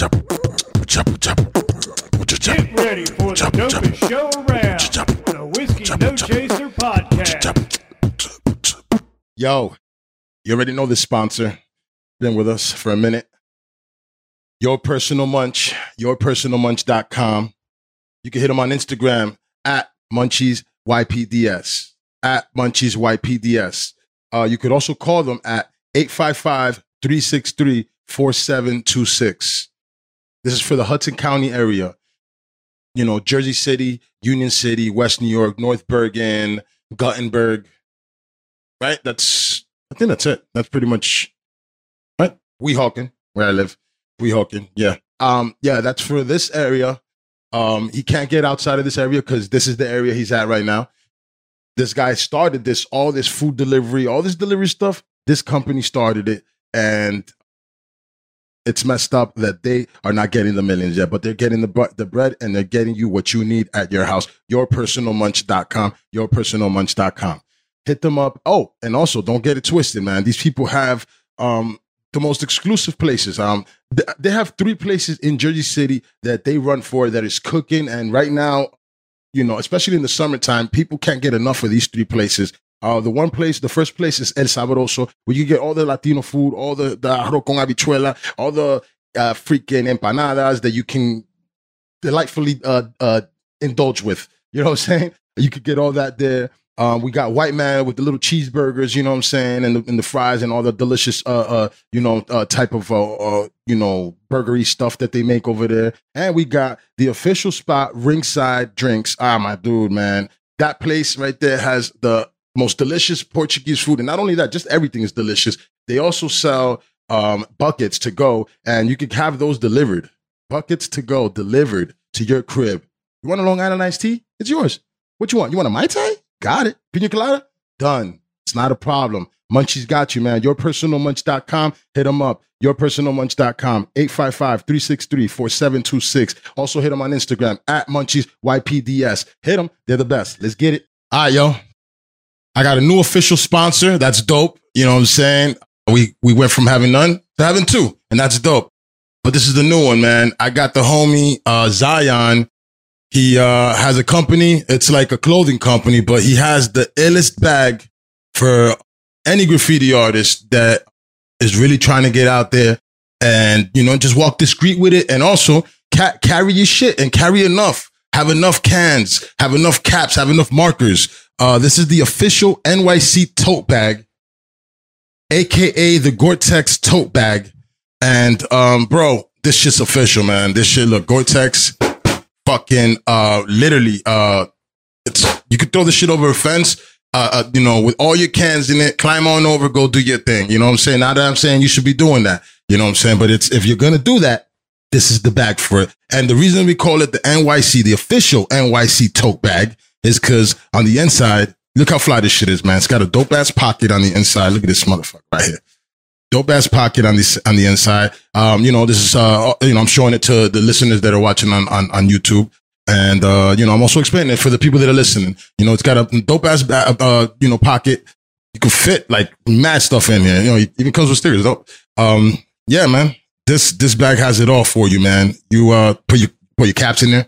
Get ready for the dopest show around. The Whiskey No Chaser Podcast. Yo, you already know this sponsor. Been with us for a minute. Your Personal Munch, yourpersonalmunch.com. You can hit them on Instagram at MunchiesYPDS, at MunchiesYPDS. Uh, you could also call them at 855 363 4726. This is for the Hudson County area. You know, Jersey City, Union City, West New York, North Bergen, Guttenberg. Right? That's, I think that's it. That's pretty much, right? Weehawken, where I live. Weehawken, yeah. Um, yeah, that's for this area. Um, he can't get outside of this area because this is the area he's at right now. This guy started this, all this food delivery, all this delivery stuff. This company started it, and it's messed up that they are not getting the millions yet, but they're getting the the bread and they're getting you what you need at your house. Yourpersonalmunch.com, yourpersonalmunch.com. Hit them up. Oh, and also don't get it twisted, man. These people have um the most exclusive places. Um, th- they have three places in Jersey City that they run for that is cooking, and right now, you know, especially in the summertime, people can't get enough of these three places. Uh, the one place, the first place is El Sabroso, where you get all the Latino food, all the, the arroz con habichuela, all the uh, freaking empanadas that you can delightfully uh, uh, indulge with. You know what I'm saying? You could get all that there. Um, we got White Mana with the little cheeseburgers, you know what I'm saying, and the, and the fries and all the delicious, uh, uh, you know, uh, type of, uh, uh, you know, burgery stuff that they make over there. And we got the official spot, Ringside Drinks. Ah, my dude, man, that place right there has the most delicious Portuguese food, and not only that, just everything is delicious. They also sell um, buckets to go, and you can have those delivered. Buckets to go delivered to your crib. You want a Long Island iced tea? It's yours. What you want? You want a Mai Tai? Got it. Pina colada? Done. It's not a problem. Munchies got you, man. Yourpersonalmunch.com. Hit them up. Yourpersonalmunch.com. 855-363-4726. Also hit them on Instagram at MunchiesYPDS. Hit them. They're the best. Let's get it. All right, yo. I got a new official sponsor. That's dope. You know what I'm saying? We we went from having none to having two, and that's dope. But this is the new one, man. I got the homie uh, Zion. He uh, has a company. It's like a clothing company, but he has the illest bag for any graffiti artist that is really trying to get out there and you know just walk the street with it, and also ca- carry your shit and carry enough. Have enough cans. Have enough caps. Have enough markers. Uh, this is the official NYC tote bag, aka the Gore-Tex tote bag. And um, bro, this shit's official, man. This shit look Gore-Tex, fucking uh, literally. Uh, it's you could throw the shit over a fence. Uh, uh, you know, with all your cans in it, climb on over, go do your thing. You know what I'm saying? Now that I'm saying you should be doing that. You know what I'm saying? But it's if you're gonna do that, this is the bag for it. And the reason we call it the NYC, the official NYC tote bag, is because on the inside, look how fly this shit is, man. It's got a dope ass pocket on the inside. Look at this motherfucker right here. Dope ass pocket on the on the inside. Um, you know, this is uh, you know, I'm showing it to the listeners that are watching on on, on YouTube. And uh, you know, I'm also explaining it for the people that are listening. You know, it's got a dope ass ba- uh, you know, pocket. You can fit like mad stuff in here. You know, it even comes with stickers. Dope. Um, yeah, man. This this bag has it all for you, man. You uh put your put your caps in there,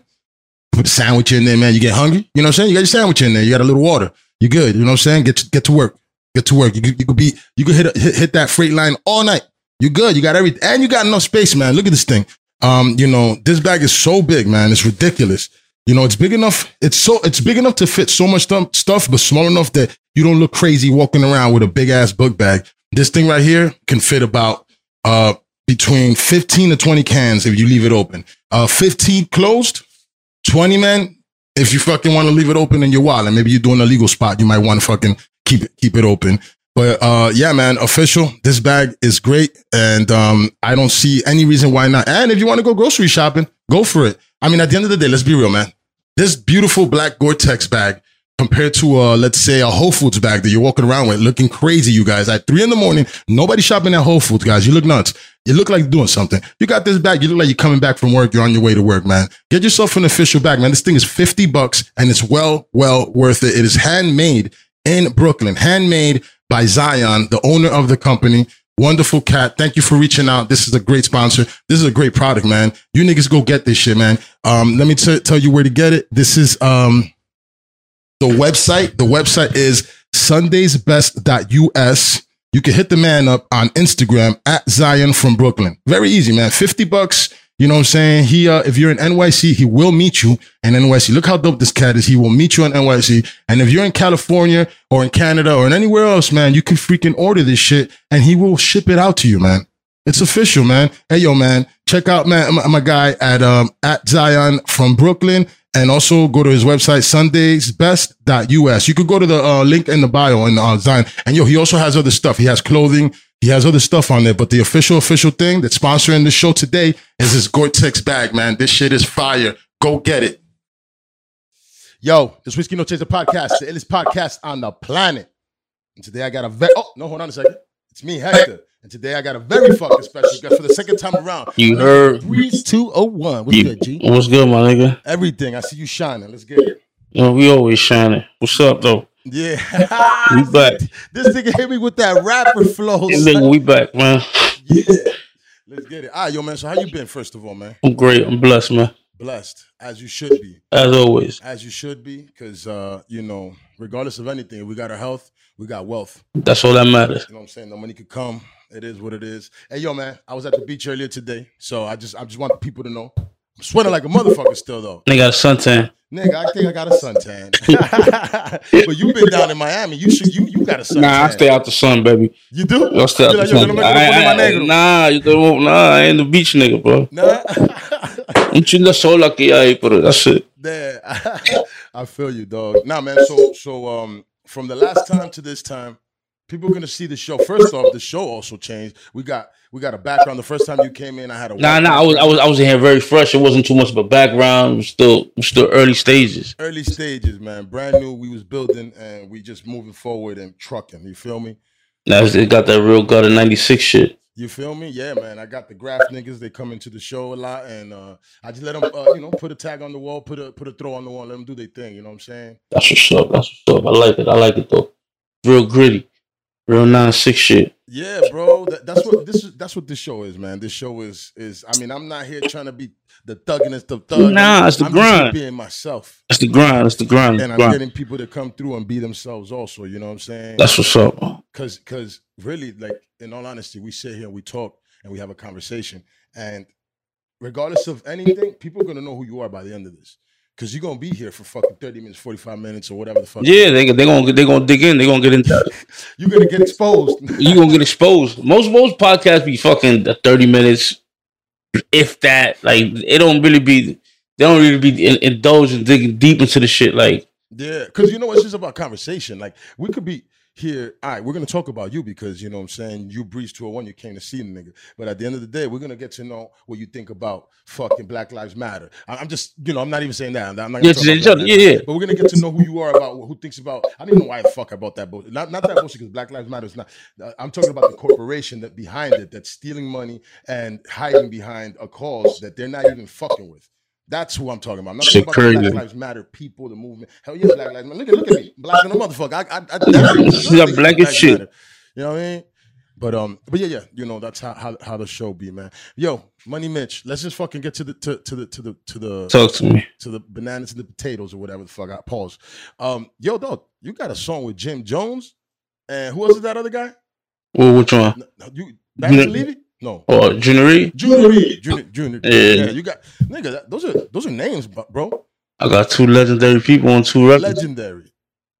put a sandwich in there, man. You get hungry, you know what I'm saying? You got your sandwich in there, you got a little water. You good, you know what I'm saying? Get to, get to work. Get to work. You could, you could be you could hit, hit hit that freight line all night. You good. You got everything. And you got enough space, man. Look at this thing. Um, you know, this bag is so big, man. It's ridiculous. You know, it's big enough. It's so it's big enough to fit so much stuff, stuff, but small enough that you don't look crazy walking around with a big ass book bag. This thing right here can fit about uh between 15 to 20 cans if you leave it open. Uh 15 closed, 20 man. If you fucking want to leave it open in your wallet, maybe you're doing a legal spot, you might want to fucking keep it keep it open. But uh yeah, man, official. This bag is great. And um I don't see any reason why not. And if you want to go grocery shopping, go for it. I mean, at the end of the day, let's be real, man. This beautiful black Gore-Tex bag compared to uh let's say a Whole Foods bag that you're walking around with looking crazy, you guys. At three in the morning, nobody shopping at Whole Foods, guys. You look nuts. You look like doing something. You got this bag. You look like you're coming back from work. You're on your way to work, man. Get yourself an official bag, man. This thing is 50 bucks and it's well, well worth it. It is handmade in Brooklyn, handmade by Zion, the owner of the company. Wonderful cat. Thank you for reaching out. This is a great sponsor. This is a great product, man. You niggas go get this shit, man. Um, let me t- tell you where to get it. This is um the website. The website is sundaysbest.us. You can hit the man up on Instagram at Zion from Brooklyn. Very easy, man. 50 bucks. You know what I'm saying? He, uh, if you're in NYC, he will meet you in NYC. Look how dope this cat is. He will meet you in NYC. And if you're in California or in Canada or in anywhere else, man, you can freaking order this shit and he will ship it out to you, man. It's official, man. Hey, yo, man, check out, man, my, my guy at, um, at Zion from Brooklyn and also go to his website, sundaysbest.us. You could go to the uh, link in the bio in uh, Zion. And yo, he also has other stuff. He has clothing. He has other stuff on there, but the official, official thing that's sponsoring the show today is his Gore-Tex bag, man. This shit is fire. Go get it. Yo, this Whiskey No Chaser podcast, the illest podcast on the planet. And today I got a very, oh, no, hold on a second. It's me, Hector. And today I got a very fucking special guest for the second time around. You heard Breez 201. What's you, good, G? What's good, my nigga? Everything. I see you shining. Let's get it. You know, we always shining. What's up, though? Yeah. We back. this nigga hit me with that rapper flow. Hey, nigga, we back, man. Yeah. Let's get it. All right, yo, man. So how you been, first of all, man? I'm great. I'm blessed, man. Blessed, as you should be. As always. As you should be, because, uh, you know, regardless of anything, we got our health, we got wealth. That's all that matters. You know what I'm saying? No money could come. It is what it is. Hey, yo, man, I was at the beach earlier today, so I just I just want people to know. I'm sweating like a motherfucker still, though. Nigga got a suntan. Nigga, I think I got a suntan. but you've been down in Miami. You should you you got a suntan. Nah, I stay out the sun, baby. You do? I stay out the like, sun. no me I- I- Nah, you don't, nah, I ain't the beach nigga, bro. Nah. Un chin de sol aquí ahí, pero that's it. There. I feel you, dog. Nah, man. So, so um, from the last time to this time, people are gonna see the show. First off, the show also changed. We got we got a background. The first time you came in, I had a Nah, nah, I was, I was, I was in here very fresh. It wasn't too much of a background. It was still, it was still early stages. early stages, man. Brand new. We was building, and we just moving forward and trucking. You feel me? Now it got that real gutter '96 shit. You feel me? Yeah, man. I got the graph niggas. They come into the show a lot, and uh, I just let them, uh, you know, put a tag on the wall, put a put a throw on the wall, let them do their thing. You know what I'm saying? That's what's up. That's what's up. I like it. I like it though. Real gritty, real nine six shit. Yeah, bro. That, that's what this is. That's what this show is, man. This show is is. I mean, I'm not here trying to be the thuggingest of thugs. Nah, it's the I'm just grind. being myself, That's the grind. That's the grind. and I'm grind. getting people to come through and be themselves. Also, you know what I'm saying? That's what's up. because because really like in all honesty we sit here and we talk and we have a conversation and regardless of anything people are going to know who you are by the end of this because you're going to be here for fucking 30 minutes 45 minutes or whatever the fuck Yeah, they they gonna they gonna dig in. They gonna get into. you're going to get exposed you're gonna get exposed. Most most podcasts be fucking thirty minutes, if that. Like it don't really be. They don't really be in, indulged and digging deep into the shit. Like yeah because you know it's just about conversation like we could be here all right we're going to talk about you because you know what i'm saying you breezed 201 you came to see the nigga but at the end of the day we're going to get to know what you think about fucking black lives matter I- i'm just you know i'm not even saying that i'm not gonna Yeah, talk about each Yeah, yeah. But we're gonna get to know who you are about who thinks about. I don't even know why the fuck about that bullshit. Not not that bullshit because Black Lives Matter is not. uh, I'm talking about the corporation that behind it that's stealing money and hiding behind a cause that they're not even fucking with. That's who I'm talking about. I'm not Shit talking about. Black Lives Matter people, the movement. Hell yeah, Black Lives Matter. Look at look at me, black and a motherfucker. I, I, I You got black as shit. Matter. You know what I mean? But um, but yeah, yeah, you know that's how how, how the show be, man. Yo, Money Mitch, let's just fucking get to the to, to the to the to the talk to me. to the bananas and the potatoes or whatever the fuck. I pause. Um, yo, dog, you got a song with Jim Jones, and who else is that other guy? Well, which one? You Baxter Junior- Levy? No, Oh, Junior Reid? Junior Reid. Junior, Junior. Yeah. Yeah, you got nigga. That, those are those are names, bro. I got two legendary people on two records. Legendary.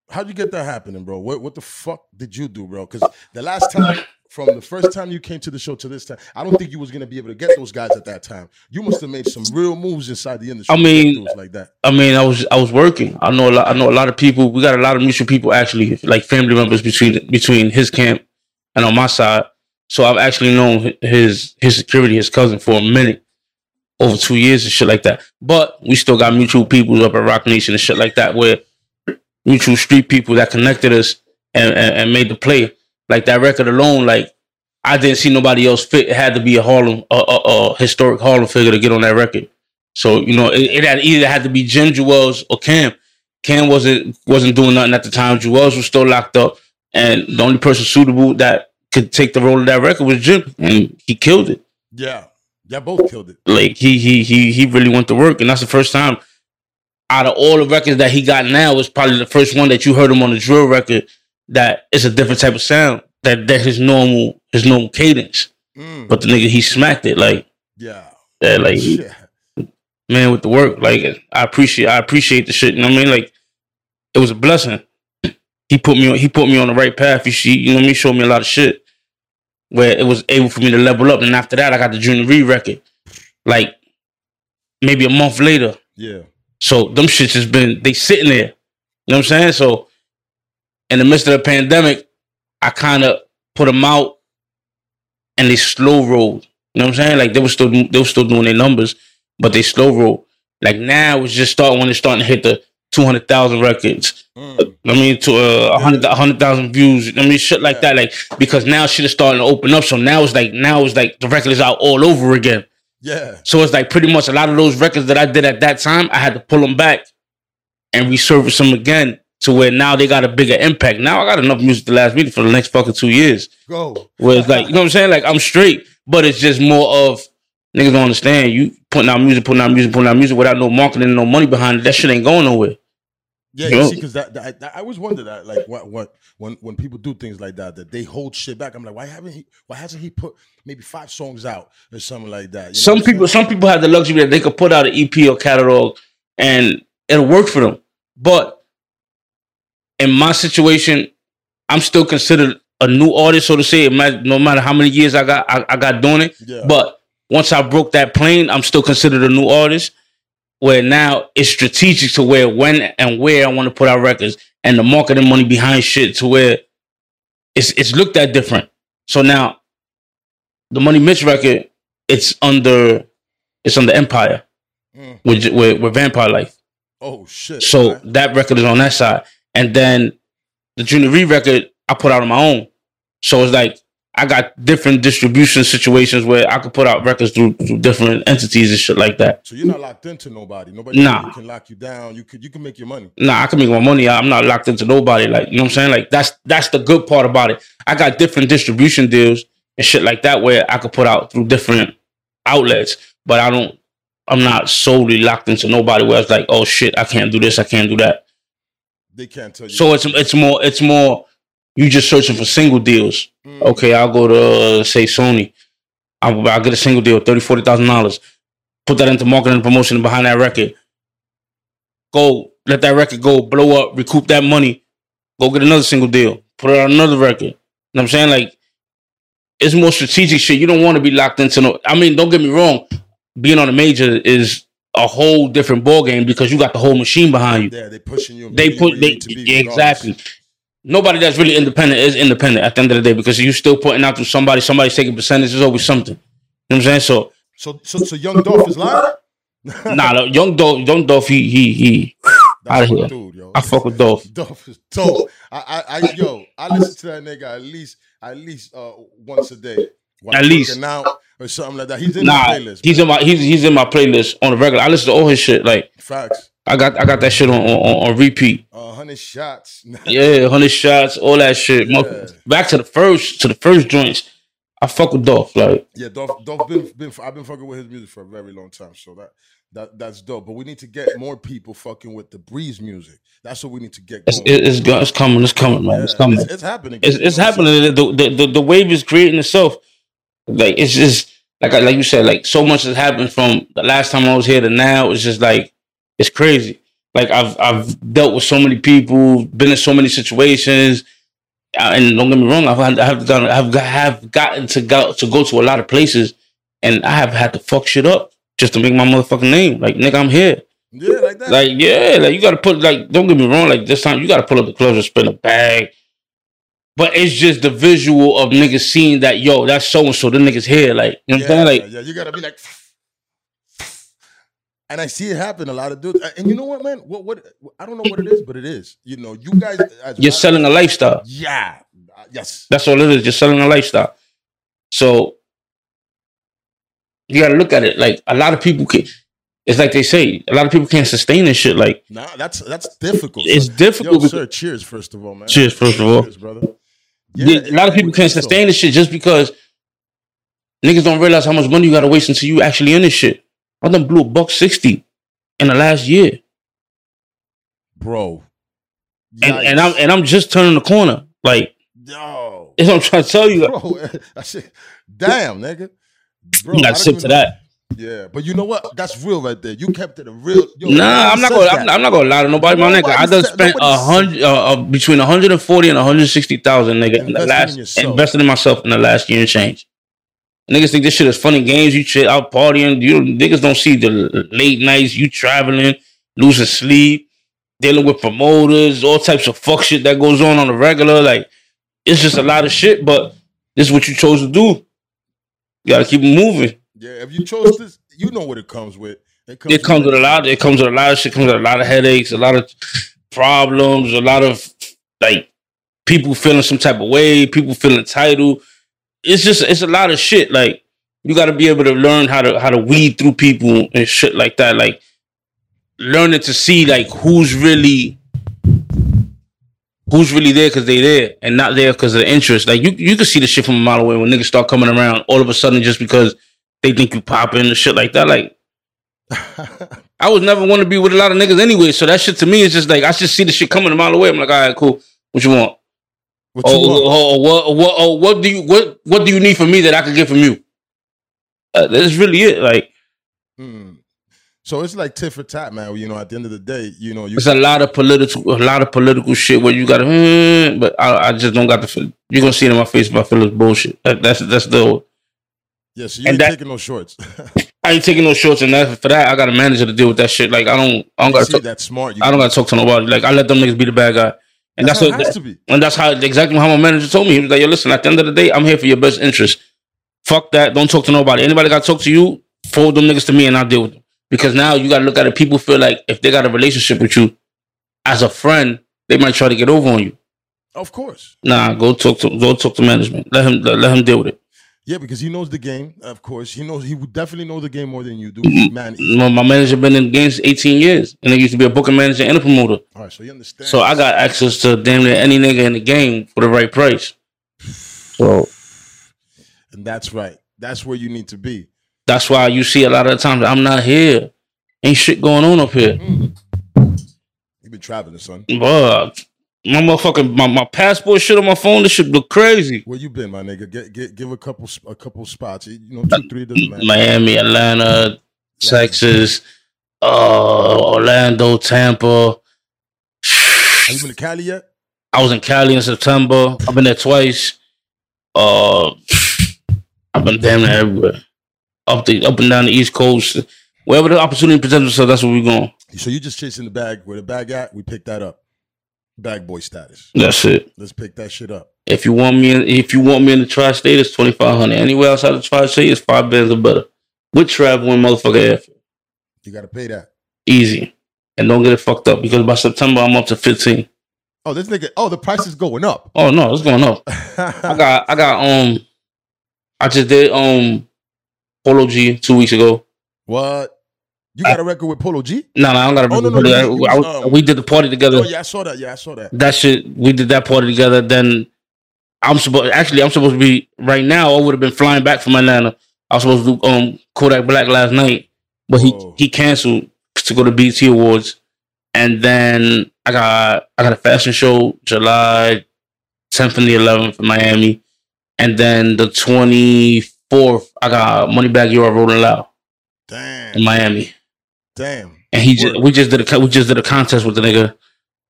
How'd you get that happening, bro? What what the fuck did you do, bro? Because the last time, from the first time you came to the show to this time, I don't think you was gonna be able to get those guys at that time. You must have made some real moves inside the industry. I mean- like that. I mean, I was I was working. I know a lot. I know a lot of people. We got a lot of mutual people actually, like family members between between his camp and on my side. So I've actually known his his security, his cousin, for a minute, over two years and shit like that. But we still got mutual people up at Roc Nation and shit like that, where mutual street people that connected us and, and, and made the play. Like that record alone, like I didn't see nobody else fit. It had to be a Harlem, a, a, a historic Harlem figure to get on that record. So you know, it, it had either had to be Jim Juelz or Cam. Cam wasn't wasn't doing nothing at the time. Juelz was still locked up, and the only person suitable that could take the role of that record was Jim, and he killed it. Yeah. Y'all both killed it. Like he he he he really went to work, and that's the first time out of all the records that he got now was probably the first one that you heard him on the drill record that is a different type of sound that that his normal his normal cadence. Mm. But the nigga he smacked it like yeah. that, like Yeah. man with the work. Like I appreciate I appreciate the shit. You know what I mean? Like it was a blessing. He put me on he put me on the right path. He she you know what I mean, showed me a lot of shit. Where it was able for me to level up. And after that I got the Junior Reid record. Like maybe a month later. Yeah. So them shits has been they sitting there. You know what I'm saying? So in the midst of the pandemic, I kind of put them out and they slow rolled. You know what I'm saying? Like they were still they were still doing their numbers, but they slow roll. Like now it's just starting when it's starting to hit the two hundred thousand records. Mm. I mean to uh, a hundred hundred thousand views. I mean shit like that. Like because now shit is starting to open up. So now it's like now it's like the record is out all over again. Yeah. So it's like pretty much a lot of those records that I did at that time, I had to pull them back and resurface them again to where now they got a bigger impact. Now I got enough music to last me for the next fucking two years. Go. Where it's like, you know what I'm saying? Like I'm straight, but it's just more of niggas don't understand. You putting out music, putting out music, putting out music without no marketing and no money behind it. That shit ain't going nowhere. Yeah, You see, because that, that, I always wonder that, like, what, what, when, when people do things like that, that they hold shit back. I'm like, why haven't he? Why hasn't he put maybe five songs out or something like that? You know some people, some people have the luxury that they could put out an EP or catalog and it'll work for them. But in my situation, I'm still considered a new artist, so to say. No matter how many years I got, I, I got doing it. Yeah. But once I broke that plane, I'm still considered a new artist. Where now it's strategic to where, when, and where I want to put our records, and the marketing money behind shit to where it's it's looked at different. So now, the Money Mitch record, it's under it's under Empire Mm. with with, with Vampire Life. oh shit. So Alright. that record is on that side, and then the Junior Reid record I put out on my own. So it's like I got different distribution situations where I could put out records through, through different entities and shit like that. so you're not locked into nobody. Nobody Nah. can lock you down. You could you can make your money. Nah, I can make my money. I'm not locked into nobody. Like you know what I'm saying. Like that's that's the good part about it. I got different distribution deals and shit like that where I could put out through different outlets, but I don't. I'm not solely locked into nobody where it's like, oh shit, I can't do this, I can't do that. They can't tell you. So it's it's more it's more you just searching for single deals. Mm. Okay, I'll go to uh, say Sony. I'll, I'll get a single deal, thirty, forty thousand dollars. Put that into marketing and promotion behind that record. Go let that record go, blow up, recoup that money. Go get another single deal. Put it on another record. You know what I'm saying? Like it's more strategic shit. You don't want to be locked into no. I mean, don't get me wrong. Being on a major is a whole different ball game because you got the whole machine behind you Yeah, they pushing you. they put you they to be yeah, exactly. Nobody that's really independent is independent at the end of the day because you're still putting out to somebody. Somebody's taking percentage. There's always something. You know what I'm saying? So So so so Young Dolph is lying. nah, the young Dolph, young Dolph, he he he. Outta my here. dude, yo. I fuck with Dolph. Dolph is dope. I, I, I, yo, I listen to that nigga at least, at least uh, once a day. While At least. now or something like that. He's in Nah, the playlist. he's in my he's he's in my playlist on the regular. I listen to all his shit. Like Facts. I got I got that shit on on, on repeat. Uh, hundred shots. Yeah, hundred shots, all that shit. Yeah. Back to the first to the first joints. I fuck with Dolph. Like Yeah, Dolph, Dolph been, been I've been fucking with his music for a very long time, so that that that's dope. But we need to get more people fucking with the Breez music. That's what we need to get it's going. it's, it's coming. It's coming, man. It's coming. It's, it's happening. it's, it's know what I'm saying? happening. The, the the the wave is creating itself. Like it's just like like you said, like so much has happened from the last time I was here to now. It's just like it's crazy. Like I've I've dealt with so many people, been in so many situations, uh, and don't get me wrong, I've I've done I've have gotten to go to go to a lot of places, and I have had to fuck shit up just to make my motherfucking name. Like nigga, I'm here. Yeah, like that. Like, yeah, like you gotta put like don't get me wrong, like this time you gotta pull up the clubs and spin a bag. But it's just the visual of niggas seeing that, yo, that's so and so, the niggas here. Like, you know what I'm saying? Like, yeah, you gotta be like. And I see it happen. A lot of dudes, and you know what, man? What what I don't know what it is, but it is. You know, you guys. You're selling a lifestyle. Yeah. Uh, Yes. That's all it is. You're selling a lifestyle. So you gotta look at it. Like a lot of people can it's like they say, a lot of people can't sustain this shit. Like Nah, that's that's difficult. it's difficult Yo, sir, cheers, first of all, man. Cheers, first of all. Cheers, brother. Yeah, a lot of people can't so. sustain this shit just because niggas don't realize how much money you gotta waste until you actually in this shit. I done blew a buck sixty in the last year, bro. and, and I'm and I'm just turning the corner. Like yo, that's what I'm trying to tell you. bro. I said, damn, nigga. Bro, you got sip to that. Yeah, but you know what? That's real right there. You kept it a real. Yo, Nah, I'm not gonna. I'm not, I'm not gonna lie to nobody, my nigga. I done spent a hundred, uh, uh, between 140 and 160 thousand, nigga, in the in last yourself. invested in myself in the last year and change. Niggas think this shit is funny games. You shit out partying. You mm. niggas don't see the late nights. You traveling, losing sleep, dealing with promoters, all types of fuck shit that goes on on the regular. Like it's just a lot of shit. But this is what you chose to do. You gotta keep moving. Yeah, if you chose this, you know what it comes with. It comes, It comes with a lot. It comes with a lot of shit. Comes with a lot of headaches, a lot of problems, a lot of like people feeling some type of way, people feeling entitled. It's just it's a lot of shit. Like you got to be able to learn how to how to weed through people and shit like that. Like learning to see like who's really who's really there because they there and not there because of the interest. Like you you can see the shit from a mile away when niggas start coming around all of a sudden just because they think you popping and shit like that. Like I was never want to be with a lot of niggas anyway. So that shit to me is just like I just see the shit coming a mile away. I'm like, all right, cool. What you want? What Oh, oh, oh, what, what, oh, what do you what what do you need from me that I could get from you? Uh, that's really it. Like Hmm. So it's like tit for tat, man. You know, at the end of the day, you know, you it's a lot of political a lot of political shit where you got to, hmm, but I, I just don't got the. feel. You're gonna see it in my face if I feel it's bullshit. That, that's that's the. yeah, so you and ain't that- taking no shorts. I ain't taking no shorts and that for that. I got a manager to deal with that shit. Like I don't I don't got to that smart. I don't got to talk to nobody. Like I let them niggas be the bad guy, and That's, that's, how what has to be. And that's how exactly how my manager told me. He was like, "Yo, listen. At the end of the day, I'm here for your best interest. Fuck that. Don't talk to nobody. Anybody got to talk to you? Forward them niggas to me, and I'll deal with them. Because now you got to look at it. People feel like if they got a relationship with you as a friend, they might try to get over on you. Of course. Nah, go talk to go talk to management. Let him let, let him deal with it. Yeah, because he knows the game. Of course, he knows. He would definitely know the game more than you do, Mm-hmm. man. My, my manager been in games 18 years, and he used to be a booking manager and a promoter. All right, so you understand. So I got access to damn near any nigga in the game for the right price. So and that's right. That's where you need to be. That's why you see a lot of times I'm not here. Ain't shit going on up here. You've been traveling, son. But my motherfucking my, my passport shit on my phone, this shit look crazy. Where you been, my nigga? Get, get give a couple a couple spots. You know, two, three doesn't matter. Miami, Atlanta, Texas, uh, Orlando, Tampa. Have you been to Cali yet? I was in Cali in September. I've been there twice. Uh, I've been damn near everywhere. Up the up and down the East Coast. Wherever the opportunity presents itself, that's where we're going. So you just chasing the bag. Where the bag at? We pick that up. Bag boy status. That's it. Let's pick that shit up. If you want me, in, if you want me in the tri-state, it's twenty five hundred. Anywhere outside the tri-state, it's five bands or better. With travel and motherfucker airfare, You got to pay that. easy. And don't get it fucked up because by September I'm up to fifteen. Oh, this nigga. Oh, the price is going up. Oh no, it's going up. I got, I got, um, I just did um, Polo G two weeks ago. what? You got a record with Polo G? No, no, I don't got to. Oh, no, no, no, you- you I- um, we did the party together. Oh yeah, I saw that. Yeah, I saw that. That shit, we did that party together. Then I'm supposed, actually, I'm supposed to be right now. I would have been flying back from Atlanta. I was supposed to do um Kodak Black last night, but he Whoa. he canceled to go to BET Awards, and then I got I got a fashion show July 10th and the 11th in Miami, and then the 24th I got Moneybagg Yo Rolling Loud Damn. in Miami. Damn. And he just, we just did a we just did a contest with the nigga.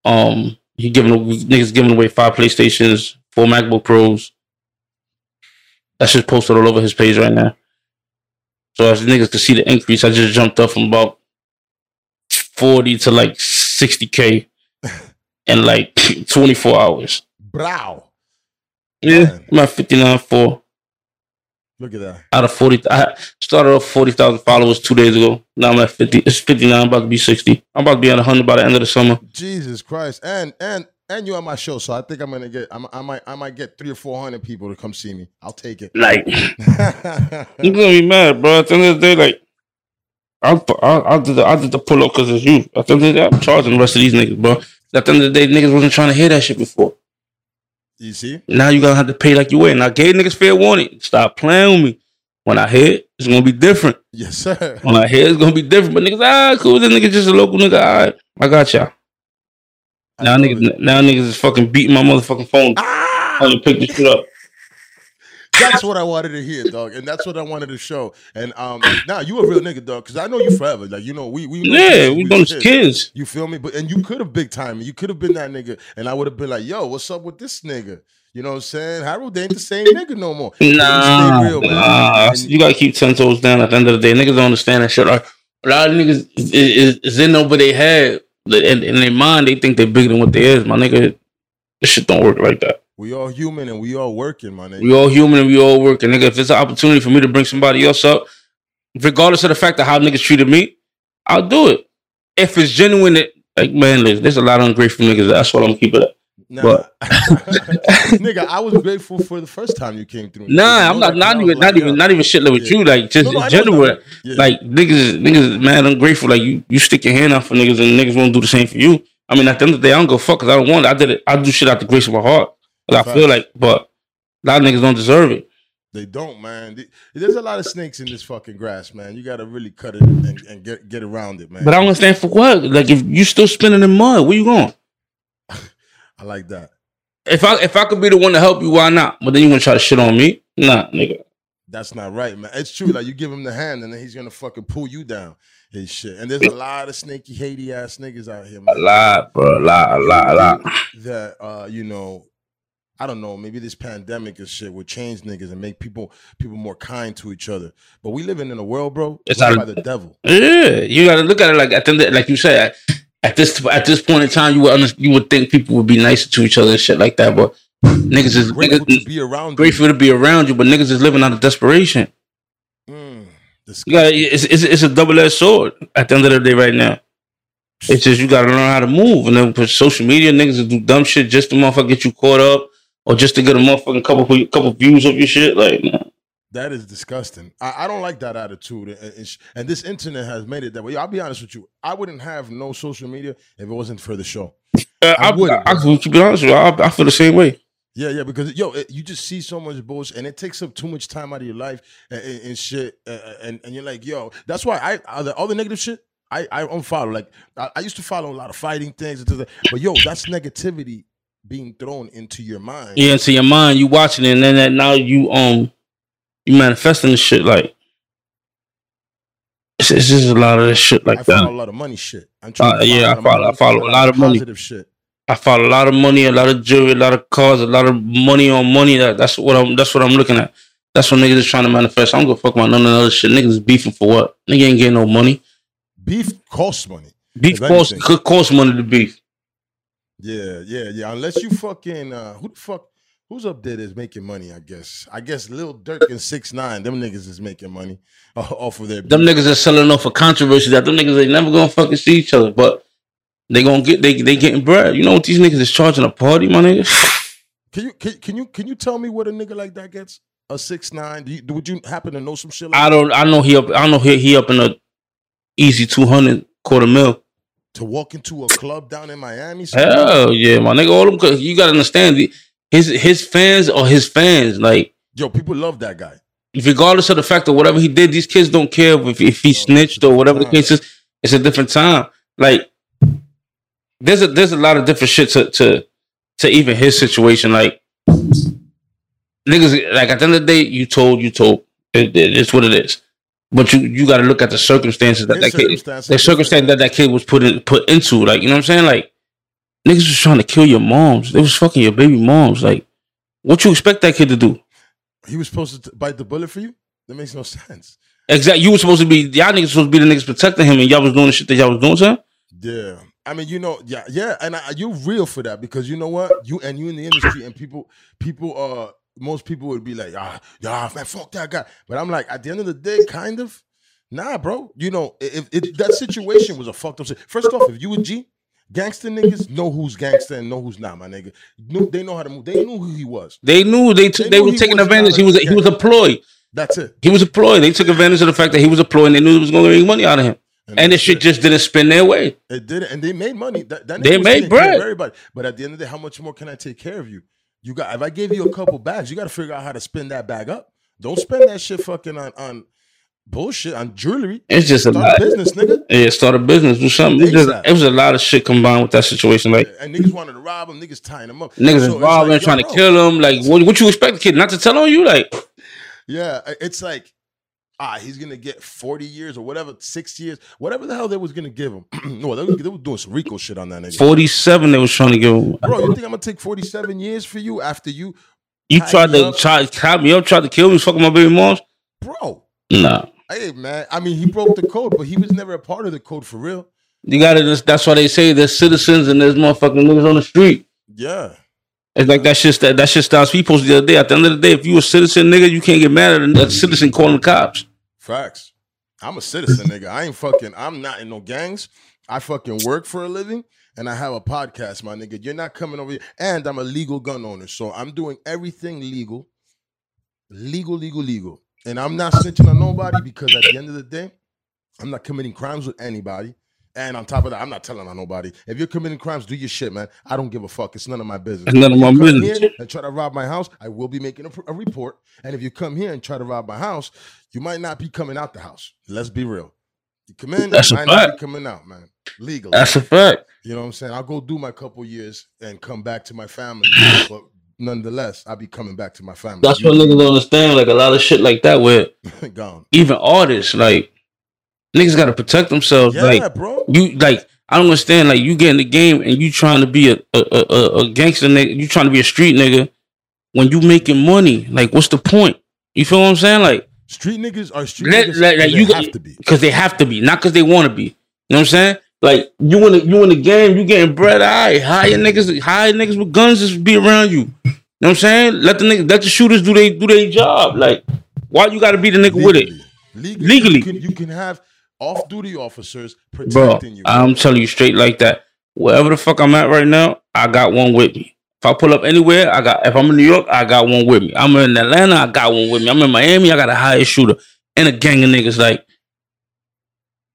Um, he giving niggas giving away five PlayStations, four MacBook Pros. That's just posted all over his page right now. So as niggas can see the increase, I just jumped up from about forty to like sixty k in like twenty four hours. Brow. Yeah, Man. I'm at fifty nine four Look at that. out of forty. I started off forty thousand followers two days ago. Now I'm at fifty. It's fifty nine. I'm About to be sixty. I'm about to be at hundred by the end of the summer. Jesus Christ. And and and you are on my show, so I think I'm gonna get. I'm, I might I might get three or four hundred people to come see me. I'll take it. Like, you're gonna be mad, bro. At the end of the day, like, I I, I did the I did the pull up because it's you. At the end of the day, I'm charging the rest of these niggas, bro. At the end of the day, niggas wasn't trying to hear that shit before. You see? Now you gonna have to pay like you. And I gave niggas fair warning. Stop playing with me. When I hit, it's gonna be different. Yes, sir. When I hit, it's gonna be different. But niggas, ah, cool. This nigga just a local nigga. All right, I got y'all. I Now niggas, it. now niggas is fucking beating my motherfucking phone. Ah! Trying to pick this shit up. That's what I wanted to hear, dog, and that's what I wanted to show. And um, now you a real nigga, dog, because I know you forever. Like you know, we we Yeah, we was done kids. kids. You feel me? But and you could have big time. You could have been that nigga, and I would have been like, "Yo, what's up with this nigga?" You know what I'm saying? Harold ain't the same nigga no more. You Nah, real, nah. And- You gotta keep ten toes down. At the end of the day, niggas don't understand that shit. Like, a lot of niggas is, is, is in over their head, in, in their mind. They think they're bigger than what they is. My nigga, this shit don't work like that. We all human and we all working, my nigga. We all human and we all working, nigga, if it's an opportunity for me to bring somebody else up, regardless of the fact of how niggas treated me, I'll do it. If it's genuine, it, like man, there's a lot of ungrateful niggas. That's what I'm keeping it. Nah. But- nigga, I was grateful for the first time you came through. Nah, I'm not not even like, not even not even shit with Yeah. you. Like just No, no, in general. Yeah. Like niggas, niggas, man, ungrateful. Like you, you stick your hand out for niggas, and niggas won't do the same for you. I mean, at the end of the day, I don't go fuck because I don't want it. I did it. I do shit out the grace of my heart. I feel like, but a lot of niggas don't deserve it. They don't, man. There's a lot of snakes in this fucking grass, man. You got to really cut it and, and get get around it, man. But I don't understand for what. Like if you still spinning in mud, where you going? I like that. If I if I could be the one to help you, why not? But then you gonna try to shit on me? Nah, nigga. That's not right, man. It's true. Like you give him the hand, and then he's gonna fucking pull you down and shit. And there's a lot of snaky, hatey ass niggas out here, Man. A lot, bro. A lot, a lot, a lot. That uh, you know, I don't know. Maybe this pandemic and shit will change niggas and make people people more kind to each other. But we living in a world, bro. It's not- by the devil. Yeah, you got to look at it like at the like you said. At this at this point in time, you would under, you would think people would be nicer to each other and shit like that. But niggas is Grateful niggas, to be around. grateful to be around you, but niggas is living out of desperation. You. Mm, You got it's, it's it's a double edged sword at the end of the day. Right now, it's just you got to learn how to move, and then with social media, niggas will do dumb shit just to motherfucker get you caught up, or just to get a motherfucking couple couple views of your shit. Like, nah. That is disgusting. I, I don't like that attitude, and, and, and this internet has made it that way. I'll be honest with you. I wouldn't have no social media if it wasn't for the show. Uh, I, would, I, I, to be honest with you, I, I feel the same way. Yeah, yeah, because yo, it, you just see so much bullshit, and it takes up too much time out of your life and, and, shit, uh, and and you're like, yo, that's why I all the, all the negative shit. I I unfollow. Like I, I used to follow a lot of fighting things, and things like- but yo, that's negativity being thrown into your mind. Yeah, into your mind, you watching it, and then that now you um you manifesting the shit like it's, it's just a lot of this shit like I that. a lot of money shit. I'm Uh, trying to yeah, I follow- I follow a lot of money. positive shit. I follow a lot of money, a lot of jewelry, a lot of cars, a lot of money on money. That that's what I'm that's what I'm looking at. That's what niggas is trying to manifest. I don't give a fuck about none of that other shit. Niggas beefing for what? Nigga ain't getting no money. Beef costs money. Beef costs could cost money to beef. Yeah, yeah, yeah. Unless you fucking uh who the fuck who's up there that's making money, I guess. I guess Lil Durk and six nine, them niggas is making money off of their Them niggas are selling off for controversy that them niggas ain't never gonna fucking see each other, but they gonna get they they getting bread. You know what these niggas is charging a party, my nigga? Can you can, can you can you tell me what a nigga like that gets? A six nine? Do you, would you happen to know some shit like I don't I know he up I know he he up in a easy two hundred quarter mil. To walk into a club down in Miami? something? Hell yeah, my nigga. All them cause you gotta understand the, his his fans are his fans. Like Yo, people love that guy. regardless of the fact of whatever he did, these kids don't care if if he snitched or whatever the case is. It's a different time. Like there's a there's a lot of different shit to to to even his situation. Like niggas, like at the end of the day, you told you told. It, it- it's what it is. But you you got to look at the circumstances that that kid, the circumstance that that kid was put in, put into. Like you know what I'm saying? Like niggas was trying to kill your moms. They was fucking your baby moms. Like what you expect that kid to do? He was supposed to bite the bullet for you? That makes no sense. Exactly. You were supposed to be y'all niggas supposed to be the niggas protecting him, and y'all was doing the shit that y'all was doing to him. Yeah. I mean, you know, yeah, yeah, and I, you're real for that because you know what, you and you in the industry, and people, people, uh, most people would be like, ah, yeah, man, fuck that guy. But I'm like, at the end of the day, kind of, nah, bro. You know, if, if that situation was a fucked up, first off, if you a G, gangster niggas know who's gangster and know who's not, my nigga. They know how to move. They knew who he was. They knew they took They they, knew were taking advantage. He was a- he was a ploy. That's it. He was a ploy. They took advantage of the fact that he was a ploy, and they knew it was going to make money out of him. And this that's shit just didn't spin their way. It did it, and they made money. That, that They made taking care of bread. Everybody, but at the end of the day, how much more can I take care of you? You got if I gave you a couple bags, you got to figure out how to spin that bag up. Don't spend that shit fucking on on bullshit on jewelry. It's just a lot. a business, nigga. Yeah, start a business, do something. It, just, it was a lot of shit combined with that situation. Like And niggas wanted to rob him. Niggas tying him up. niggas So robbing, like, trying to kill him. Like what, what you expect the kid not to tell on you? Like Yeah, it's like, ah, he's gonna get forty years or whatever, six years, whatever the hell they was gonna give him. no, they they was doing some RICO shit on that nigga. forty seven, they was trying to give him. Bro, you think I'm gonna take forty seven years for you after you, You tried to up? try tie me up, tried to kill me, fucking my baby moms. bro? Nah, Hey man, I mean he broke the code, but he was never a part of the code for real. you got to. That's why they say there's citizens and there's motherfucking niggas on the street. Yeah, It's like that shit. That, that shit stops people the other day. At the end of the day, if you a citizen, nigga, you can't get mad at a citizen calling the cops. Facts. I'm a citizen, nigga. I ain't fucking. I'm not in no gangs. I fucking work for a living, and I have a podcast, my nigga. You're not coming over here, and I'm a legal gun owner, so I'm doing everything legal, legal, legal, legal, and I'm not snitching on nobody because at the end of the day, I'm not committing crimes with anybody. And on top of that, I'm not telling on nobody. If you're committing crimes, do your shit, man. I don't give a fuck. It's none of my business. It's none of my you business. and try to rob my house, I will be making a, a report. And if you come here and try to rob my house, you might not be coming out the house. Let's be real. You come in, That's you might not be coming out, man. Legally. That's a fact. you know what I'm saying? I'll go do my couple years and come back to my family. but nonetheless, I'll be coming back to my family. That's what niggas don't understand. Like a lot of shit like that, where gone. even artists, like niggas, got to protect themselves. Yeah, like bro. you, like I don't understand. Like you get in the game and you trying to be a a, a, a- gangster nigga. You trying to be a street nigga when you making money. Like what's the point? You feel what I'm saying? Like Street niggas are street Let- niggas. let- like, you have to be. because they have to be, not because they want to be. You know what I'm saying? Like you in the you in the game, you getting bread. All right, hire niggas, hire niggas with guns just be around you. You know what I'm saying? Let the niggas, let the shooters do they do their job. Like why you got to be the nigga with it, Legally. Legally. You can, you can have off duty officers bro? protecting you. I'm telling you straight like that. Wherever the fuck I'm at right now, I got one with me. If I pull up anywhere, I got. If I'm in New York, I got one with me. I'm in Atlanta, I got one with me. I'm in Miami, I got a hire shooter and a gang of niggas. Like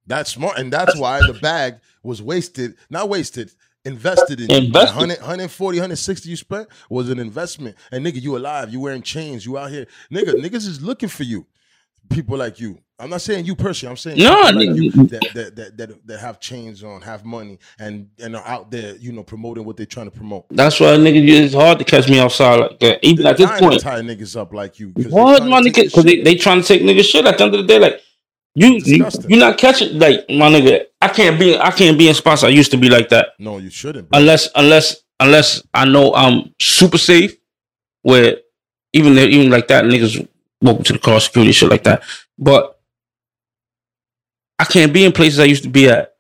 That's smart, and that's why the bag was wasted. Not wasted, invested in. Invested. 100, 140, 160 you spent was an investment. And nigga, you alive. You wearing chains. You out here, nigga. Niggas is looking for you. People like you. I'm not saying you personally. I'm saying No, like you that, that, that, that, that have chains on, have money, and and are out there, you know, promoting what they're trying to promote. that's why nigga, it's hard to catch me outside like that. Even They're at this point, tie niggas up like you. What my nigga? Because they, they trying to take nigga shit. At the end of the day, like you, you you're not catching like my nigga. I can't be I can't be in spots I used to be like that No, you shouldn't. Bro. unless unless unless I know I'm super safe. Where even even like that niggas walk to the car security shit like that. But I can't be in places I used to be at,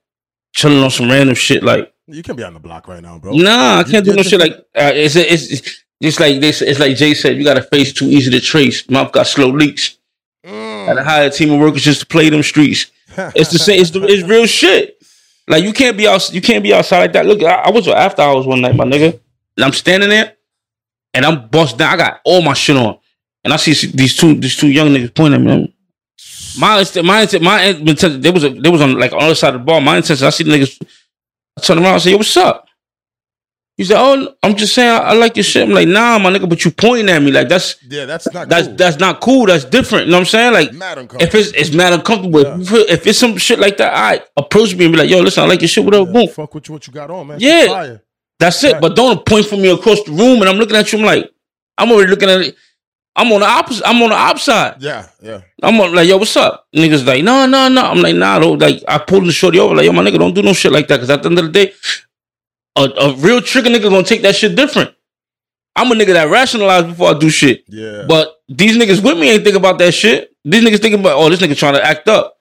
chilling on some random shit like You can't be on the block right now, bro. Nah, I can't do You- no shit like uh, it's, it's it's just like this. It's like Jay said, you got a face too easy to trace. Mouth got slow leaks. Mm. Got to hire a team of workers just to play them streets. It's the same. It's the, it's real shit. Like you can't be out. You can't be outside like that. Look, I, I was after hours one night, my nigga, and I'm standing there, and I'm bust down. I got all my shit on, and I see these two these two young niggas pointing at me. My my intent, my intent, there was a there was on like on the other side of the bar. My intention, I see the niggas. I turn around and say, "Yo, what's up?" He said, "Oh, I'm just saying, I, I like your shit." I'm like, "Nah, my nigga, but you pointing at me like that's yeah, that's not that's cool. that's not cool. That's different." You know what I'm saying? Like, mad if it's it's mad uncomfortable, Yeah. if, it's some shit like that, I approach me and be like, "Yo, listen, I like your shit. Whatever, Yeah, boom." fuck with you, what you got on, man. Yeah. That's it. Yeah. But don't point for me across the room, and I'm looking at you. I'm like, I'm already looking at it. I'm on the opposite. I'm on the outside. Yeah, yeah. I'm on, like, yo, what's up? Niggas like, no, no, no. I'm like, nah, don't. Like, I pulled the shorty over, like, yo, my nigga, don't do no shit like that. Because at the end of the day, a, a real trigger nigga gonna take that shit different. I'm a nigga that rationalize before I do shit. Yeah. But these niggas with me ain't think about that shit. These niggas thinking about, oh, this nigga trying to act up.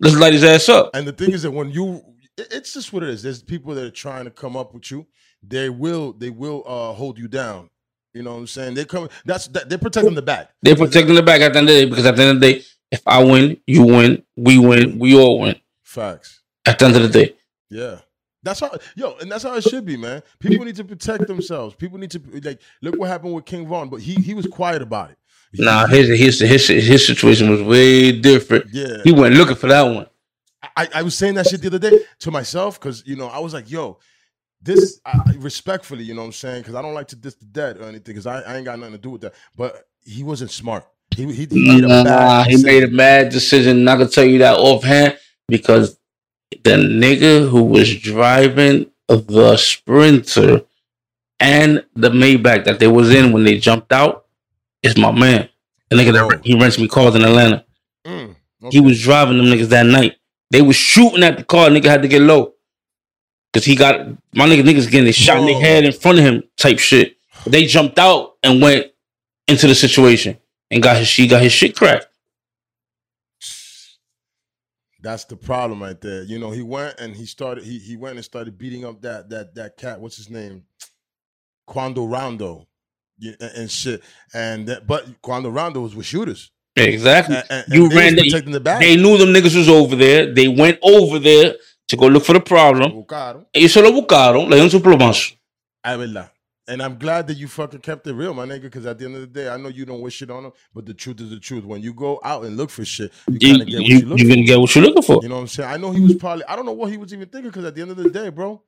Let's light his ass up. and the thing is that when you it's just what it is. There's people that are trying to come up with you. They will they will uh hold you down. You know what I'm saying? They come that's that, they're protecting the back. They're protecting the back at the end of the day because at the end of the day, if I win, you win, we win, we all win. Facts. At the end of the day. Yeah. That's how yo, and that's how it should be, man. People need to protect themselves. People need to like look what happened with King Von, but he he was quiet about it. He- Nah, his his his his situation was way different. yeah. He went looking for that one. I, I was saying that shit the other day to myself because you know I was like, yo, this I, respectfully, you know what I'm saying? Because I don't like to diss the dead or anything. Because I, I ain't got nothing to do with that. But he wasn't smart. He he, he made a bad. he made a decision. bad decision. Not gonna tell you that offhand because the nigga who was driving the Sprinter and the Maybach that they was in when they jumped out is my man. The nigga Oh. that he rents me cars in Atlanta. Mm, He was driving them niggas that night. They was shooting at the car. Nigga had to get low. Cause he got my nigga niggas getting shot in their Whoa. head in front of him type shit. They jumped out and went into the situation and got his she got his shit cracked. That's the problem right there. You know, he went and he started. He he went and started beating up that that that cat. What's his name? Quando Rondo, and, shit. And that, but Quando Rondo was with shooters. Exactly. And, and- You and ran was the-. They knew them niggas was over there. They went over there to go look for the problem. Buscaron. Ellos se lo buscaron, le dieron su plomazo. Will lie. And I'm glad that you fucking kept it real, my nigga, because at the end of the day, I know you don't wish it on them, but the truth is the truth. When you go out and look for shit, you You, kind of get what you, you look you for. gonna get what you're looking for. You know what I'm saying? I know he was probably, I don't know what he was even thinking, because at the end of the day, bro,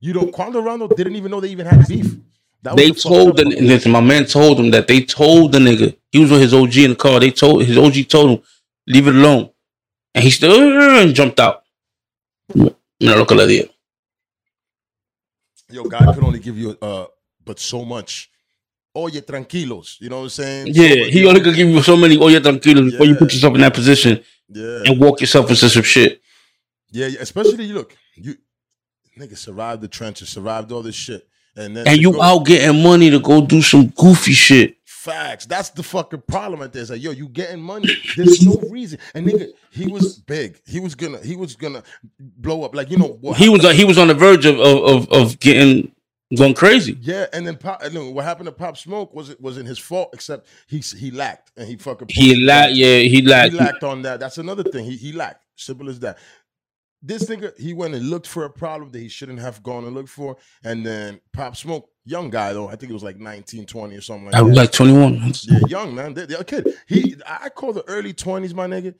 you know, Quando Rondo didn't even know they even had beef. That was They the fucked told up the part. listen, my man told him that they told the nigga he was with his OG in the car. They told his OG told him leave it alone, and he still and jumped out. Mira lo que le dio. Yo, God could only give you, uh, but so much. Oye, tranquilos. You know what I'm saying? Yeah, much- he only could give you so many oye tranquilos before you put yourself in that position Yeah. and walk yourself into some shit. Yeah, yeah, especially you look, you nigga survived the trenches, survived all this shit, and then And you go- out getting money to go do some goofy shit. Facts. That's the fucking problem there. It's like, yo, you getting money. There's no reason. And nigga, he was big. He was gonna, he was gonna blow up. Like you know, what He was happened- he was on the verge of of of, getting going crazy. Yeah, and then Pop, and then what happened to Pop Smoke was it wasn't his fault, except he he lacked and he fucking He lacked, yeah, he lacked. he lacked. lacked on that. That's another thing. He he lacked. Simple as that. This nigga, he went and looked for a problem that he shouldn't have gone and looked for. And then Pop Smoke, young guy though, I think it was like 19, 20 or something like I that. was like twenty one. yeah, young man. They, they're a kid. He I call the early 20s, my nigga.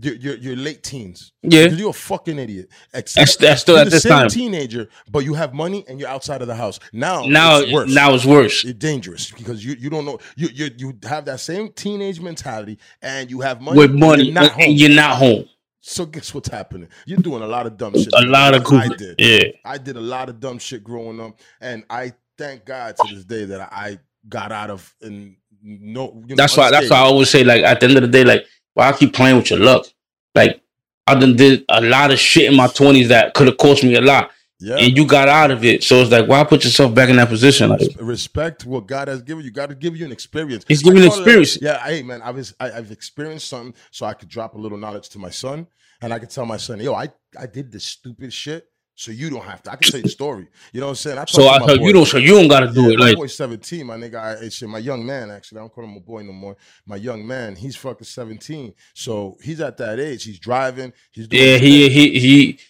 Your, your, your late teens. Yeah, You're a fucking idiot. Except that's still you're at the this same time. teenager, but you have money and you're outside of the house. Now, Now it's worse. now it's worse. It's dangerous because you you don't know you you you have that same teenage mentality and you have money With money, you're not home. and you're not home. So guess what's happening? You're doing a lot of dumb shit. A lot of I goofy. did. Yeah, I did a lot of dumb shit growing up, and I thank God to this day that I got out of and no. You know, that's why. That's why I always say like at the end of the day, like why I keep playing with your luck. Like I done did a lot of shit in my twenties that could have cost me a lot, Yeah. and you got out of it. So it's like why put yourself back in that position? Like Respect what God has given you. God to give you an experience. He's giving you call it- experience. yeah, hey man, I've I, I've experienced something, so I could drop a little knowledge to my son, and I could tell my son, "Yo, I I did this stupid shit, so you don't have to." I can tell you the story. You know what I'm saying? I so I boy. you don't so you don't got to do Yeah, it. my Like boy's 17, my nigga. I, it's my young man, actually. I don't call him a boy no more. My young man, he's fucking 17. So he's at that age. He's driving. He's doing yeah, he thing. he he.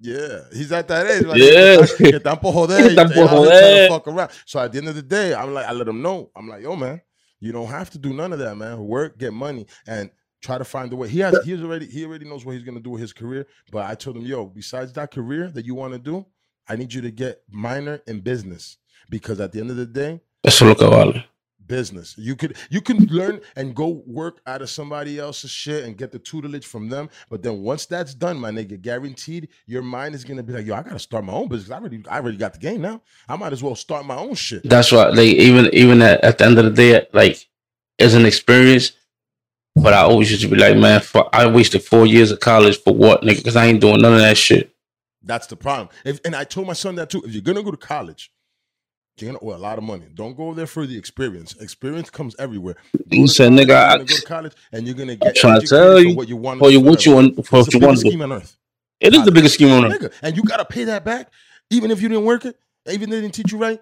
Yeah, he's at that age. Like, Yeah. Que están por joder. Que están y por out here trying joder. to fuck around. So at the end of the day, I'm like, I let him know. I'm like, yo, man, you don't have to do none of that, man. Work, get money, and try to find a way. He has, he's already, he already knows what he's gonna do with his career. But I told him, yo, besides that career that you want to do, I need you to get minor in business because at the end of the day, Eso lo que vale. business. You could you can learn and go work out of somebody else's shit and get the tutelage from them. But then once that's done, my nigga, guaranteed your mind is gonna be like, yo, I gotta start my own business. I already I already got the game now. I might as well start my own shit. That's why, like, even even at, at the end of the day, like, it's an experience. But I always used to be like, man, for, I wasted four years of college for what, nigga? Because I ain't doing none of that shit. That's the problem. If, and I told my son that too. If you're gonna go to college, you're gonna owe a lot of money. Don't go there for the experience. Experience comes everywhere. You said, college, nigga, I- go to college and you're gonna get trying to tell you, what you want. For you, what you want, for what you want scheme on earth. It is the biggest scheme on earth. nigga. And you gotta pay that back, even if you didn't work it, even if they didn't teach you right.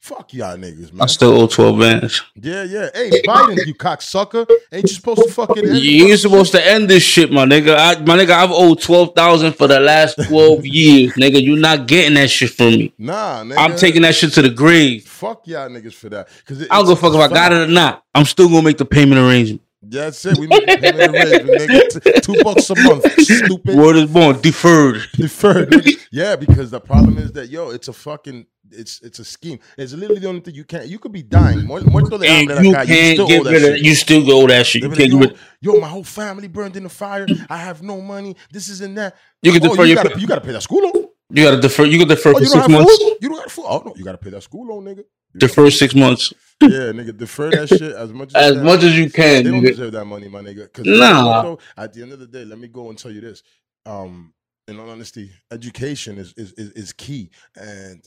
Fuck y'all niggas, man. I still owe 12 bands. yeah, yeah. Hey, Biden, you cocksucker. Ain't you supposed to fucking end You ain't supposed to end this shit, my nigga. I, my nigga, I've owed 12000 for the last 12 years, nigga. you not getting that shit from me. Nah, nigga. I'm taking that shit to the grave. Fuck y'all niggas for that. Cause it, I don't give a fuck if I got it or not. I'm still gonna make the payment arrangement. Yeah, that's it. We make payment arrangement, nigga. Two bucks a month. Stupid. Word is born deferred. Deferred. nigga. Yeah, because the problem is that yo, it's a fucking it's it's a scheme. It's literally the only thing you can't. You could be dying. Muerto de hambre you can't still get rid of. You still go that shit. You can't like, yo, yo, my whole family burned in the fire. I have no money. This is and that. You can Oh, defer you your. gotta, you gotta pay that school loan. You gotta defer. You can defer Oh, for six months. food. You don't got food. Oh no, you gotta pay that school loan, nigga. You Defer six months Yeah, nigga, defer that shit as much as, as you can. much as you can. They don't deserve that money, my nigga. Because Nah. at the end of the day, let me go and tell you this. Um, in all honesty, education is is is, is key, and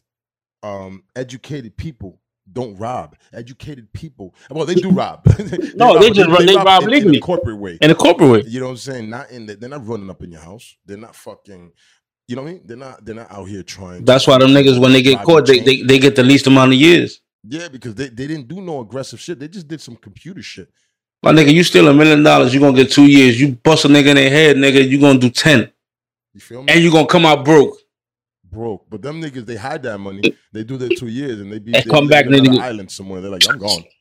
um, educated people don't rob. Educated people, well, they do rob. No, they just rob- they rob in- in legally. a corporate way. In a corporate way. You know what I'm saying? Not in the, they're not running up in your house. They're not fucking. You know what I mean? They're not. They're not out here trying. That's why them niggas when they get caught, they, they they get the least amount of years. Yeah, because they, they didn't do no aggressive shit. They just did some computer shit. My nigga, you steal a million dollars, you're gonna get two years. You bust a nigga in their head, nigga, you're gonna do ten, You feel me? and you're gonna come out broke. Broke. But them niggas, they hide that money. They do their two years and they be And they come back, in another nigga. island somewhere. They're like, I'm gone.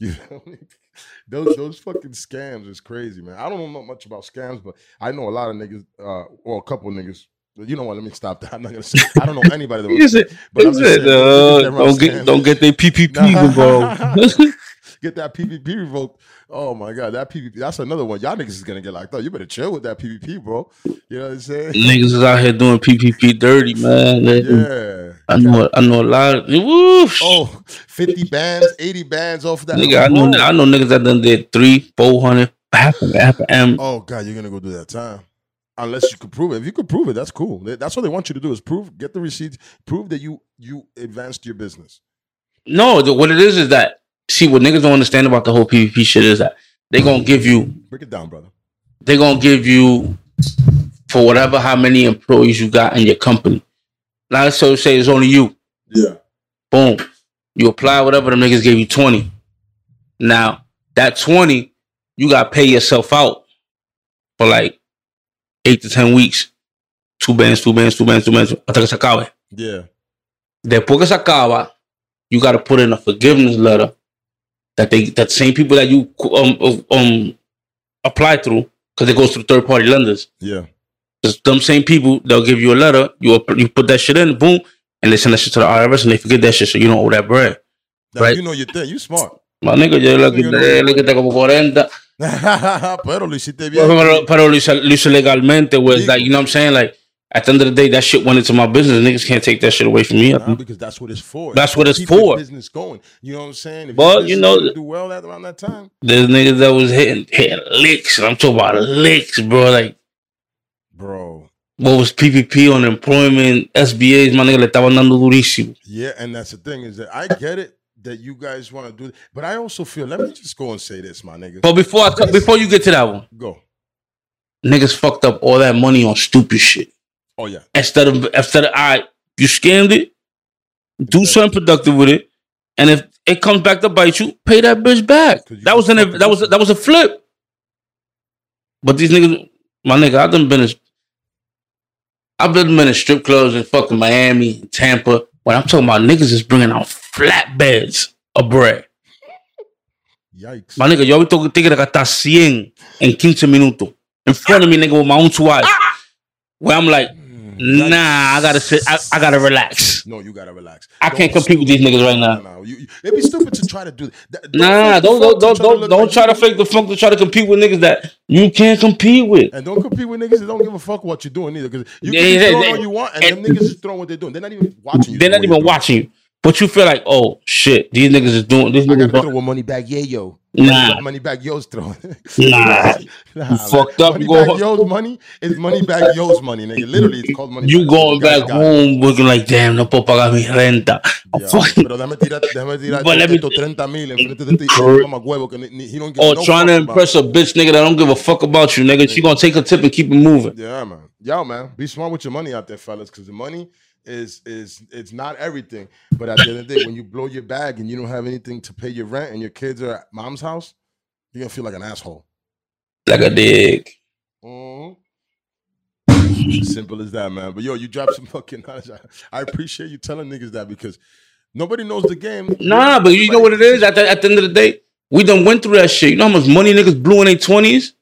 You me? Those those fucking scams is crazy, man. I don't know much about scams, but I know a lot of niggas, uh, or a couple niggas. You know what? Let me stop that. I'm not gonna say. I don't know anybody that. Was but I'm just saying, uh, niggas that run don't get scams- don't get their PPP involved. Get that PPP revoked. Oh my god, that PPP. That's another one. Y'all niggas is gonna get locked up. You better chill with that PPP, bro. You know what I'm saying? Niggas is out here doing PPP dirty, man. Yeah. I know, I know a lot. Of, woof. Oh, 50 bands, 80 bands off that. nigga, I know. I know niggas that done did three, four hundred, half half M. Oh God, you're gonna go do that time. Unless you could prove it. If you could prove it, that's cool. That's what they want you to do is prove, get the receipts, prove that you you advanced your business. No, the, what it is is that see what niggas don't understand about the whole PPP shit is that they gonna give you Break it down, brother. they gonna give you for whatever how many employees you got in your company. Now let's so say it's only you. Yeah. Boom. You apply whatever the niggas gave you 20. Now, that 20, you gotta pay yourself out for like eight to ten weeks. Two bands, two bands, two bands, two bands, hasta que se acabe. Yeah. Después que se acaba, you gotta put in a forgiveness letter that they that same people that you um um apply through, because it goes through third party lenders. Yeah. Just them same people, they'll give you a letter, you app- you put that shit in, boom, and they send that shit to the IRS and they forget that shit, so you don't owe that bread. Now, Right. You know your thing. You smart. My nigga, yo lo no. quité, le quité como 40. Pero lo hiciste bien. Pero, pero lo, hice, lo hice legalmente, was like, you know what I'm saying? Like, at the end of the day, that shit went into my business. Niggas can't take that shit away from me. Nah, because that's what it's for. That's what it's Keep for. Business going. You know what I'm saying? If But, you know- do well at around that time, There's niggas that was hitting, hitting licks. I'm talking about licks, bro. Like, bro. what was PPP, unemployment, SBAs, my nigga, le estaban dando durísimo. Yeah, and that's the thing is that I get it that you guys want to do it, but I also feel. Let me just go and say this, my nigga. But before I, cut- before you get to that one, Go. niggas fucked up all that money on stupid shit. Oh yeah. instead of instead of I you scammed it, do something productive with it, and if it comes back to bite you, pay that bitch back. That was an fucking- that was that was a flip. But these niggas, my nigga, I done been in, I've been in strip clubs in fucking Miami, Tampa. When I'm talking about niggas is bringing out flatbeds of bread. Yikes. My nigga, yo he visto tigre gastar 100 en 15 minutos. In front of me, nigga, with my own two eyes. Ah! Where I'm like, Yikes. nah, I gotta sit, I, I gotta relax. No, you gotta relax. I Don't can't compete with these niggas right now. No, no, you, you, it'd be stupid to try to do that. Nah, fake the don't don't don't don't, don't like try to fake the funk to try to compete with niggas that you can't compete with. And don't compete with niggas that don't give a fuck what you're doing either. Because you Yeah, can yeah, yeah. all you want, and, And- them niggas is throwing what they're doing. They're not even watching you. They're not even watching you, but you feel like, oh shit, these niggas is doing this. I Niggas gotta throw money back, yeah, yo. Nah. money back, yo's throwing. Nah. nah, fucked up. Money You go- yo's money is money back, yo's money, nigga. Literally, it's called money. you back. going You back home looking like, damn, no puedo pagar mi renta. Yeah, fucking- pero déjame tirar, déjame tirar But let me- estos 30 mil en de ti. Huevo, que ni- ni- he don't give Or no trying to about impress a bitch nigga that don't give a fuck about you, nigga. She gonna take a tip and keep it moving. Yeah, man. Yo, man. Be smart with your money out there, fellas, because the money is is it's not everything. But at the end of the day, when you blow your bag and you don't have anything to pay your rent and your kids are at mom's house, you're gonna feel like an asshole. Like a dig. Mhm. Simple as that, man. But yo, you dropped some fucking knowledge. I, I appreciate you telling niggas that because nobody knows the game. Nah, but you know what it is? At the, at the end of the day, We done went through that shit. You know how much money niggas blew in their twenties?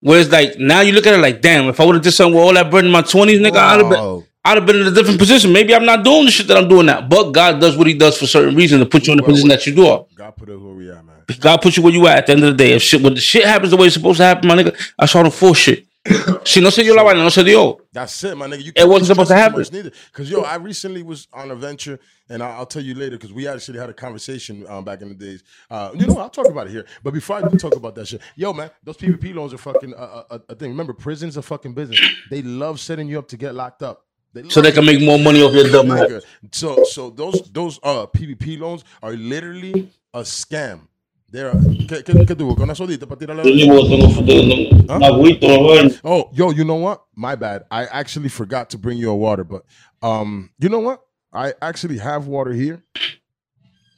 Whereas like now you look at it like, damn, if I would have did something with all that bread in my twenties, nigga, I'd have been. I'd have been in a different position. Maybe I'm not doing the shit that I'm doing now. But God does what he does for certain reasons to put you in the Well, position well. that you do. God put us where we at, man. God put you where you at at the end of the day. If shit when the shit happens the way it's supposed to happen, my nigga, I saw the full shit. Si no se dio la vaina, no se dio. That's it, my nigga. You It wasn't supposed to happen. Because yo, I recently was on a venture, and I'll, I'll tell you later. Because we actually had a conversation um, back in the days. Uh, you know, I'll talk about it here. But before I do talk about that shit, yo, man, those PPP loans are fucking uh, a, a thing. Remember, prisons are fucking business. They love setting you up to get locked up. So they can make more money off your dumb ass. So so those those uh PPP loans are literally a scam. They're ¿qué, qué, qué tuvo? Con una sodita para tirar la Oh, yo, you know what? My bad. I actually forgot to bring you a water, but um, you know what? I actually have water here.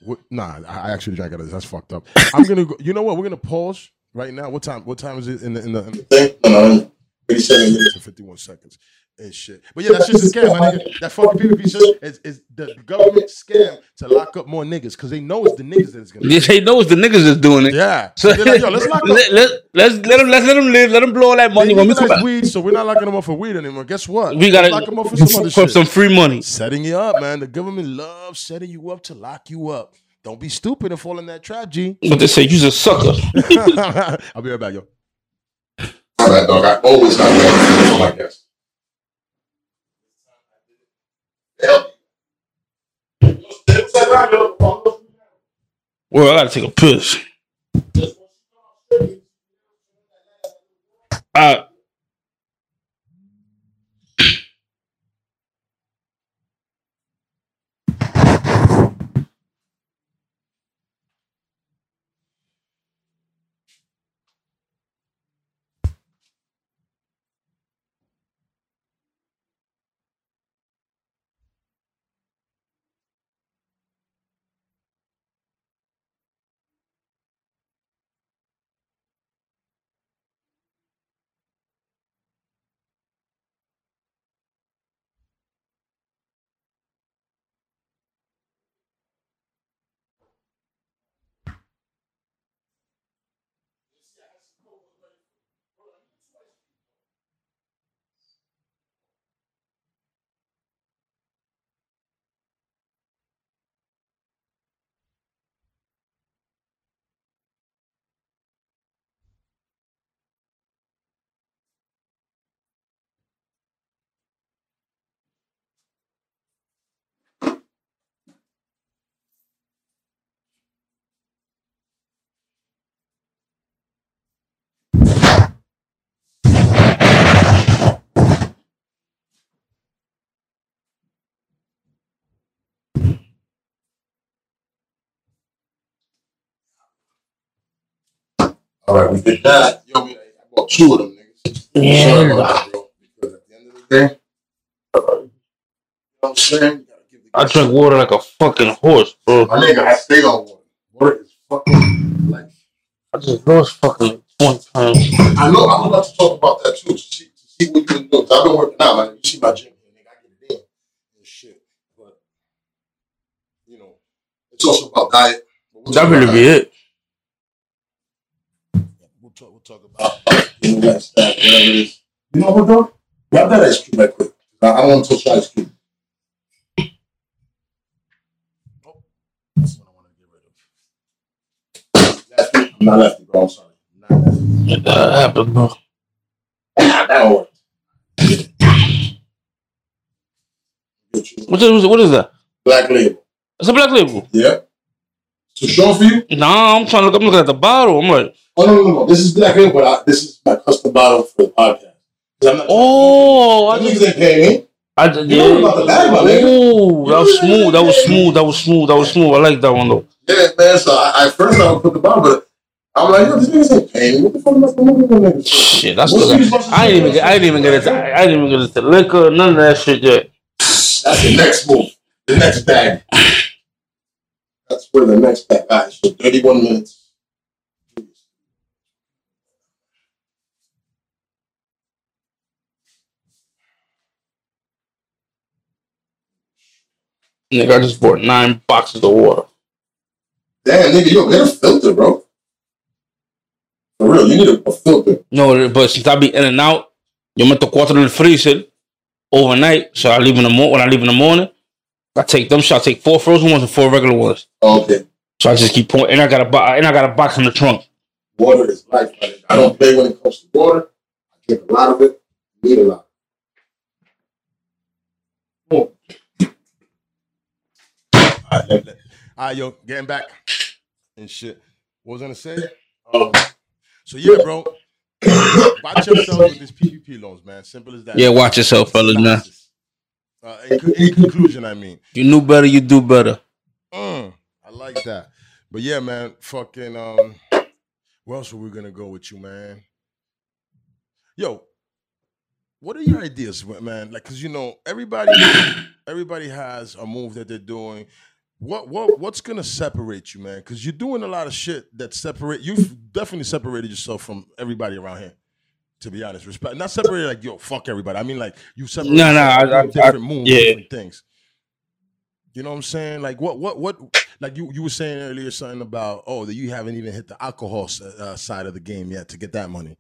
What, nah, I I actually drank out of this. That's fucked up. I'm gonna go. You know what? We're gonna pause right now. What time? What time is it in the in the, in the thing? 37 minutes and 51 seconds and shit. But yeah, that's just a scam, my nigga. That fucking PPP shit is, is the government scam to lock up more niggas because they know it's the niggas that is gonna. They they know it's the niggas that's doing it. Yeah. So So they're like, yo, let's lock up. let, let, let's let them let's let them live. Let them blow all that money They when we come back. weed, so we're not locking them up for weed anymore. Guess what? We gotta lock them up for some other for shit. some free money. Setting you up, man. The government loves setting you up to lock you up. Don't be stupid and fall in that trap, G. But they say you's a sucker. I'll be right back, yo. Bad, dog. I always have that. Well, I gotta take a piss. Uh, All right, we did that. Yo, we, I bought two of them niggas. Yeah. Sorry about that, bro. Because at the end of the day, you know what I'm saying? You gotta give the I drink water like a fucking horse, bro. My nigga, I stay on water. Water is fucking like. I just lost fucking like twenty pounds. I know. I'm about to talk about that too. To see, to see what you been doing. 'Cause I've been working out, man. You see my gym nigga. I get it in and shit. But you know, it's also about diet. But we'll That talk really be it. Talk. About you know, that stuff, whatever it is. You know what, though? Grab that ice cream right quick. I, I want to touch ice cream. Oh, that's what I want to get rid of. I'm not lefty, bro. I'm sorry. Not lefty. That happened, bro. That worked. What is what is that? Black label. It's a black label. Yeah. So show for you? Nah, I'm trying to look. I'm looking at the bottle. I'm like, Oh no, no, no. This is black label, but I, this is my custom bottle for the podcast. Oh, I just, niggas ain't paying me. I just, You know about the bag, my nigga. Ooh, that was smooth. That was smooth. That was smooth. That was smooth. I like that one though. Yeah, man. So I, I first I would put the bottle, but I'm like, yo, these niggas ain't paying me. What the fuck am I supposed to do? Shit, that's What's good. I ain't even. Get, I didn't even get it. I didn't even get it to liquor. None of that shit yet. That's the next move. The next bag. That's where the next. All right, so 31 minutes. Nigga, I just bought nine boxes of water. Damn, nigga, yo, get a filter, bro. For real, you need a, a filter. No, but since I be in and out, yo meto cuatro en el freezer overnight. So I leave in the morning. When I leave in the morning, I take them shots. I take four frozen ones and four regular ones. Okay. So I just keep pouring. And I got a bo- and I got a box in the trunk. Water is life. my nigga. I don't play when it comes to water. I drink a lot of it. Need a lot. All right, let- let- all right, yo, getting back and shit. What was I gonna say? Um, so yeah, bro. Watch yourself with these PPP loans, man. Simple as that. Yeah, watch yourself, fellas, man. Uh, in, in conclusion, I mean, You knew better, you do better. Mm, I like that. But yeah, man, fucking um where else were we gonna go with you, man? Yo, what are your ideas, man? Like, cause you know, everybody everybody has a move that they're doing. What what what's gonna separate you, man? Cause you're doing a lot of shit that separate you've definitely separated yourself from everybody around here. To be honest, respect not separated like yo, fuck everybody. I mean like you separate No, no, I- I- different I- moves, yeah. different things. You know what I'm saying? Like what what what like you you were saying earlier something about oh that you haven't even hit the alcohol uh, side of the game yet to get that money.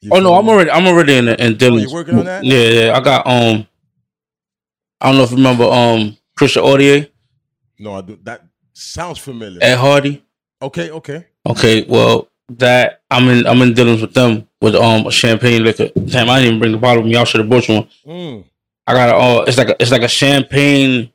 You Oh no, I'm already I'm already in in Dylan's. you working on that? Yeah, yeah. I got um I don't know if you remember um Christian Audigier, No, I do. That sounds familiar. Ed Hardy. Okay, okay. Okay, well that I'm in I'm in dealings with them with um a champagne liquor. Damn, I didn't even bring the bottle with me. Y'all should have brought you one. Mm. I got a uh, it's like a, it's like a champagne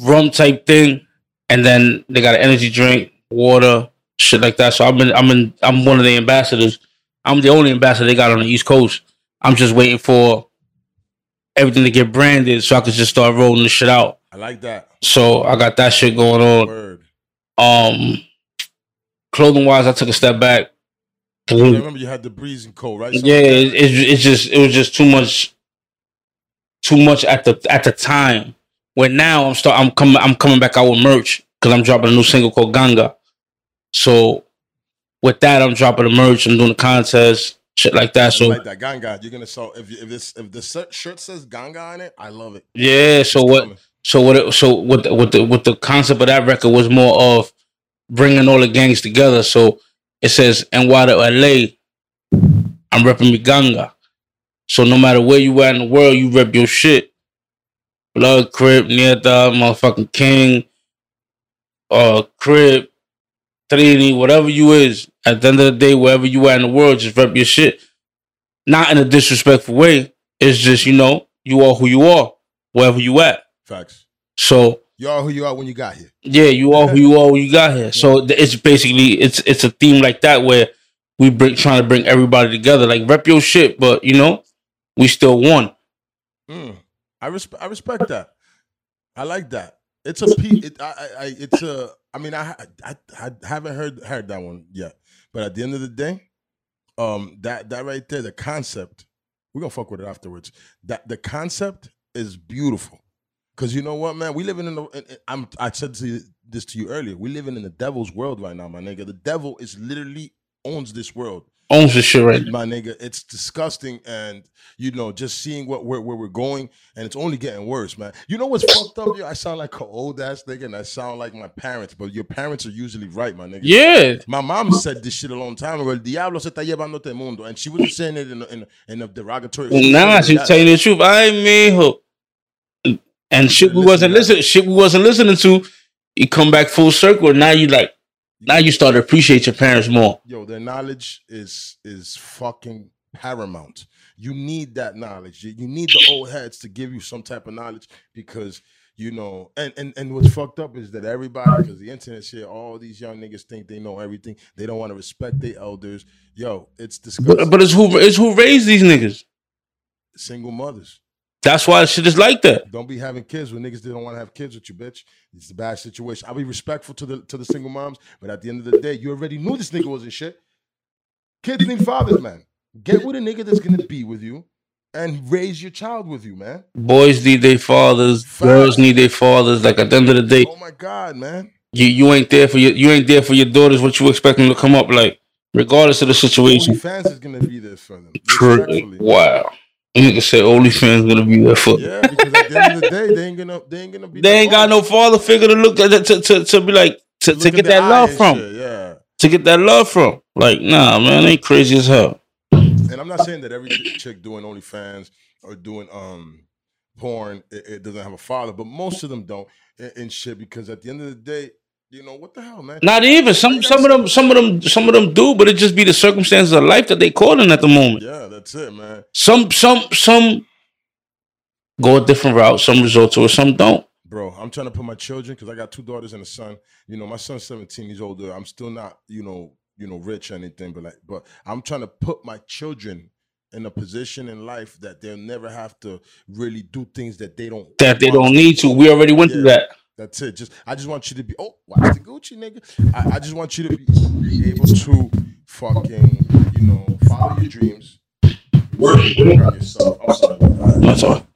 rum type thing, and then they got an energy drink, water, shit like that. So I'm in I'm in I'm one of the ambassadors. I'm the only ambassador they got on the East Coast. I'm just waiting for everything to get branded so I can just start rolling the shit out. I like that. So I got that shit going on. Word. Um, clothing wise, I took a step back. I remember you had the breeze and cold, right? Mm. yeah, it, it, it's just it was just too much, too much at the at the time. Where now I'm start I'm coming I'm coming back out with merch because I'm dropping a new single called Ganga. So with that, I'm dropping the merch. I'm doing the contest, shit like that. I So like that Ganga. You're gonna sell if if this if the shirt says Ganga on it, I love it. yeah. So It's what? coming. So what? It, so what? The, what the what the concept of that record was more of bringing all the gangs together. So it says NY to LA. I'm repping Miganga. So no matter where you at in the world, you rep your shit. Blood, Crip, Ñeta, motherfucking King, uh, Crip, Trini, whatever you is. At the end of the day, wherever you at in the world, just rep your shit. Not in a disrespectful way. It's just you know you are who you are, wherever you at. Facts. So You are who you are when you got here. yeah, you are who you are when you got here. So it's basically it's it's a theme like that where we bring trying to bring everybody together. Like rep your shit, but you know we still won. Mm. I respect. I respect that. I like that. It's a it, I, I, I, it's a. I mean, I, I, I haven't heard heard that one yet. But at the end of the day, um, that that right there, the concept, we're gonna fuck with it afterwards. That the concept is beautiful. Cause you know what, man, we living in the. I'm. I said to you- this to you earlier. We living in the devil's world right now, my nigga. The devil is literally owns this world Owns the shit right. my nigga. It's disgusting, and you know, just seeing what where, where we're going, and it's only getting worse, man. You know what's fucked up? Yo? I sound like an old ass nigga, and I sound like my parents, but your parents are usually right, my nigga. Yeah, My mom said this shit a long time ago. El diablo se está llevando este mundo, and she wasn't saying it in a, in a, in a derogatory. nah, she's telling the truth. I mean her. And shit we wasn't listening. Shit we wasn't listening to. You come back full circle. Now you like. Now you start to appreciate your parents more. yo, their knowledge is is fucking paramount. You need that knowledge. You, you need the old heads to give you some type of knowledge because you know. And and and what's fucked up is that everybody, because the internet shit, all these young niggas think they know everything. They don't want to respect their elders. Yo, it's disgusting. But, but it's who it's who raised these niggas. Single mothers. That's why shit is like that. Don't be having kids when niggas don't want to have kids with you, bitch. It's a bad situation. I'll be respectful to the to the single moms, but at the end of the day, you already knew this nigga wasn't shit. Kids need fathers, man. Get with a nigga that's gonna be with you and raise your child with you, man. Boys need their fathers. Girls need their fathers. Like at the end of the day, Oh my god, man. you you ain't there for your you ain't there for your daughters. What you expect them to come up like, regardless of the situation. OnlyFans is gonna be there for them. Wow. Nigga said OnlyFans gonna be there for. Yeah, because at the end of the day, they ain't gonna they ain't gonna be. They ain't got no father figure to look at to to, to be like to, to get that love from. shit, Yeah. To get that love from. Like, nah, man, they crazy as hell. And I'm not saying that every chick doing OnlyFans or doing um porn it, it doesn't have a father, but most of them don't and, and shit because at the end of the day, you know what the hell, man. Not even some some of them some of them some of them do, but it just be the circumstances of life that they calling at the moment. Yeah, that's it, man. Some some some go a different route, some resort to it, some don't. Bro, I'm trying to put my children because I got two daughters and a son. You know, my son's 17, he's older. I'm still not, you know, you know, rich or anything, but like, but I'm trying to put my children in a position in life that they'll never have to really do things that they don't That they don't need to. We already went through that. That's it. Just I just want you to be oh watch the Gucci nigga. I, I just want you to be, be able to fucking you know follow your dreams, work, work on yourself. I'm sorry, that. All.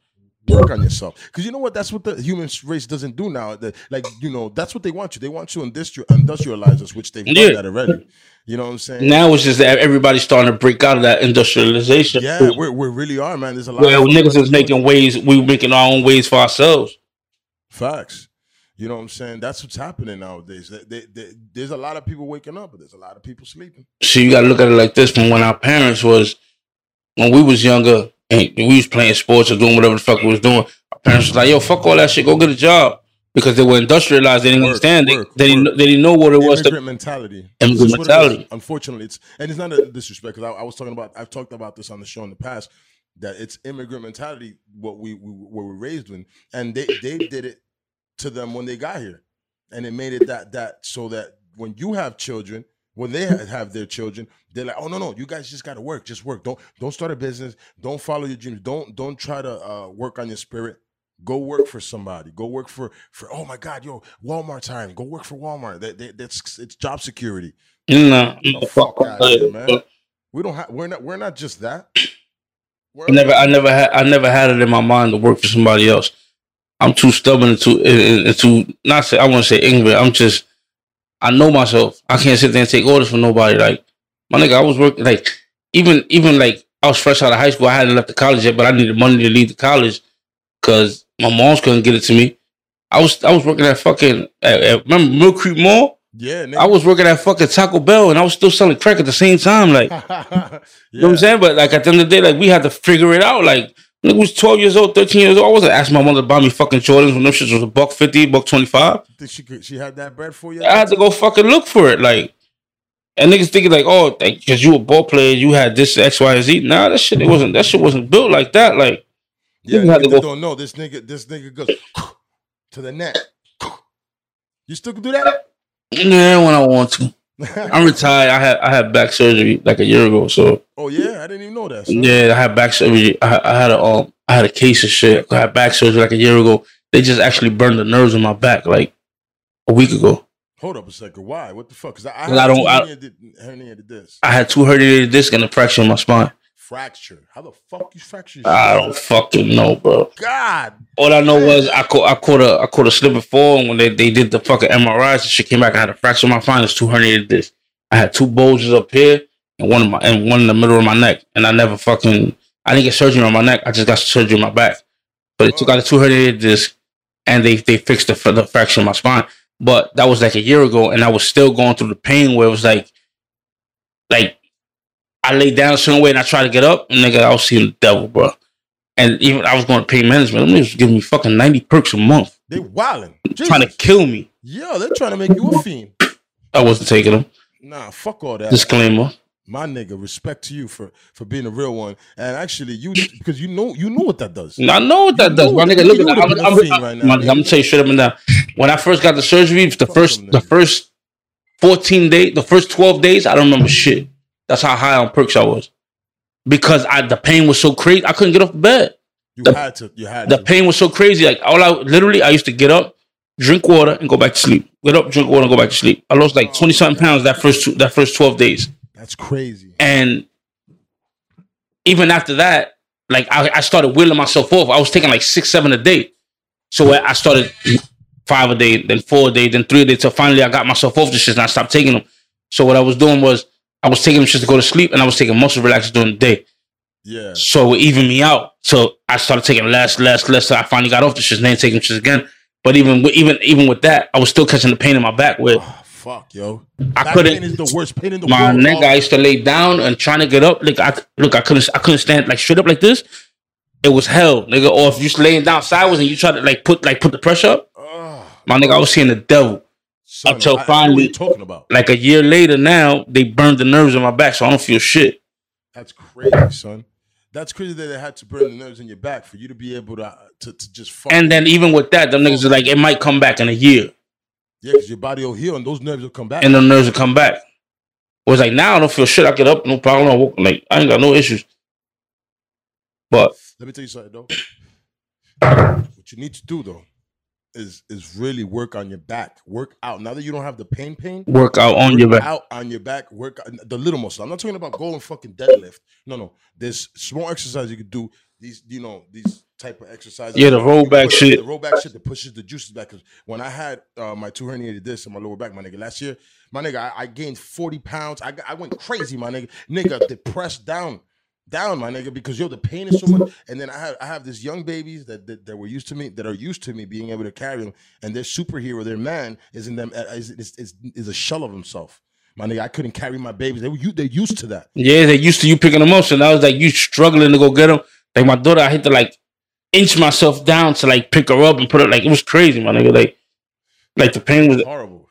work on yourself because you know what that's what the human race doesn't do now. The, like you know that's what they want you. They want you industri- industrialize us, which they've Yeah. done that already. You know what I'm saying? Now it's just that everybody's starting to break out of that industrialization. yeah, we we really are, man. There's a lot. Well, of niggas is making ways. We making our own ways for ourselves. facts. You know what I'm saying? That's what's happening nowadays. They, they, they, there's a lot of people waking up, but there's a lot of people sleeping. So you got to look at it like this: from when our parents was, when we was younger and we was playing sports or doing whatever the fuck we was doing, our parents was like, "Yo, fuck all that shit. Go get a job." Because they were industrialized, they didn't Work, understand. They, work, they didn't. work. They didn't know what it was. immigrant To, mentality. Immigrant what it mentality. Unfortunately, it's and it's not a disrespect because I, I was talking about I've talked about this on the show in the past that it's immigrant mentality what we, we what we're raised with, and they they did it to them when they got here, and it made it that that so that when you have children. When they have their children, they're like, "Oh no, no, you guys just got to work. Just work. Don't don't start a business. Don't follow your dreams. Don't don't try to uh, work on your spirit. Go work for somebody. Go work for for. Oh my God, yo, Walmart time. Go work for Walmart. That, that that's it's job security. fuck here, man. We don't have. We're not. We're not just that. We're I never, I never had, I never had it in my mind to work for somebody else. I'm too stubborn and too, and, and too not say I want to say ignorant. I'm just, I know myself. I can't sit there and take orders from nobody. Like my nigga, I was working like even, even like I was fresh out of high school. I hadn't left the college yet, but I needed money to leave the college because my moms couldn't get it to me. I was, I was working at fucking, at, at, remember Mill Creek Mall? Yeah, nigga. I was working at fucking Taco Bell and I was still selling crack at the same time. Like. yeah. You know what I'm saying? But like at the end of the day, like we had to figure it out. Like nigga was 12 years old, 13 years old. I wasn't asking my mother to buy me fucking Jordans when them shits was a buck 50, buck 25. Think she she had that bread for you? I had to go fucking look for it. Like, and niggas thinking like, oh, because you a ball player, you had this X, Y, and Z. Nah, that shit it wasn't. That shit wasn't built like that. Like, Yeah, You had to go- don't know this nigga. This nigga goes to the net. You still can do that? yeah, when I want to. I'm retired. I had I had back surgery like a year ago. So oh yeah, I didn't even know that. son. yeah, I had back surgery. I, I had a um, I had a case of shit. I had back surgery like a year ago. They just actually burned the nerves in my back like a week ago. Hold up a second. Why? What the fuck? Because I, I, I had don't- I- herniated, herniated disc. I had two herniated discs and a fracture in my spine. Fracture. How the fuck you fracture? I don't fucking know, bro. God. All I know was I caught I caught a I caught a slip and fall, and when they, they did the fucking MRIs, the shit came back. I had a fracture in my spine. It's two herniated discs. I had two bulges up here and one in my and one in the middle of my neck, and I never fucking I didn't get surgery on my neck. I just got surgery on my back. But it took out the two herniated discs, and they they fixed the the fracture in my spine. But that was like a year ago, and I was still going through the pain where it was like, like I lay down way and I try to get up, and nigga, I was seeing the devil, bro. And even I was going to pain management. Them niggas was giving me fucking ninety perks a month, They wildin'. trying to kill me. Yo, they're trying to make you a fiend. I wasn't taking them. Nah, fuck all that. Disclaimer. My nigga, respect to you for for being a real one. And actually, you because you know you know what that does. I know what that You does, my nigga. Look at that. I'm, I'm, I'm, right now, I'm, gonna tell you straight up and down. When I first got the surgery, the Fuck first them the first fourteen days, the first twelve days, I don't remember shit. That's how high on perks I was. Because I the pain was so crazy, I couldn't get off the bed. You the- had to. You had The to. pain was so crazy. Like all I literally, I used to get up, drink water, and go back to sleep. Get up, drink water, and go back to sleep. I lost like oh, twenty something pounds that first two, that first twelve days, That's crazy. and even after that, like I, I started wheeling myself off. I was taking like six, seven a day. So I started five a day, then four a day, then three a day, till finally I got myself off the shit and I stopped taking them. So what I was doing was I was taking them shit to go to sleep, and I was taking muscle relaxers during the day. Yeah. So it evened me out. So I started taking less, less, less. So I finally got off the shit and then taking shit again. But even with, even even with that, I was still catching the pain in my back. With Oh, fuck, yo. I Back couldn't- pain is the worst pain in the My world. neck, dog. I used to lay down and trying to get up. Like I look, I couldn't, I couldn't stand like straight up like this. It was hell, nigga. Or if you just laying down sideways and you try to like put like put the pressure up, Ugh, my nigga, I was seeing the devil. Son, Until I- finally- talking about. Like a year later, now they burned the nerves in my back, so I don't feel shit. That's crazy, son. That's crazy that they had to burn the nerves in your back for you to be able to uh, to, to just fuck. And then even with that, them niggas are like, it might come back in a year, yeah, because your body will heal and those nerves will come back. and the nerves will come back. Whereas like now, I don't feel shit. I get up, no problem. I walk, like I ain't got no issues. But Let me tell you something though. what you need to do though is is really work on your back. Work out. Now that you don't have the pain pain, work out on your back. out on your back, work out the little muscle. I'm not talking about go and fucking deadlift. No, no. There's small exercise you could do. These, you know, these type of exercises. Yeah, the roll back push- shit. The roll back shit that pushes the juices back. Cause when I had uh, my two herniated discs in my lower back, my nigga, last year, my nigga, I, I gained 40 pounds. I, I went crazy, my nigga. Nigga, depressed down. Down, my nigga, because yo, the pain is so much. And then I have I have these young babies that, that that were used to me, that are used to me being able to carry them, and their superhero, their man, is in them uh, is is, is, is a shell of himself. My nigga, I couldn't carry my babies. They were you. They're used to that. Yeah, they used to you picking them up, so now it's like you struggling to go get them. Like my daughter, I had to like inch myself down to like pick her up and put her like it was crazy, my nigga. Like, like the pain was horrible.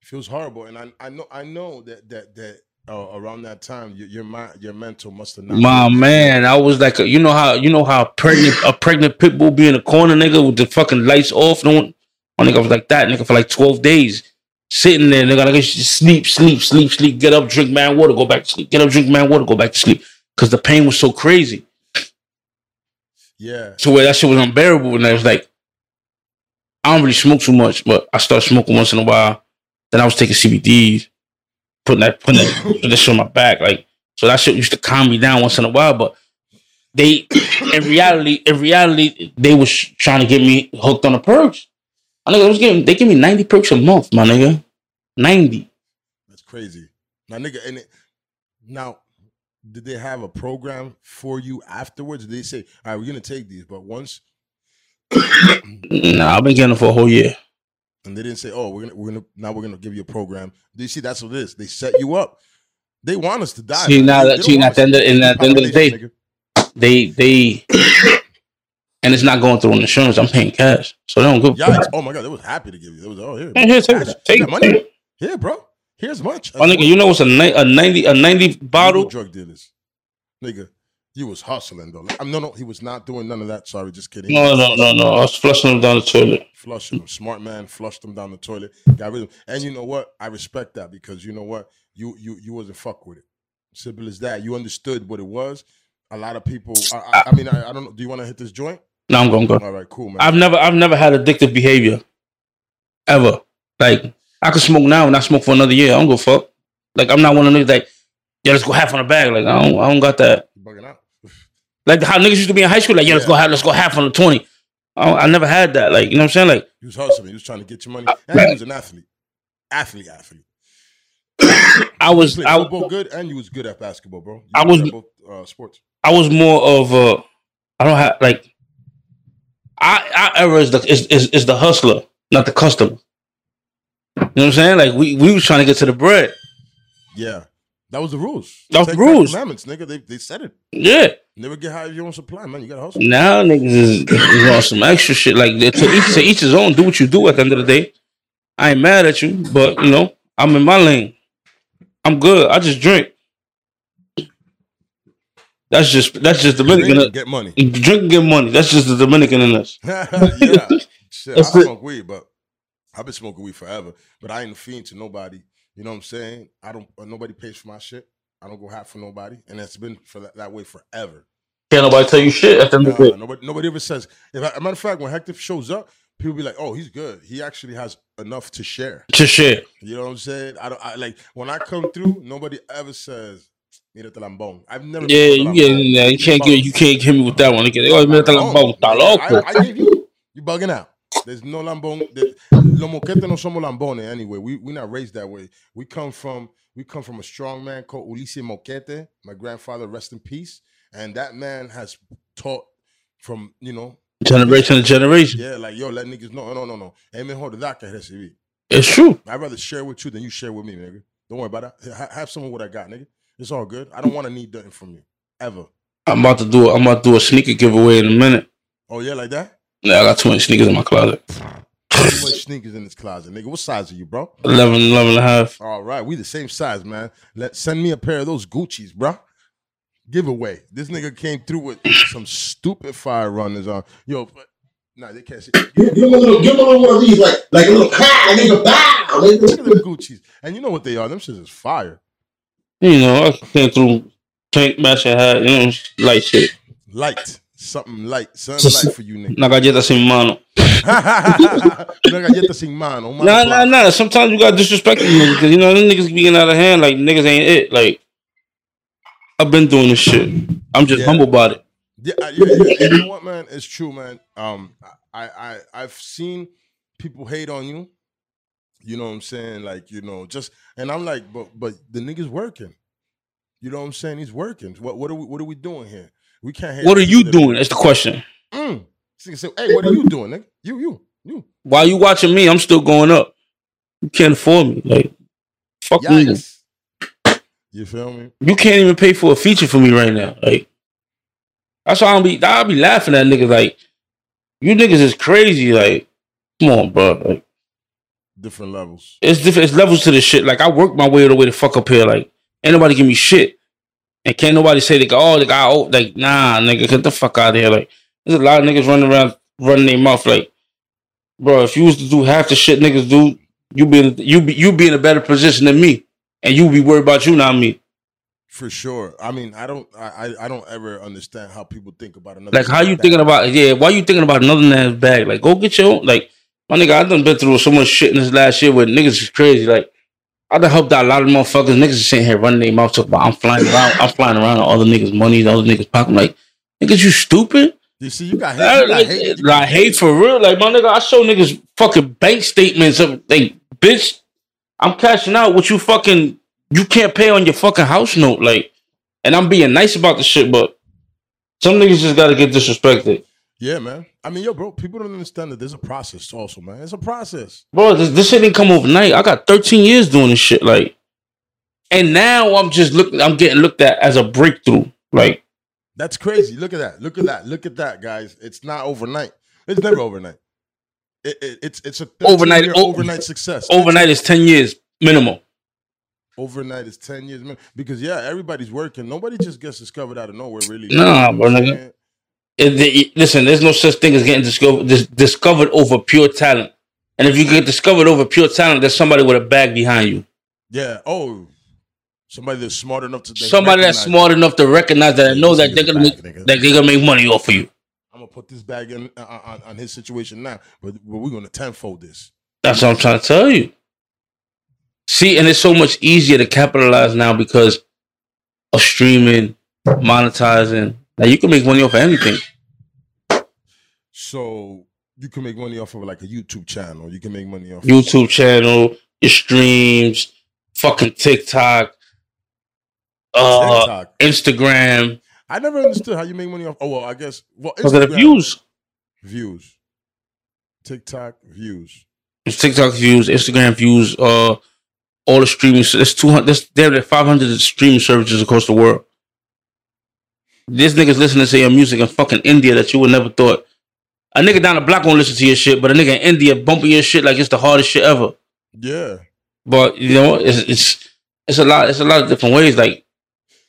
It feels horrible, and I I know I know that that that uh, around that time your your mind your mental must have not. My man, I was like, a, you know how you know how pregnant a pregnant pit bull be in the corner, nigga, with the fucking lights off. No one, my nigga was like that, nigga, for like twelve days, sitting there, nigga, like sleep, sleep, sleep, sleep, get up, drink man water, go back to sleep, get up, drink man water, go back to sleep, because the pain was so crazy. Yeah, to where that shit was unbearable. And I was like, I don't really smoke too much, but I started smoking once in a while. Then I was taking CBDs, putting that putting that, shit on my back, like so that shit used to calm me down once in a while. But they, in reality, in reality, they was trying to get me hooked on the perks. I nigga was getting they give me ninety perks a month, my nigga, ninety. that's crazy. Now, nigga, and it, now did they have a program for you afterwards? Did they say, all right, we're gonna take these, but once, Nah, I've been getting them for a whole year. And they didn't say, oh, we're gonna we're gonna now we're gonna give you a program. Do you see? That's what it is. They set you up. They want us to die. See, now They- that- they see, don't now want at the end of- and at the end of the day- nigga. They they, and it's not going through an insurance. I'm paying cash, so they don't go. Yikes. Oh my god, they was happy to give you. They was oh here, Hey, here, take money. Here, bro. Here's much. Oh, nigga, you know what's a ni- a ninety a ninety bottle? drug dealers, nigga. You was hustling though. Like, I'm no, no. He was not doing none of that. Sorry, just kidding. No, no, no, no. I was flushing them down the toilet. Flushing him. Smart man flushed him down the toilet. Got rid of him. And you know what? I respect that because you know what? You you you wasn't fuck with it. Simple as that. You understood what it was. A lot of people. I, I, I mean, I, I don't know. Do you want to hit this joint? No, I'm gonna go. All right, cool, man. I've never I've never had addictive behavior, ever. Like I could smoke now and I smoke for another year. I don't go fuck. Like I'm not one of niggas like, yeah, let's go half on the bag. Like I don't I don't got that. You bugging out. Like how niggas used to be in high school. Like yeah, let's go half let's go half on the twenty. I, I never had that. Like you know what I'm saying? Like he was hustling. he was trying to get your money. And you was an athlete. Athlete, athlete. I was I, football good, and you was good at basketball, bro. You I was- both uh, sports. I was more of a I don't have like I our era is the is, is, is the hustler, not the customer. You know what I'm saying? Like we we was trying to get to the bread. Yeah, that was the rules. That was the rules. Commandments, nigga. They they said it. Yeah. Never get high of your own supply, man. You gotta hustle. Now niggas is, is on some extra shit. Like to each to each his own. Do what you do at the end of the day. I ain't mad at you, but you know I'm in my lane. I'm good. I just drink. That's just that's just Dominican. Drink get money. Drink and get money. That's just the Dominican in us. yeah, shit. I That's it. smoke weed, but I've been smoking weed forever. But I ain't a fiend to nobody. You know what I'm saying? I don't. Nobody pays for my shit. I don't go half for nobody, and it's been for that, that way forever. Can't nobody tell you shit at the end of the day. nobody, nobody ever says. If I, a matter of fact, when Hector shows up, people be like, "Oh, he's good. He actually has enough to share." To share. You know what I'm saying? I don't I, like when I come through. Nobody ever says, "Mira lambón." I've never. Yeah, you get in there. You can't get you can't hit me with that one. again. Oh, mira, Lambón, está loco. I, I gave you. You bugging out. There's no lambón. There, los moquetes no somos lambones anyway. We we not raised that way. We come from we come from a strong man called Ulises Moquete. My grandfather, rest in peace. And that man has taught from you know Generation to generation. yeah like yo let niggas know no no no. Mejor dar que recibir. It's true. I'd rather share with you than you share with me, nigga. Don't worry about that. Ha- have some of what I got, nigga. It's all good. I don't want to need nothing from you ever. I'm about to do. I'm about to do a sneaker giveaway in a minute. Oh yeah, like that. Yeah, I got too many sneakers in my closet. Too much sneakers in this closet, nigga. What size are you, bro? 11, 11 and a half. All right, we the same size, man. Let send me a pair of those Gucci's, bro. Giveaway. This nigga came through with some stupid fire runners on. Yo, but, nah, they can't see. Give give him a little, give him a little one of these, like like a little clap, nigga, bow. Look at them Gucci's, and you know what they are. Them shits is fire. You know, I came through tank matching hat. You know, light shit. Light, something light, something light for you, nigga. Una galleta sin mano. Una galleta sin mano. mano Nah, nah, nah. Sometimes you gotta disrespect them niggas because you know them niggas be getting out of hand. Like niggas ain't it. Like I've been doing this shit. I'm just Yeah. humble about it. Yeah, yeah. You know what, man? It's true, man. Um, I, I, I've seen people hate on you. You know what I'm saying? Like, you know, just and I'm like, but, but the nigga's working. You know what I'm saying? He's working. What, what are we, what are we doing here? We can't. What are you doing? That's the question. Mm. Nigga hey, what are you doing, nigga? You, you, you. While you watching me, I'm still going up. You can't afford me. Like fuck me. You feel me? You can't even pay for a feature for me right now. Like that's why I'll be I'll be laughing at niggas like you niggas is crazy. Like, come on, bro. Like Different levels. it's different it's levels to this shit. Like I work my way all the way to fuck up here. Like anybody give me shit. And can't nobody say they go, oh the guy oh like nah nigga, get the fuck out of here. Like there's a lot of niggas running around running their mouth like bro, if you was to do half the shit niggas do, you be in, you be you be in a better position than me. And you be worried about you, not me. For sure. I mean, I don't, I, I- don't ever understand how people think about another. Like, how you thinking about? Yeah, why you thinking about another man's bag? Like, go get your own. Like, my nigga, I done been through so much shit in this last year with niggas is crazy. Like, I just hope that a lot of motherfuckers. Niggas is sitting here running their mouth talking about I'm flying around. I'm flying around all the niggas' money, all the niggas' pocket. I'm like, niggas, you stupid? You see, you got hate. You got Like, hate. like, hate for real. Like, my nigga, I show niggas fucking bank statements of, like, bitch, I'm cashing out what you fucking, you can't pay on your fucking house note. Like, and I'm being nice about the shit, but some niggas just gotta get disrespected. Yeah, man. I mean, yo, bro, people don't understand that there's a process also, man. It's a process. Bro, this, this shit didn't come overnight. I got 13 years doing this shit. Like, and now I'm just looking, I'm getting looked at as a breakthrough. Like, That's crazy. Look at that. Look at that. Look at that, guys. It's not overnight. It's never overnight. It, it, it's it's a Overnight- o- overnight success. overnight is 10 years minimum. Overnight is ten years, man. Because yeah, everybody's working. Nobody just gets discovered out of nowhere, really. Nah, You know bro, what I'm nigga. saying? It- the- listen, there's no such thing as getting discovered, dis- discovered over pure talent. And if you get discovered over pure talent, there's somebody with a bag behind you. Yeah. Oh, somebody that's smart enough to Somebody that's smart enough to recognize that and know that they're gonna make, that they're gonna make money off of you. I'm gonna put this bag in uh, on, on his situation now, but, but we're gonna tenfold this. That's what I'm trying to tell you. See, and it's so much easier to capitalize now because of streaming, monetizing. Now you can make money off of anything. So you can make money off of like a YouTube channel. You can make money off YouTube channel, your streams, fucking TikTok, uh, TikTok. Instagram. I never understood how you make money off. Oh well, I guess well Because of the views. views, TikTok views. It's TikTok views, Instagram views, uh, all the streaming. There's two hundred. There's there are five hundred streaming services across the world. This niggas listening to your music in fucking India that you would never thought. A nigga down the block won't listen to your shit, but a nigga in India bumping your shit like it's the hardest shit ever. Yeah, But you know, it's it's it's a lot. It's a lot of different ways. Like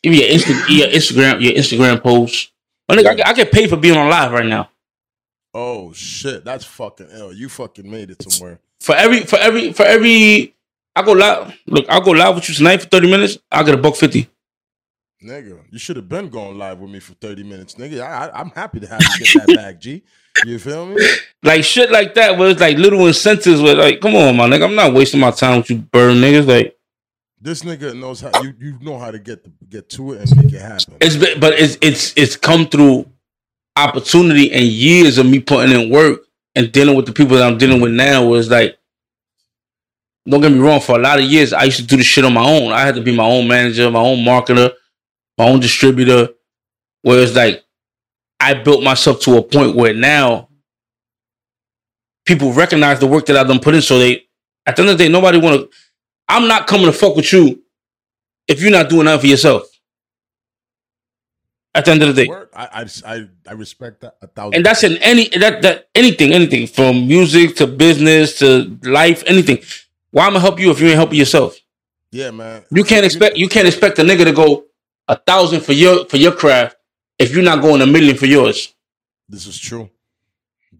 even your Insta, your Instagram, your Instagram posts. My nigga, I, get- I get paid for being on live right now. Oh shit, that's fucking ill. You fucking made it somewhere. For every for every for every I go live. Look, I'll go live with you tonight for thirty minutes. I'll get a buck fifty. Nigga, you should have been going live with me for 30 minutes. Nigga, I, I'm happy to have you get that back, G. You feel me? Like shit like that, where it's like little incentives. Where like, come on, my nigga, I'm not wasting my time with you burn niggas. Like This nigga knows how you, you know how to get the, get to it and make it happen. it's been, but it's it's it's come through opportunity and years of me putting in work and dealing with the people that I'm dealing with now. Was like, don't get me wrong. For a lot of years, I used to do the shit on my own. I had to be my own manager, my own marketer, my own distributor. Where it's like, I built myself to a point where now people recognize the work that I've done put in, so they At the end of the day, nobody want to. I'm not coming to fuck with you if you're not doing that for yourself. At the end of the day, I, I I respect that a thousand. and that's in any that that anything, anything from music to business to life, anything. Why am I gonna help you if you ain't helping yourself? yeah, man. You can't expect you can't expect a nigga to go a thousand for your for your craft if you're not going a million for yours. This is true.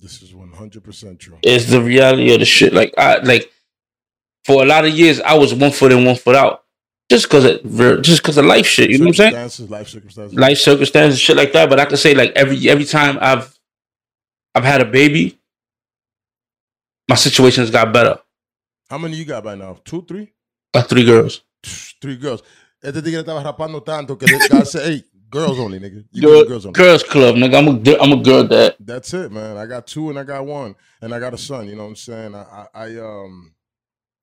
This is one hundred percent true. It's the reality of the shit. Like I like for a lot of years I was one foot in, one foot out. Just cause of just cause of life shit. You know what I'm saying? Life circumstances. Life circumstances, shit like that. But I can say like every every time I've I've had a baby, my situation's got better. How many you got by now? Two, three, Got three girls. three girls. Este tigre estaba rapando tanto que God said, "Hey, girls only, nigga. You Girl- girls only." girls club, nigga. I'm a I'm a girl dad. That's it, man. I got two and I got one, and I got a son. You know what I'm saying? I, I, I um,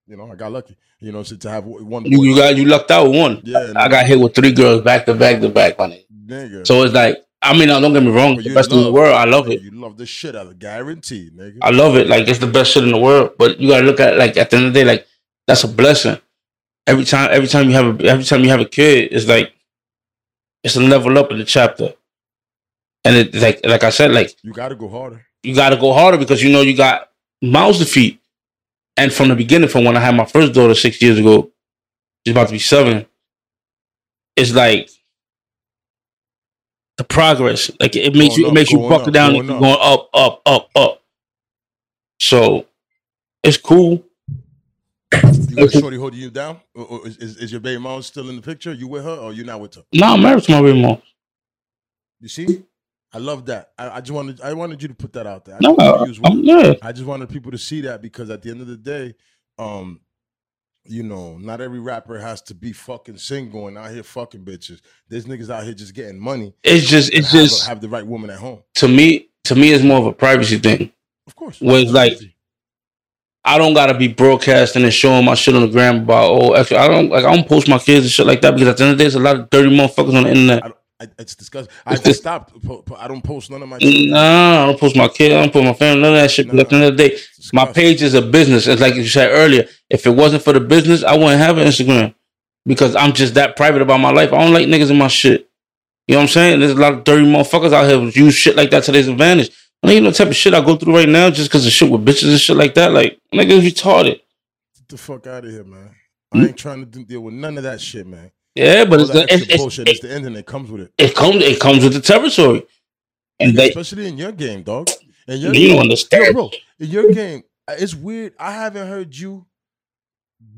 you know, I got lucky. You know, so to have one. You, you got you lucked out with one. yeah, I got hit with three girls back to back to back, my nigga. nigga. So it's like, I mean, don't get me wrong, the best in the world. I love it. You love the shit out of guaranteed, nigga. I love it. Like it's the best shit in the world. But you gotta look at it, like at the end of the day, like that's a blessing. Every time, every time you have a, every time you have a kid, it's like it's a level up in the chapter. And it like like I said, like you got to go harder. you got to go harder because you know you got miles to feed. And from the beginning, from when I had my first daughter six years ago, she's about to be seven. It's like the progress. Like it makes you, it makes you buckle down, going and up. going up, up, up, up. So it's cool. You got Shorty holding you down? Or, or is, is, your baby mom still in the picture? You with her or you not with her? No, I'm married to my baby mom. You see? I love that. I, I just wanted I wanted you to put that out there. I No, words. I just wanted people to see that because at the end of the day, um, you know, not every rapper has to be fucking single and out here fucking bitches. There's niggas out here just getting money. It's just, it's have, just have the right woman at home. to me. To me, it's more of a privacy thing. Of course. Well, it's like- I don't gotta be broadcasting and showing my shit on the gram about oh actually I don't like I don't post my kids and shit like that because at the end of the day there's a lot of dirty motherfuckers on the internet. I, it's disgusting. I just stopped. I don't post none of my shit. Nah, I don't post my kids, I don't post my family, none of that shit. But at the end of the day, my page is a business. It's like you said earlier. If it wasn't for the business, I wouldn't have an Instagram. Because I'm just that private about my life. I don't like niggas in my shit. You know what I'm saying? There's a lot of dirty motherfuckers out here who use shit like that to their advantage. I know the type of shit I go through right now just because of shit with bitches and shit like that. Like, niggas retarded. Get the fuck out of here, man. Hmm? I ain't trying to deal with none of that shit, man. Yeah, but All it's, that the, it's, it's, bullshit. It's the internet comes with it. it comes it comes with the territory. And they especially in your game, dog. Your you don't game, understand. Bro. In your game, uh, it's weird. I haven't heard you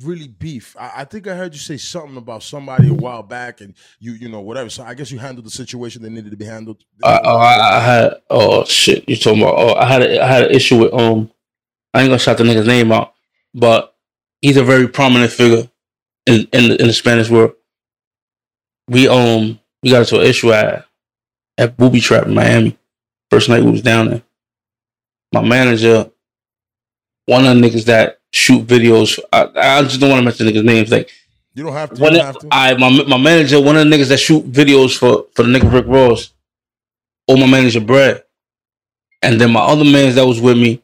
really beef. I, I think I heard you say something about somebody a while back, and you, you know, whatever. So I guess you handled the situation that needed to be handled. I, oh, I, I had oh shit. You talking about? Oh, I had a, I had an issue with um. I ain't gonna shout the nigga's name out, but he's a very prominent figure in in the, in the Spanish world. We um we got into an issue at at Booby Trap in Miami. First night we was down there. My manager, one of the niggas that shoot videos. I, I just don't want to mention niggas' names. Like you don't have to. One have to. I my my manager, one of the niggas that shoot videos for for the nigga Rick Ross, or my manager Brad, and then my other mans that was with me,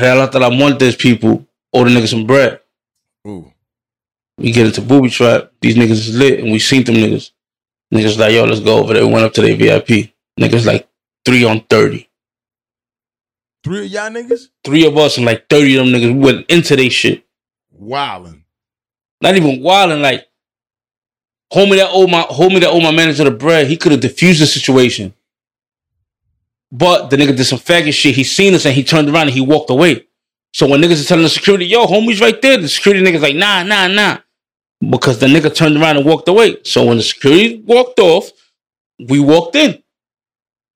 Real hasta la muerte's people, or the niggas from Brad. Ooh, We get into booby trap. These niggas is lit, and we seen them niggas. Niggas like yo, let's go over there. We went up to their VIP. Niggas like three on thirty. Three of y'all niggas Three of us and like thirty of them niggas went into they shit. wilding. not even wilding. Like, homie that owe my homie that owe my manager the bread, he could have diffused the situation. But the nigga did some faggot shit. He seen us and he turned around and he walked away. So when niggas are telling the security, yo, homie's right there, the security nigga's like, nah, nah, nah. Because the nigga turned around and walked away. So when the security walked off, we walked in.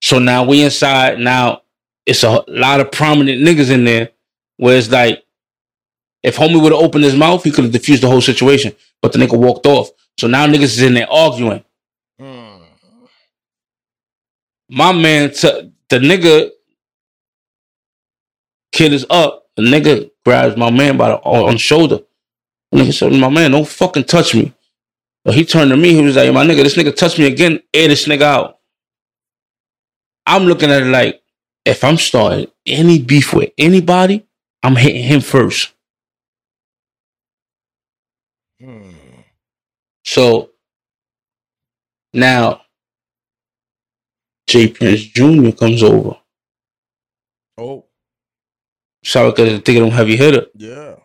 So now we inside. Now it's a lot of prominent niggas in there where it's like, if homie would have opened his mouth, he could have diffused the whole situation. But the nigga walked off. So now niggas is in there arguing. Mm. My man, t- the nigga, kid is up. The nigga grabs my man by the on, on the shoulder. The nigga said, "My man, don't fucking touch me." But he turned to me. He was like, "My nigga, this nigga touched me again. Air this nigga out." I'm looking at it like, if I'm starting any beef with anybody, I'm hitting him first. Hmm. So now J Prince Jr. comes over. Oh, Sorry, because I think I'm heavy hitter. yeah.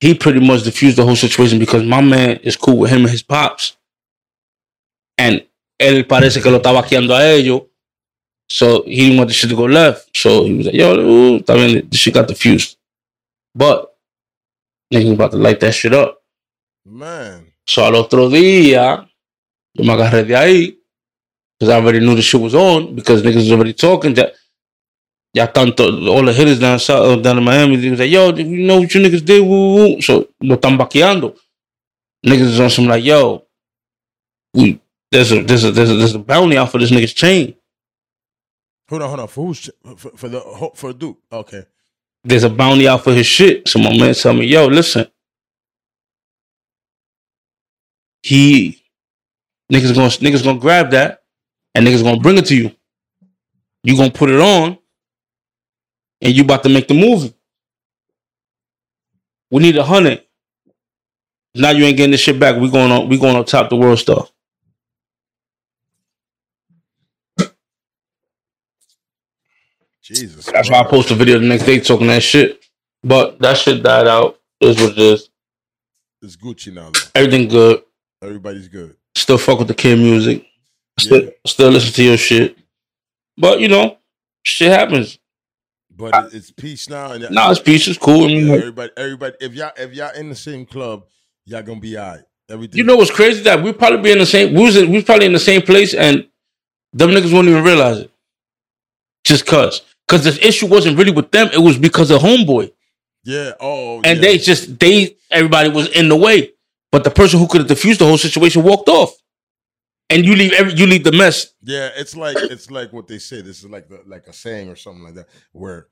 He pretty much diffused the whole situation because my man is cool with him and his pops. And él parece que lo vaqueando a ellos. So he didn't want the shit to go left. So he was like, yo, ooh, I mean, the shit got diffused. But niggas about to light that shit up. Man. So al otro día, yo me agarré de ahí, because I already knew the shit was on, because niggas was already talking. Ya, ya tanto, all the hitters down south, uh, down in Miami, they was like, yo, you know what you niggas did? Woo, woo. So, lo están vaqueando. Niggas is on some like, yo, we, there's a, there's a, there's a, there's a bounty out for this nigga's chain. Hold on, hold on. For who's for, for the for Duke? Okay. There's a bounty out for his shit. So my man tell me, yo, listen. He, niggas gonna, niggas gonna grab that and niggas gonna bring it to you. You gonna put it on and you about to make the movie. We need a hundred. Now you ain't getting this shit back. We going on, we going on top the world stuff. Jesus. That's why I post a video the next day talking that shit. But that shit died out. Is what it is. It's Gucci now, though. Everything good. Everybody's good. Still fuck with the kid music. Still, Yeah. still listen to your shit. But you know, shit happens. But it- it's peace now. And Nah, it's peace. It's cool. Yeah, everybody, everybody. If y'all if y'all in the same club, y'all gonna be alright. Everything. you know what's crazy? That we probably be in the same. We was, in- we was probably in the same place, and them niggas won't even realize it. Just cause, cause the issue wasn't really with them. It was because of homeboy, Yeah. Oh. and yeah. they just they everybody was in the way. But the person who could have diffused the whole situation walked off, and you leave every you leave the mess. Yeah, it's like it's like what they say. This is like the, like a saying or something like that, where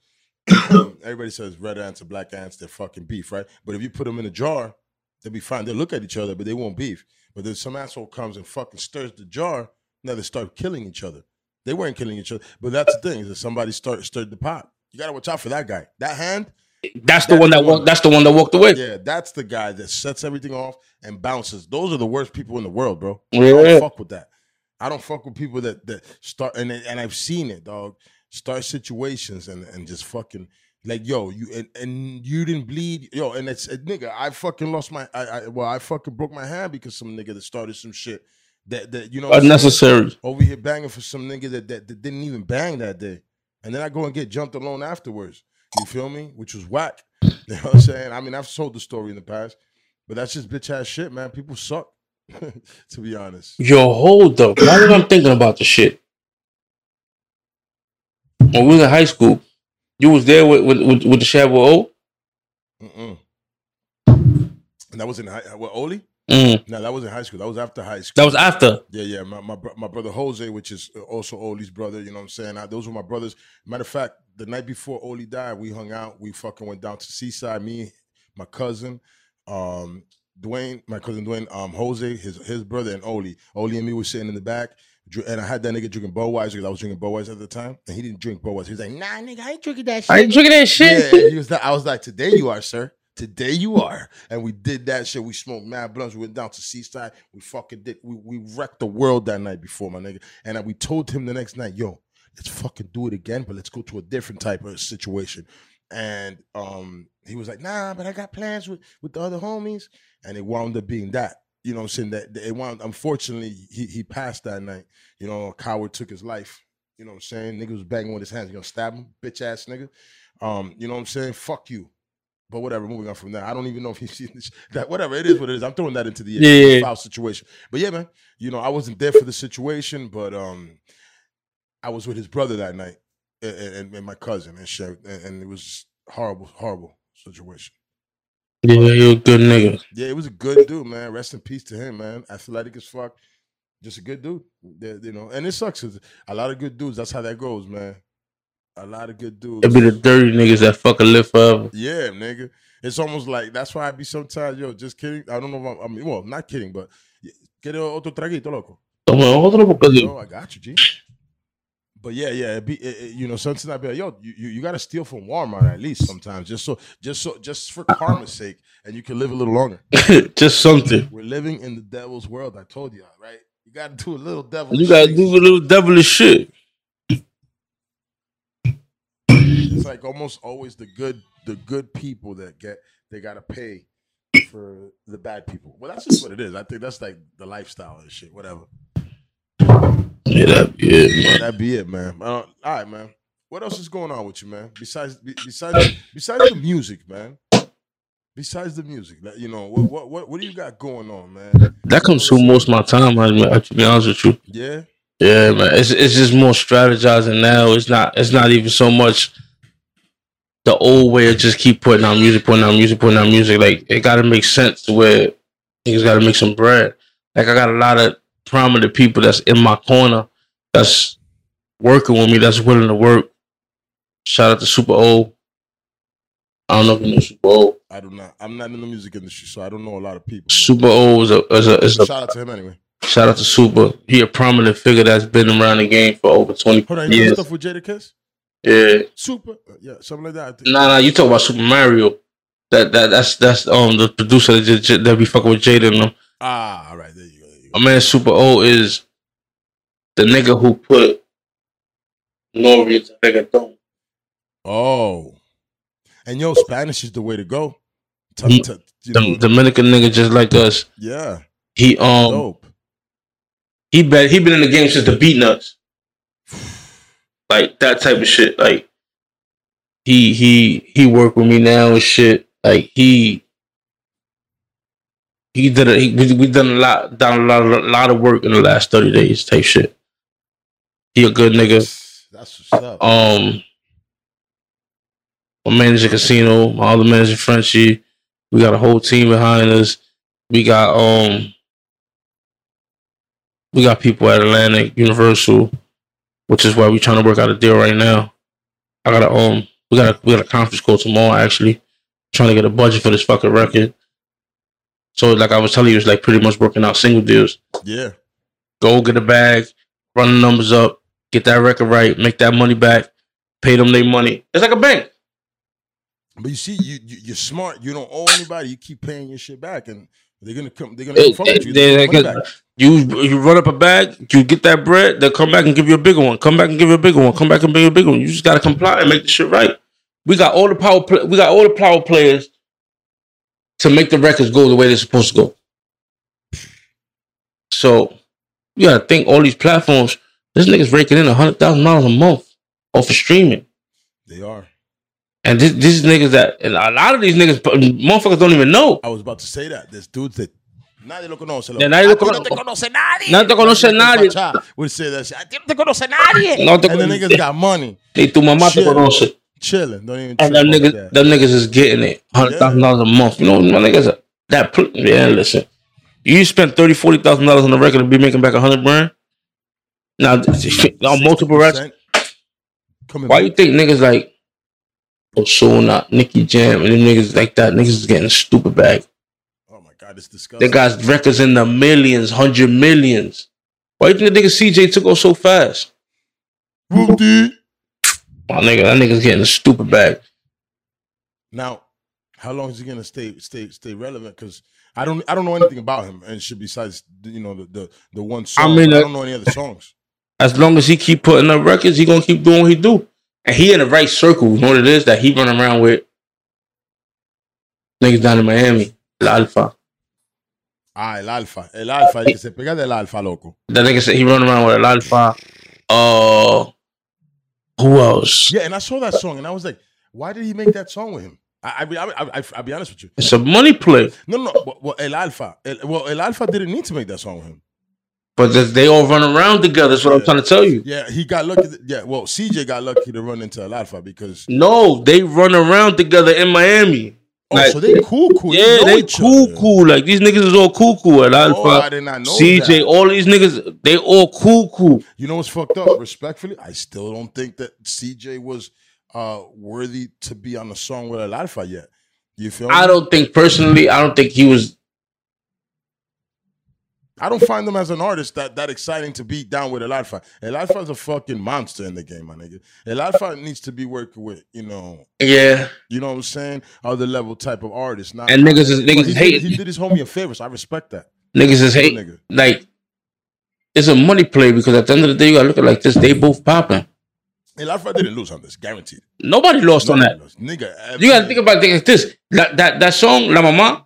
everybody says red ants and black ants, they're fucking beef, right? But if you put them in a jar, they'll be fine. They'll look at each other, but they won't beef. But then some asshole comes and fucking stirs the jar. Now they start killing each other. They weren't killing each other, but that's the thing is that somebody start stirred the pot. You gotta watch out for that guy. That hand, That's the one that walked. That's the one that walked away. yeah, that's the guy that sets everything off and bounces. Those are the worst people in the world, bro. I don't fuck with that. I don't fuck with people that that start and and I've seen it, dog. Start situations and and just fucking like yo, you and, and you didn't bleed, yo, and it's a nigga. I fucking lost my, I, I well, I fucking broke my hand because some nigga that started some shit that that you know what I'm saying? Unnecessary. over here banging for some nigga that, that that didn't even bang that day, and then I go and get jumped alone afterwards. You feel me? Which was whack. You know what I'm saying? I mean, I've told the story in the past, but that's just bitch ass shit, man. People suck, to be honest. Yo, hold up. Now that I'm thinking about the shit. When we was in high school, you was there with with, with, with the Chadwell O. Mm-mm. And that was in high. What Oli? Mm, No, that was in high school. That was after high school. that was after. Yeah, yeah. My my, my brother Jose, which is also Oli's brother, you know what I'm saying? I, those were my brothers. Matter of fact, the night before Oli died, we hung out. We fucking went down to Seaside. Me, my cousin, um, Dwayne, my cousin Dwayne, um, Jose, his his brother, and Oli. Oli and me were sitting in the back. And I had that nigga drinking Budweiser because I was drinking Budweiser at the time, and he didn't drink Budweiser. He was like, "Nah, nigga, I ain't drinking that shit." I ain't drinking that shit. Yeah, he was like, I was like, today you are, sir. Today you are. And we did that shit. We smoked mad blunts. We went down to Seaside. We fucking did. We, we wrecked the world that night before, my nigga. And we told him the next night, yo, let's fucking do it again, but let's go to a different type of situation. And um, he was like, nah, but I got plans with, with the other homies. And it wound up being that. You know I'm saying? That that it wound unfortunately he he passed that night. You know, a coward took his life. You know what I'm saying? Nigga was banging with his hands. You gonna stab him, bitch ass nigga. Um, you know what I'm saying? Fuck you. But whatever, moving on from there. I don't even know if he's seen this. That whatever it is, what it is. I'm throwing that into the Yeah. foul situation. But yeah, man. You know, I wasn't there for the situation, but um, I was with his brother that night and, and, and my cousin and shit, and, and it was horrible, horrible situation. Yeah, you a good nigga. Yeah, it was a good dude, man. Rest in peace to him, man. Athletic as fuck, just a good dude. You know, and it sucks. a lot of good dudes. That's how that goes, man. A lot of good dudes. It'd be the dirty niggas that fucking live forever. Yeah, nigga. It's almost like that's why I be sometimes, yo, just kidding. I don't know if I'm, I mean, well, not kidding, but get otro traguito, loco. Toma otro I got you, G. But yeah, yeah, be it, it- you know sometimes I be like, yo, you, you, you got to steal from Walmart at least sometimes, just so just so just for karma's sake, and you can live a little longer. Just something. We're living in the devil's world. I told you, right? You got to do a little devil. You gotta do a little devilish shit. It's like almost always the good the good people that get they got to pay for the bad people. Well, that's just what it is. I think that's like the lifestyle and shit. Whatever. Yeah, that be it, man. That'd be it, man. Uh, all right, man. What else is going on with you, man? Besides, be- besides, besides the music, man. Besides the music, that you know, what, what, what, what do you got going on, man? That comes through most of my time, man. To be honest with you. Yeah, Yeah, man. It's it's just more strategizing now. It's not it's not even so much the old way of just keep putting out music, putting out music, putting out music. Like it gotta make sense to where niggas gotta make some bread. Like I got a lot of prominent people that's in my corner that's working with me, that's willing to work. Shout out to Super O. I don't know if you know Super O. I do not. I'm not in the music industry, so I don't know a lot of people. Super O is a is a, is a Shout out to him anyway. shout out to Super. He a prominent figure that's been around the game for over twenty Hold on, you years. stuff with Jadakiss? Yeah. Super, yeah, something like that. Nah, nah, you talk about Super Mario. That that that's that's um the producer that, just, that be fucking with Jada and them. Ah, all right, there you go. There you go. My man Super O is the nigga who put N.O.R.E. into reggaeton. Oh, and yo, Spanish is the way to go. T- He- t- you The know, Dominican nigga just like us. yeah, He um dope. he bet he been in the game since the Beatnuts. Like that type of shit. Like he he he work with me now and shit. Like he he did a, he, we, we done a lot done a lot, a lot of work in the last 30 days type shit. He a good nigga. That's what's up. Um my manager casino, my other manager Frenchie. We got a whole team behind us. We got um we got people at Atlantic Universal, which is why we're trying to work out a deal right now. I got a um we got a we got a conference call tomorrow actually, trying to get a budget for this fucking record. So like I was telling you, it's like pretty much working out single deals. yeah, Go get a bag, run the numbers up, get that record right, make that money back, pay them their money. It's like a bank. but you see, you, you you're smart. You don't owe anybody. You keep paying your shit back, and they're gonna come. They're gonna It- fuck with you. They're they- gonna they- money back. You you run up a bag, you get that bread, they'll come back and give you a bigger one. Come back and give you a bigger one. Come back and give you a bigger one. You just gotta comply and make the shit right. We got all the power. Pl- we got all the power players to make the records go the way they're supposed to go. So you gotta think all these platforms. This nigga's raking in a hundred thousand dollars a month off of streaming. They are. And this, these niggas that, and a lot of these niggas, motherfuckers don't even know. I was about to say that. There's dudes that nadie lo conoce. Ya nadie lo ti no conoce. te conoce nadie. No te conoce nadie. Would say that shit. A ti no te conoce nadie. No te conoce. and the conoce. niggas got money, Ni tu mamá te Shit. conoce. chilling. Don't even. And them niggas, that. them niggas is getting it. Hundred thousand dollars a month. You know, my niggas. That. Pl- yeah, listen. You spend thirty, forty thousand dollars on the record to be making back a hundred grand. Now on multiple records. 60% Coming Why back. you think niggas like Ozuna, Nicky Jam, and them niggas like that? Niggas is getting stupid bag. My god, it's They got records in the millions, hundred millions. Why you think the nigga CJ took off so fast? Whoopty. My nigga, that nigga's getting a stupid bag. Now, how long is he gonna stay stay stay relevant? Because I don't I don't know anything about him, and shit besides you know the the, the one song. I mean, I uh, don't know any other songs. As long as he keep putting up records, he gonna keep doing what he do. And he in the right circle. You know what it is that he run around with niggas down in Miami. El Alfa. Ah, el alfa, el alfa, el que se pega del alfa, loco. That nigga said he run around with El Alfa. Uh who else? Yeah, and I saw that song, and I was like, why did he make that song with him? I, I, I, I, I'll be honest with you. It's a money play. No, no, well, well, El Alfa, El, well, El Alfa didn't need to make that song with him. But they all run around together. That's what I'm trying to tell you. Yeah, he got lucky. Yeah, well, CJ got lucky to run into El Alfa because No, they run around together in Miami. Oh, Like- so they cool, cool. Yeah, they each cool, other. cool. Like these niggas is all cool, cool. Alfa, Oh, I did not know CJ, that. all these niggas, they all cool, cool. You know what's fucked up? Respectfully, I still don't think that CJ was uh worthy to be on the song with El yet. You feel me? I don't think personally, I don't think he was. I don't find them as an artist that that exciting to be down with El Alfa. El Alfa is a fucking monster in the game, my nigga. El Alfa needs to be working with, you know, Yeah, you know what I'm saying, other level type of artists. Not, and niggas is niggas he, is hating. he did his homie a favor, so I respect that. Niggas is hating. nigga. Like it's a money play because at the end of the day, you gotta look at like this. They both popping. El Alfa didn't lose on this, guaranteed. Nobody lost on that. Nigga, You gotta think about it like this. That that that song, La Mama.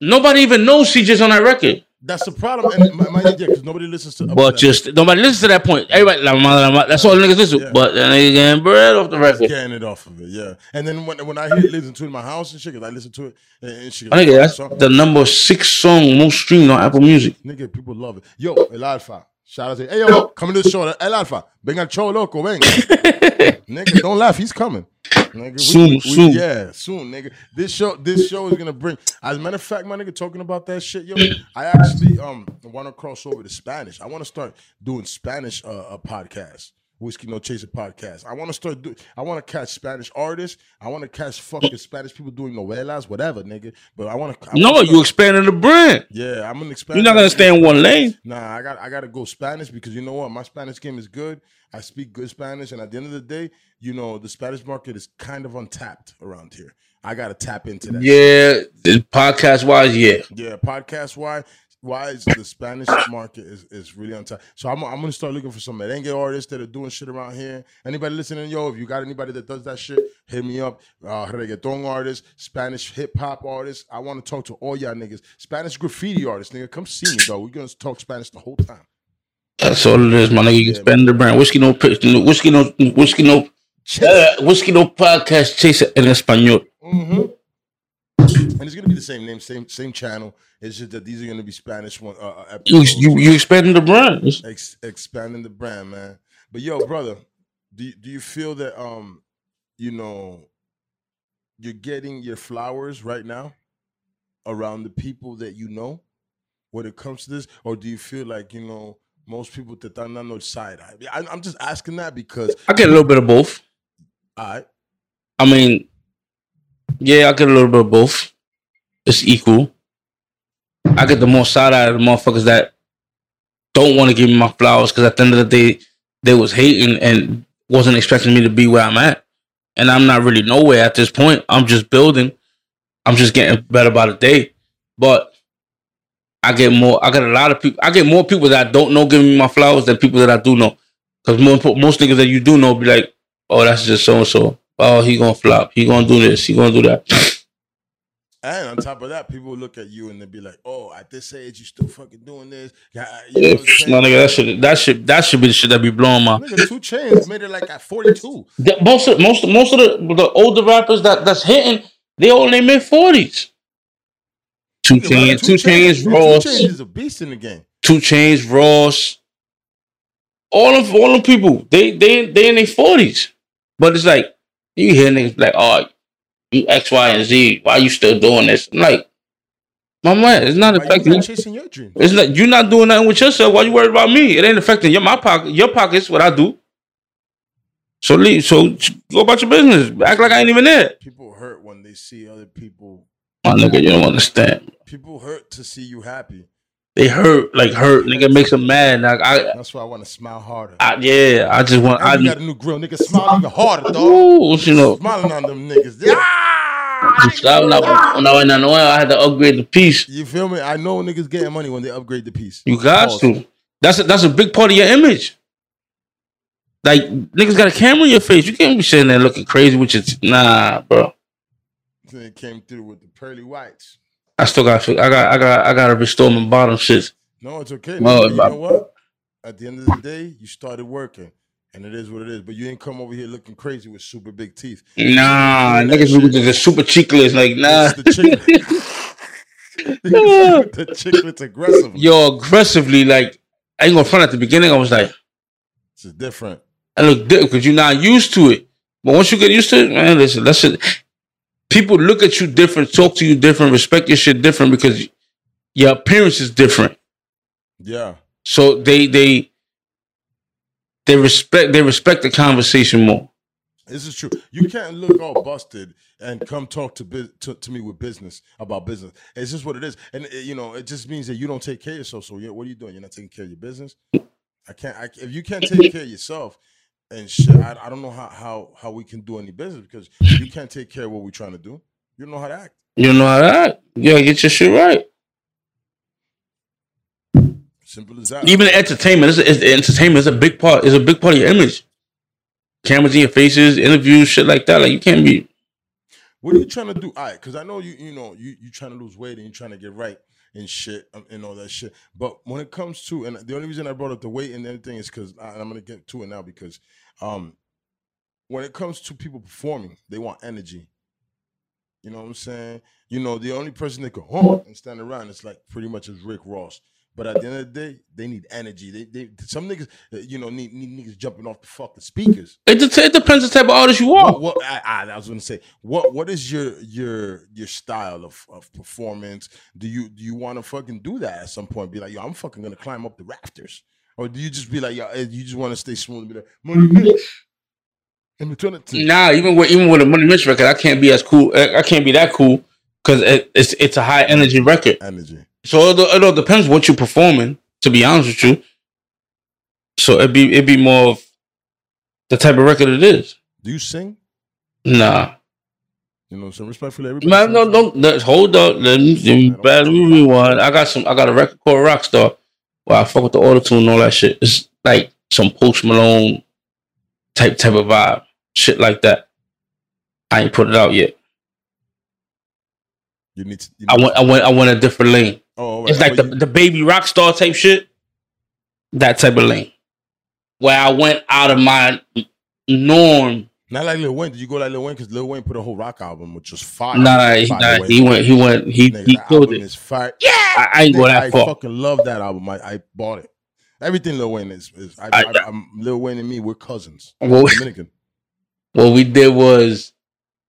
Nobody even knows CJ's on that record. That's the problem, and my, my, yeah, because nobody listens to. But that. just nobody listens to that point. Everybody, La Mama, La Mama. That's all the niggas listen. to. Yeah. But then they getting bread off the record. getting it off of it, yeah. And then when when I hear it, listen to it in my house and shit, 'cause I listen to it and, shit. I think that's the number six song most streamed on Apple Music. Nigga, people love it. Yo, El Alfa. Shout out to Hey yo, coming to the show. El Alfa. Venga show loco, venga. nigga, don't laugh, he's coming. Nigga, we- Soon, we- soon. Yeah, soon, nigga. This show, this show is gonna bring. As a matter of fact, my nigga, talking about that shit, yo, I actually um want to cross over to Spanish. I want to start doing Spanish uh, uh podcasts. Whiskey No Chaser podcast. I want to start do. I want to catch Spanish artists. I want to catch fucking Spanish people doing novelas, whatever, nigga. But I want to. No, you expanding the brand. Yeah, I'm gonna expand. You're not gonna stay in one lane. Nah, I got I got to go Spanish because you know what, my Spanish game is good. I speak good Spanish, and at the end of the day, you know the Spanish market is kind of untapped around here. I got to tap into that. Yeah, podcast wise, yeah. yeah. Podcast wise, wise the Spanish market is is really untapped. So I'm I'm gonna start looking for some merengue artists that are doing shit around here. Anybody listening, yo, if you got anybody that does that shit, hit me up. Uh, reggaeton artists, Spanish hip hop artists. I want to talk to all y'all niggas. Spanish graffiti artists, nigga, come see me, though. We're gonna talk Spanish the whole time. That's all it is, my nigga. You Yeah, expanding the brand. Whiskey no, whiskey no, whiskey no, uh, whiskey no podcast chaser en español. hmm And it's gonna be the same name, same same channel. It's just that these are gonna be Spanish one uh, uh, You you you expanding the brand. Ex- expanding the brand, man. But yo, brother, do you, do you feel that um, you know, you're getting your flowers right now around the people that you know when it comes to this, or do you feel like you know most people that are not no side eye? I, I'm just asking that because I get a little bit of both. I I mean, yeah, I get a little bit of both. It's equal. I get the more side eye of the motherfuckers that don't want to give me my flowers because at the end of the day, they was hating and wasn't expecting me to be where I'm at. And I'm not really nowhere at this point. I'm just building. I'm just getting better by the day. But I get more. I get a lot of people. I get more people that don't know giving me my flowers than people that I do know. Because most most niggas that you do know be like, oh, that's just so and so. Oh, he gonna flop. He gonna do this. He gonna do that. And on top of that, people look at you and they'll be like, "Oh, at this age, you still fucking doing this." Yeah, you know no, nigga, that should that should that should be the shit that be blowing my. Nigga, 2 Chainz made it like at 42. Most of most most of the the older rappers that that's hitting, they all in their mid forties. 2 Chainz, 2 Chainz, Two Ross, chains is a beast in the game. 2 Chainz, Ross. All of all them people, they they they in their forties, but it's like you hear niggas like, oh, you X, Y, and Z. Why you still doing this? I'm like, my man, it's not Why affecting you. chasing your dreams? It's not you're not doing nothing with yourself. Why you worried about me? It ain't affecting your my pocket. Your pocket's what I do. So leave. So go about your business. Act like I ain't even there. People hurt when they see other people. My nigga, you don't understand. People hurt to see you happy. They hurt, like hurt. Nigga makes them mad. Like I, That's why I want to smile harder. I yeah. I just want. I you got a new grill, nigga. Smile even harder, dog. Ooh, you know. Smiling on them niggas. Ah! Una, una vaina nueva. I had to upgrade the piece. You feel me? I know niggas getting money when they upgrade the piece. You got Pause. to. That's a, that's a big part of your image. Like niggas got a camera in your face. You can't be sitting there looking crazy with your t- nah, bro. Then it came through with the pearly whites. I still got I got I got I got to restore my bottom shit. No, it's okay. Well, you know what? At the end of the day, you started working. And it is what it is. But you ain't come over here looking crazy with super big teeth. Nah, niggas with the super chiclets like nah. It's the chick- the chiclet's aggressive. Yo, aggressively like I ain't gonna front at the beginning. I was like, It's different. I look different because you're not used to it. But once you get used to it, man, listen, that's it. People look at you different, talk to you different, respect your shit different because your appearance is different. Yeah. So they they they respect they respect the conversation more. This is true. You can't look all busted and come talk to, to to me with business about business. It's just what it is, and uh, you know, it just means that you don't take care of yourself. So, yeah, what are you doing? You're not taking care of your business. I can't. I, if you can't take care of yourself and shit, I, I don't know how how how we can do any business because you can't take care of what we're trying to do. You don't know how to act. You know how to act. You gotta get your shit right. Simple as that. Even entertainment, entertainment is a big part. Is a big part of your image. Cameras in your faces, interviews, shit like that. Like you can't be. What are you trying to do? All right, because I know you, you know, you you trying to lose weight and you're trying to get right and shit um, and all that shit. But when it comes to, and the only reason I brought up the weight and everything is because I'm gonna get to it now because, um, when it comes to people performing, they want energy. You know what I'm saying? You know, the only person that can honk and stand around is like pretty much is Rick Ross. But at the end of the day, they need energy. They, they some niggas, uh, you know, need, need niggas jumping off the fucking speakers. It, det- it depends on the type of artist you are. What, what I, I, I was gonna say, what what is your your your style of, of performance? Do you do you want to fucking do that at some point? Be like, yo, I'm fucking gonna climb up the rafters, or do you just be like, yo, eh, you just want to stay smooth and be like, money Mitch, in eternity? Nah, even with even with a Money Mitch record, I can't be as cool. I I can't be that cool because it, it's it's a high energy record. Energy. So it, it all depends what you're performing. To be honest with you, so it be it be more of the type of record it is. Do you sing? Nah, You know, some respect for everybody. man, no, don't let's hold up. Let me, let me, rewind. I got some. I got a record called Rockstar where I fuck with the auto tune and all that shit. It's like some Post Malone type type of vibe, shit like that. I ain't put it out yet. You need to. You I need went, to- I went, I went a different lane. Oh, right. It's like the, the baby rock star type shit. That type of lane. Where I went out of my norm. not like Lil Wayne. Did you go like Lil Wayne? Because Lil Wayne put a whole rock album, which was fire. Nah, he, nah, he went, he went, he, Nigga, he killed it. is fire. I, I ain't go Nigga, that I far. fucking love that album. I, I bought it. Everything Lil Wayne is. is I, I- I, am Lil Wayne and me, we're cousins. Well, Dominican. what we did was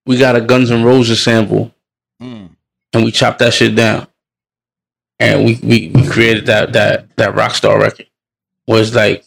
we got a Guns N' Roses sample Mm. and we chopped that shit down, and we we, we created that that that rock star record. Was like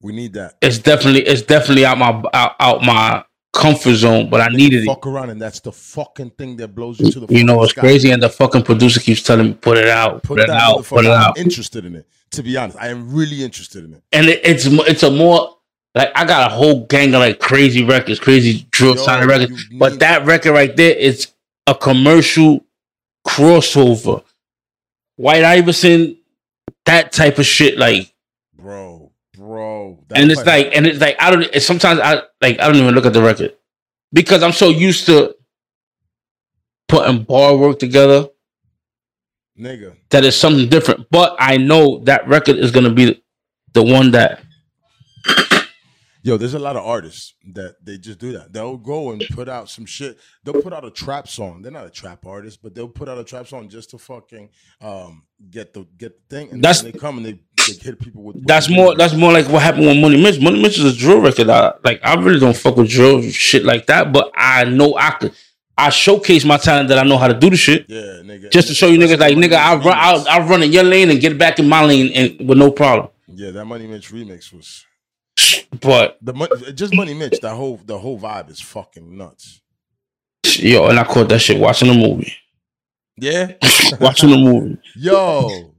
We need that. it's definitely it's definitely out my out, out my comfort zone, but I needed it. Fuck around, and that's the fucking thing that blows you to the. You know what's sky. crazy? And the fucking producer keeps telling me, "Put it out, put, Put it out, put it I'm out." interested in it. To be honest, I am really interested in it. And it, it's it's a more like I got a whole gang of like crazy records, crazy drill sounding records, but that record right there is a commercial crossover. White Iverson, that type of shit, like, bro, bro. and it's like, and it's like I don't. Sometimes I like I don't even look at the record because I'm so used to putting bar work together nigga. that is something different. But I know that record is gonna be the, the one that Yo, there's a lot of artists that they just do that. They'll go and put out some shit. They'll put out a trap song. They're not a trap artist, but they'll put out a trap song just to fucking um get the get the thing. And That's- then they come and they, they hit people with. That's more. That's more like what happened with Money Mitch. Money Mitch is a drill record. I, like I really don't fuck with drill shit like that. But I know I could. I showcase my talent that I know how to do the shit. yeah, nigga. Just to show you niggas like nigga, I run, I'll, I'll run in your lane and get back in my lane and with no problem. Yeah, that Money Mitch remix was But the Mon- just Money Mitch. That whole the whole vibe is fucking nuts. yo, and I caught that shit watching the movie. Yeah, Watching the movie. yo.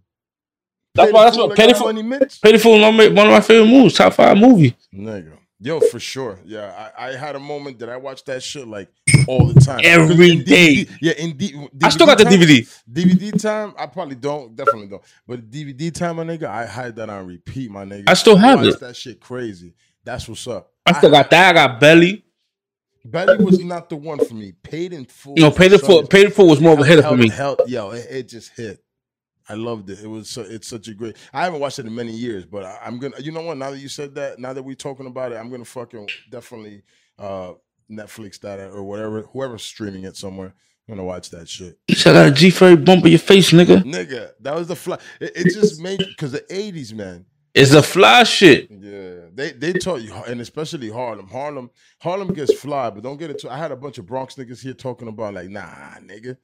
That's why. That's what Like Petty that for Money Mitch. Paid in Full. One of my one of my favorite movies. Top five movie. Nigga. Yo, for sure. Yeah, I, I had a moment that I watched that shit like all the time. Every day. DVD yeah, indeed. D- I still got the time- DVD. DVD time, I probably don't, definitely don't. But DVD time, my nigga, I had that on repeat, my nigga. I still have it. That shit crazy. That's what's up. I still got that. I got Belly. Belly was not the one for me. Paid in full. You know, Paid in for Full. Paid in Full was more of a hitter for me. held- yo, it, it just hit. I loved it. It was so, it's such a great. I haven't watched it in many years, but I, I'm gonna. You know what? Now that you said that, now that we're talking about it, I'm gonna fucking definitely uh Netflix that or whatever, whoever's streaming it somewhere. I'm gonna watch that shit. You said I got a G Ferry bump in your face, nigga. Nigga, that was the fly. It, it just made because the '80s, man. It's a fly shit. Yeah, they they taught you, and especially Harlem. Harlem, Harlem gets fly, but don't get it. Too, I had a bunch of Bronx niggas here talking about like, nah, nigga,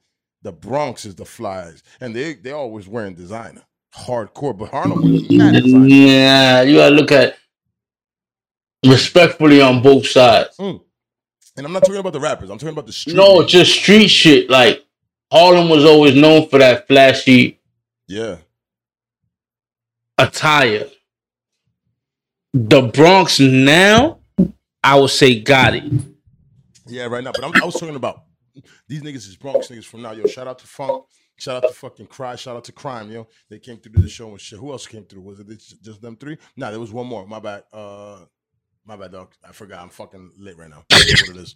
the Bronx is the flies, and they they always wearing designer, hardcore. But Harlem was mad designer. Yeah, you gotta look at respectfully on both sides. Mm. And I'm not talking about the rappers. I'm talking about the street. No, just street shit. Like Harlem was always known for that flashy yeah. attire. The Bronx now, I would say got it. Yeah, right now. But I'm, I was talking about these niggas is Bronx niggas from now. Yo, shout out to Funk. Shout out to fucking Cry. Shout out to Crime. Yo, they came through to the show and shit. Who else came through? Was it just just them three? Nah, there was one more. My bad. Uh, my bad, dog. I forgot. I'm fucking lit right now. What it is.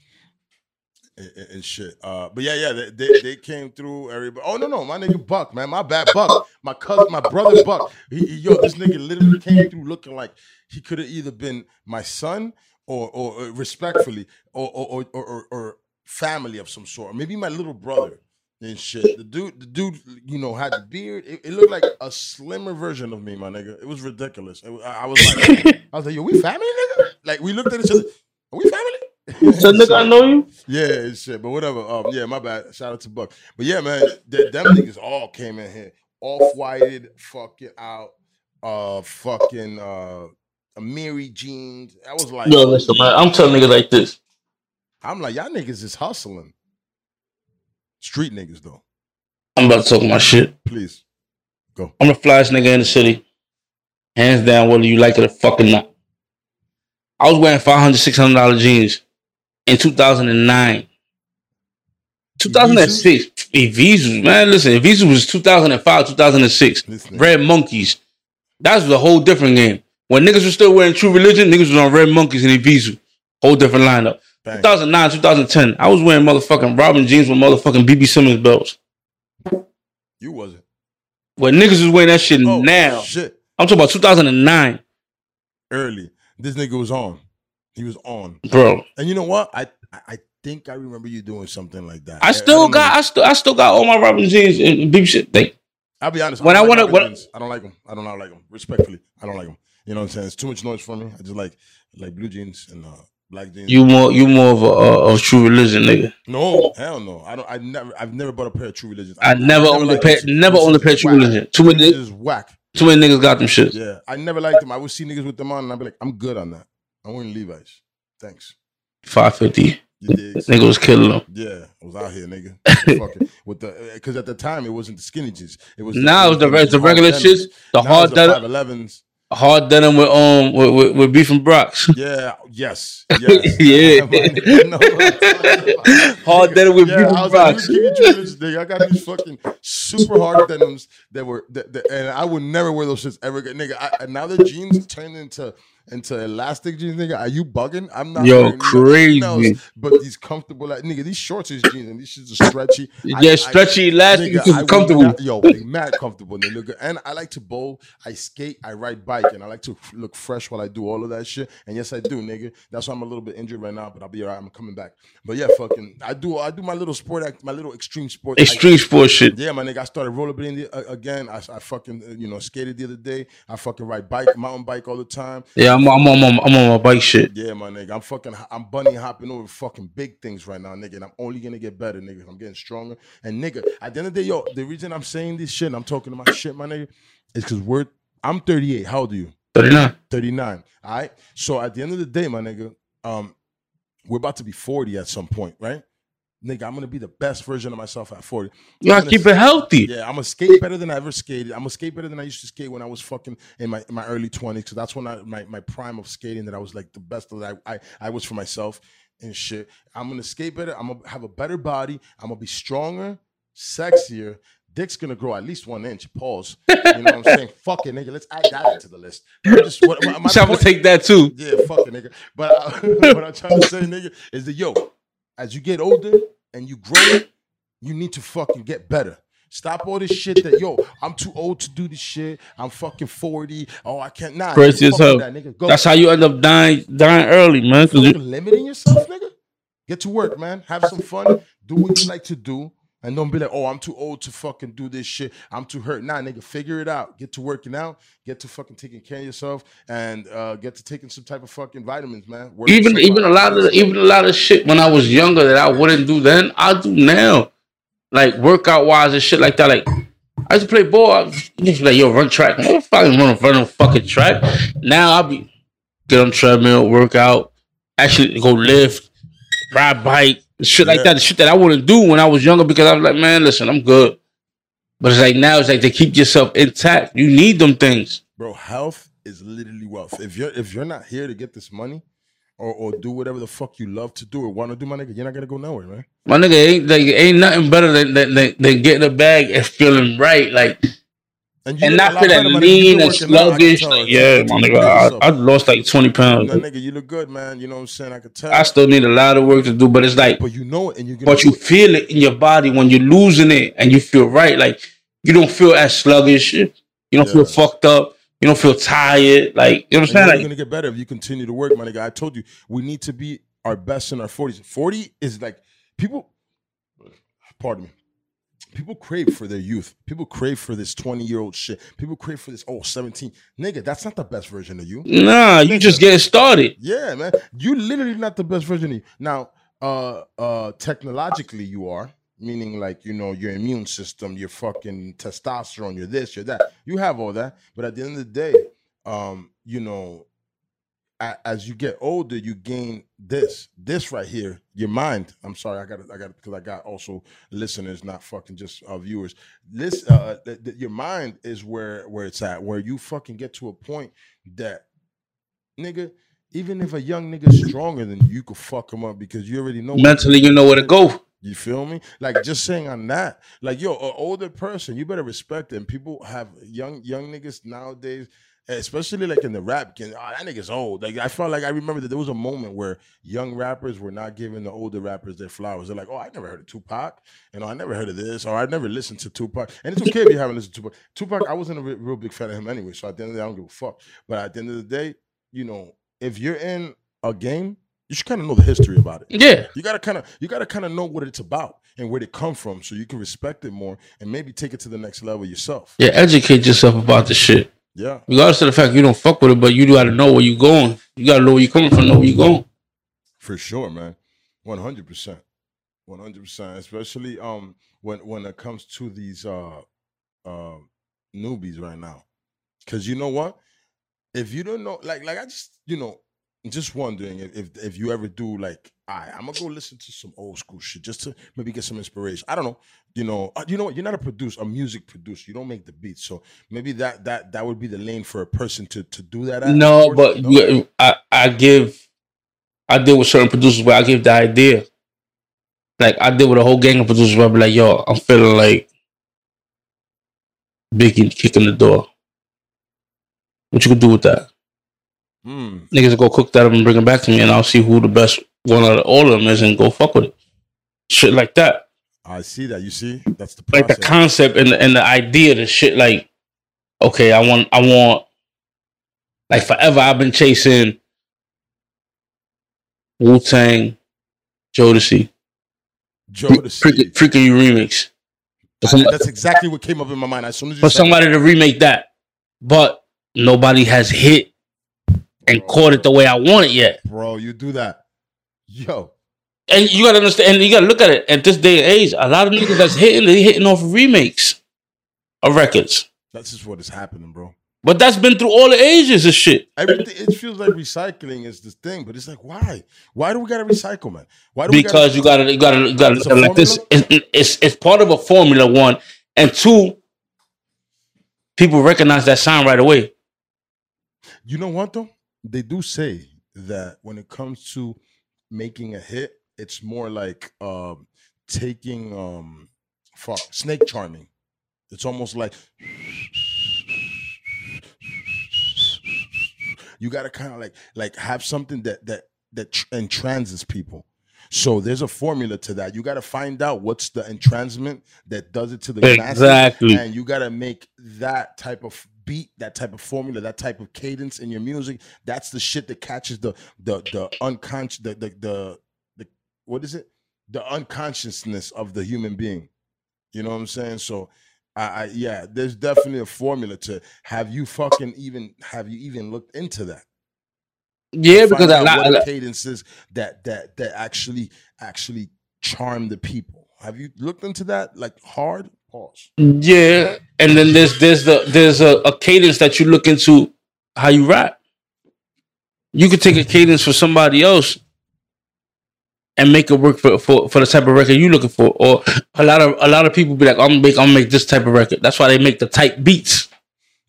And, and- shit. Uh, but yeah, yeah, they, they, they came through. Everybody. Oh no, no, my nigga Buck, man. My bad, Buck. My cousin, my brother Buck. He, he- yo, this nigga literally came through looking like he could have either been my son or, or, or respectfully, or or, or, or or family of some sort, or maybe my little brother and shit. The dude, the dude, you know, had the beard. It, it looked like a slimmer version of me, my nigga. It was ridiculous. It I, I was like, I was like, yo, we family, nigga. Like we looked at each other. Are we family? So I know you. Yeah, shit. But whatever. Um, yeah, my bad. Shout out to Buck. But yeah, man, th- them niggas all came in here off whited, fucking out, uh, fucking uh, Amiri jeans. I was like, Yo, listen, man. I'm telling niggas like this. I'm like, y'all niggas is hustling. Street niggas though. I'm about to talk my shit. Please. Go. I'm the flyest nigga in the city. Hands down, whether you like it or fucking not. I was wearing 500 $600 jeans in 2009. 2006. Evisus, man. Listen, Evisus was 2005, 2006. Listen. Red Monkeys. That was a whole different game. When niggas were still wearing True Religion, niggas was on Red Monkeys and Evisu. Whole different lineup. Bang. 2009, 2010. I was wearing motherfucking Robin jeans with motherfucking BB Simon belts. You wasn't. When niggas was wearing that shit Oh, now. Shit. I'm talking about 2009, Early. This nigga was on. He was on. bro. And you know what? I I, I think I remember you doing something like that. I still know. got, I still, I still got all my Robin jeans and BB shit. They, I'll be honest. When I like wanna- Robin when- I don't like them. I don't like them. Respectfully, I don't like them. You know what I'm saying? It's too much noise for me. I just like like blue jeans and uh, black jeans. you more, you more of a, uh, of True Religion nigga. no, hell no. I don't. I never. I've never bought a pair of True Religions. I never owned a pair, never owned a pair of True. Religion. Too many, This is whack. Too many niggas got them shit. Yeah, I never liked them. I would see niggas with them on, and I'd be like, I'm good on that. I'm wearing Levi's. Thanks. 550. You? Nigga was killing them. Yeah, I was out here, nigga. Fucking with the because at the time it wasn't the skinny jeans. It was Now it's the, it was the hard regular shits, the hard it's the 511s. Hard denim with um with, with, with beef and brocks. Yeah. Yes. Yes. Yeah. I know what I'm talking about. Hard denim with Yeah, beef and was like, give me two minutes, nigga. I got these fucking super hard denims that were, that, that- and I would never wear those shits ever again, nigga. I, now the jeans turned into into elastic jeans, nigga. Are you bugging? I'm not. Yo, crazy. else But these comfortable, like nigga, these shorts is jeans and these shits are stretchy. Yeah, I- stretchy, elastic, Nigga, I comfortable. not- yo, they mad comfortable. Good. And I like to bowl. I skate. I ride bike, and I like to look fresh while I do all of that shit. And yes, I do, nigga. That's why I'm a little bit injured right now, but I'll be alright. I'm coming back. But yeah, fucking, I do. I do my little sport act, my little extreme sport. Extreme sport shit. Yeah, my nigga. I started rollerblading the, uh, again. I, I fucking, uh, you know, skated the other day. I fucking ride bike, mountain bike all the time. Yeah, I'm, I'm, on, I'm on my bike shit. Yeah, my nigga. I'm fucking I'm bunny hopping over fucking big things right now, nigga. And I'm only gonna get better, nigga. I'm getting stronger. And nigga, at the end of the day, yo, the reason I'm saying this shit and I'm talking to my shit, my nigga, is because we're I'm 38. How old are you? 39. 39. All right. So at the end of the day, my nigga, um, we're about to be 40 at some point, right? Nigga, I'm gonna be the best version of myself at 40. You gotta keep it healthy. Yeah, I'm gonna skate better than I ever skated. I'm gonna skate better than I used to skate when I was fucking in my in my early 20s. Because that's when I my, my prime of skating that I was like the best of that I, I I was for myself and shit. I'm gonna skate better. I'm gonna have a better body. I'm gonna be stronger, sexier. Dick's gonna grow at least one inch. Pause. You know what I'm saying? Fuck it, nigga. Let's add that into the list. I'm just, what, my, my So I'm gonna take that too. yeah, fuck it, nigga. But uh, what I'm trying to say, nigga, is that yo, as you get older and you grow, you need to fucking get better. Stop all this shit that yo, I'm too old to do this shit. I'm fucking 40. Oh, I can't nah. Crazy as hell. That, That's how you end up dying dying early, man. 'cause you- fucking limiting yourself, nigga. Get to work, man. Have some fun. Do what you like to do. And don't be like, oh, I'm too old to fucking do this shit. I'm too hurt. Nah, nigga, figure it out. Get to working out. Get to fucking taking care of yourself, and uh, get to taking some type of fucking vitamins, man. Work even even out. a lot of even a lot of shit when I was younger that I wouldn't do then, I do now. Like workout wise and shit like that. Like I used to play ball. I used to be like, yo, run track. I fucking to run no fucking track. Now I'll be get on treadmill, workout, actually go lift, ride bike, shit like Yeah. that. The shit that I wouldn't do when I was younger because I was like, man, listen, I'm good. But it's like now it's like to keep yourself intact. You need them things. bro. Health is literally wealth. If you're if you're not here to get this money, or or do whatever the fuck you love to do or want to do, my nigga, you're not gonna go nowhere, man. My nigga ain't like ain't nothing better than than, than, than getting a bag and feeling right. Like And, and not feeling better, my nigga. You lean and working out, I can sluggish. Like, yeah, my nigga, I. I lost like 20 pounds. Nigga, you look good, man. You know what I'm saying? I could tell. I still need a lot of work to do, but it's like, but you know it, and gonna. but you it. feel it in your body when you're losing it and you feel right. Like you don't feel as sluggish. You don't feel fucked up. You don't feel tired. Like you know what I'm And you're Like, gonna get better if you continue to work, my nigga. I told you we need to be our best in our 40s. 40 is like people. Pardon me. People crave for their youth. People crave for this 20 year old shit. People crave for this, oh, 17. Nigga, that's not the best version of you. nah, you just getting started. Yeah, man. You literally not the best version of you. Now, uh uh technologically you are, meaning like, you know, your immune system, your fucking testosterone, you're this, you're that. You have all that. But at the end of the day, um, you know, as you get older, you gain this, this right here, your mind. I'm sorry, I got it, I got it because I got also listeners, not fucking just uh, viewers. This, uh, th- th- your mind is where where it's at, where you fucking get to a point that, nigga, even if a young nigga's stronger than you, you could fuck him up because you already know. Mentally, you know where to go. you feel me? Like just saying on that, like yo, an older person, you better respect them. People have young young niggas nowadays, especially like in the rap game. Oh, that nigga's old. Like I felt like I remember that there was a moment where young rappers were not giving the older rappers their flowers. They're like, oh, I never heard of Tupac, you oh, know, I never heard of this, or I never listened to Tupac. And it's okay if you haven't listened to Tupac. Tupac, I wasn't a re- real big fan of him anyway. So at the end of the day, I don't give a fuck. But at the end of the day, you know, if you're in a game, you should kind of know the history about it. Yeah. You gotta kind of you gotta kind of know what it's about and where they come from, so you can respect it more and maybe take it to the next level yourself. Yeah, educate yourself about the shit. Yeah, Regardless of the fact you don't fuck with it, but you do gotta know where you're going. You gotta know where you're coming from, know where you're going. for sure, man. One hundred percent, one hundred percent. Especially um when when it comes to these uh uh newbies right now, because you know what? If you don't know, like like I just you know just wondering if if, if you ever do like. All right, I'm gonna go listen to some old school shit just to maybe get some inspiration. I don't know, you know, uh, you know what? You're not a producer, a music producer. You don't make the beats, so maybe that that that would be the lane for a person to to do that. at, No, or- but you- I, I give, I deal with certain producers where I give the idea. Like I deal with a whole gang of producers where I be like, yo, I'm feeling like Biggie kicking the door. What you could do with that? Mm, Niggas go cook that up and bring it back to me, and I'll see who the best one out of all of them is, and go fuck with it. Shit like that, I see that. You see, that's the like the concept and the, and the idea, the shit. Like, okay, I want, I want, like forever. I've been chasing Wu Tang, Jodeci, the freaking, remix. That's exactly what came up in my mind as soon as you for somebody to remake that, but nobody has hit and Bro. caught it the way I want it yet. bro. You do that, yo. And you gotta understand, and you gotta look at it at this day and age. A lot of niggas that's hitting, they hitting off remakes of records. That's just what is happening, bro. But that's been through all the ages of shit. Everything it feels like recycling is this thing, but it's like why? Why do we gotta recycle, man? Why do Because we you gotta, you gotta, you gotta It's look a at like this. It's, it's it's part of a formula. One and two. People recognize that sound right away. You know what though? They do say that when it comes to making a hit, it's more like um taking um fuck snake charming. It's almost like you gotta kind of like like have something that that that tr- entrances people. So there's a formula to that. You got to find out what's the entrancement that does it to the masses Exactly. and you got to make that type of beat that type of formula that type of cadence in your music that's the shit that catches the the the unconscious the the the, the what is it? The unconsciousness of the human being. You know what i'm saying? So I, I yeah there's definitely a formula to have you fucking even have you even looked into that? Yeah, because a lot, a cadences that that that actually actually charm the people. Have you looked into that like hard pause yeah, and then there's there's the there's a, a cadence that you look into how you rap. You could take a cadence for somebody else and make it work for, for for the type of record you're looking for. Or a lot of a lot of people be like, I'm gonna make I'm gonna make this type of record. That's why they make the type beats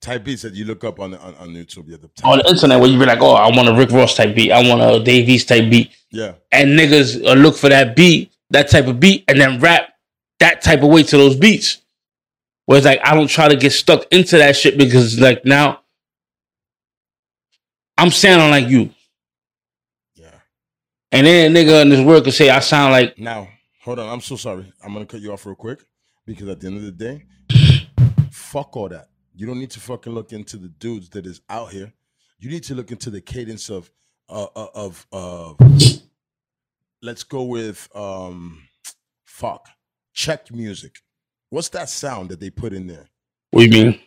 Type beats that you look up on the, on, on YouTube. Yeah, the on the internet where you be like, oh, I want a Rick Ross type beat, I want a Dave East type beat, yeah. and niggas uh, look for that beat, that type of beat, and then rap that type of way to those beats. Whereas like I don't try to get stuck into that shit because like now I'm sounding like you. Yeah. And then a nigga in this world could say I sound like Now, hold on. I'm so sorry. I'm gonna cut you off real quick because at the end of the day, fuck all that. You don't need to fucking look into the dudes that is out here. You need to look into the cadence of uh, uh, of uh, let's go with um fuck check music. What's that sound that they put in there? what do you mean?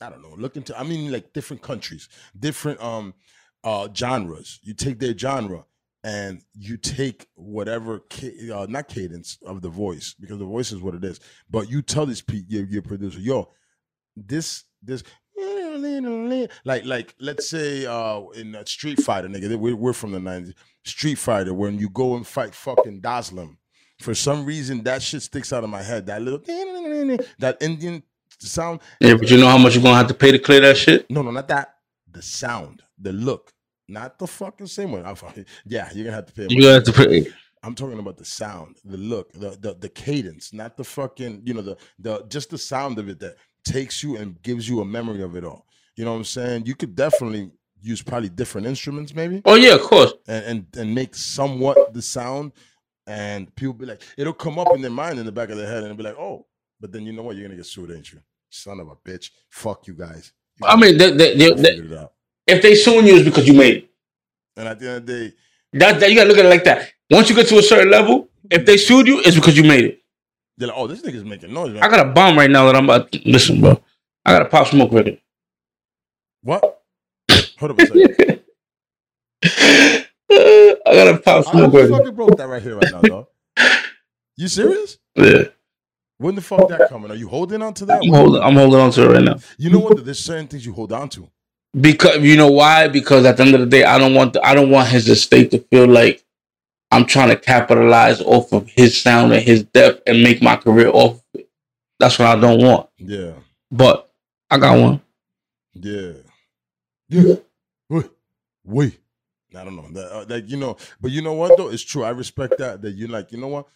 I don't know. Look into I mean like different countries, different um uh genres. You take their genre and you take whatever uh, not cadence of the voice because the voice is what it is. But you tell this pe- your, your producer, yo, this this like like let's say uh in Street Fighter, nigga, we're, we're from the nineties. Street Fighter, when you go and fight fucking Dhalsim, for some reason that shit sticks out of my head. That little that Indian sound. Yeah, but you know how much you're gonna have to pay to clear that shit? No, no, not that. The sound, the look, not the fucking same one. Yeah, you're gonna have to pay. You gonna have to pay. I'm talking about the sound, the look, the, the the cadence, not the fucking, you know, the the just the sound of it that takes you and gives you a memory of it all. You know what I'm saying? You could definitely use probably different instruments, maybe, Oh yeah, of course. and and, and make somewhat the sound. And people be like, it'll come up in their mind in the back of their head, and be like, oh, but then you know what? You're gonna get sued, ain't you? Son of a bitch. Fuck you guys. You I mean, they, they, they, they- figured it out. if they suing you, it's because you made it. And at the end of the day, That, that you gotta look at it like that. Once you get to a certain level, if they sued you, it's because you made it. they're like, oh, this nigga's making noise. Man. I got a bomb right now that I'm about. To, listen, bro. I got a pop smoke record. What? Hold up a second. I got a pop I smoke record. fucking broke that right here, right now, dog. You serious? Yeah, When the fuck that coming? Are you holding on to that? I'm holding. I'm holding on to it right now. You know what? There's certain things you hold on to. Because you know why? Because at the end of the day, I don't want the, I don't want his estate to feel like I'm trying to capitalize off of his sound and his depth and make my career off of it. That's what I don't want. Yeah, But I got one. yeah, yeah. Wait, wait. I don't know. That, uh, like you know, but you know what though? It's true. I respect that. That you're like, you know what?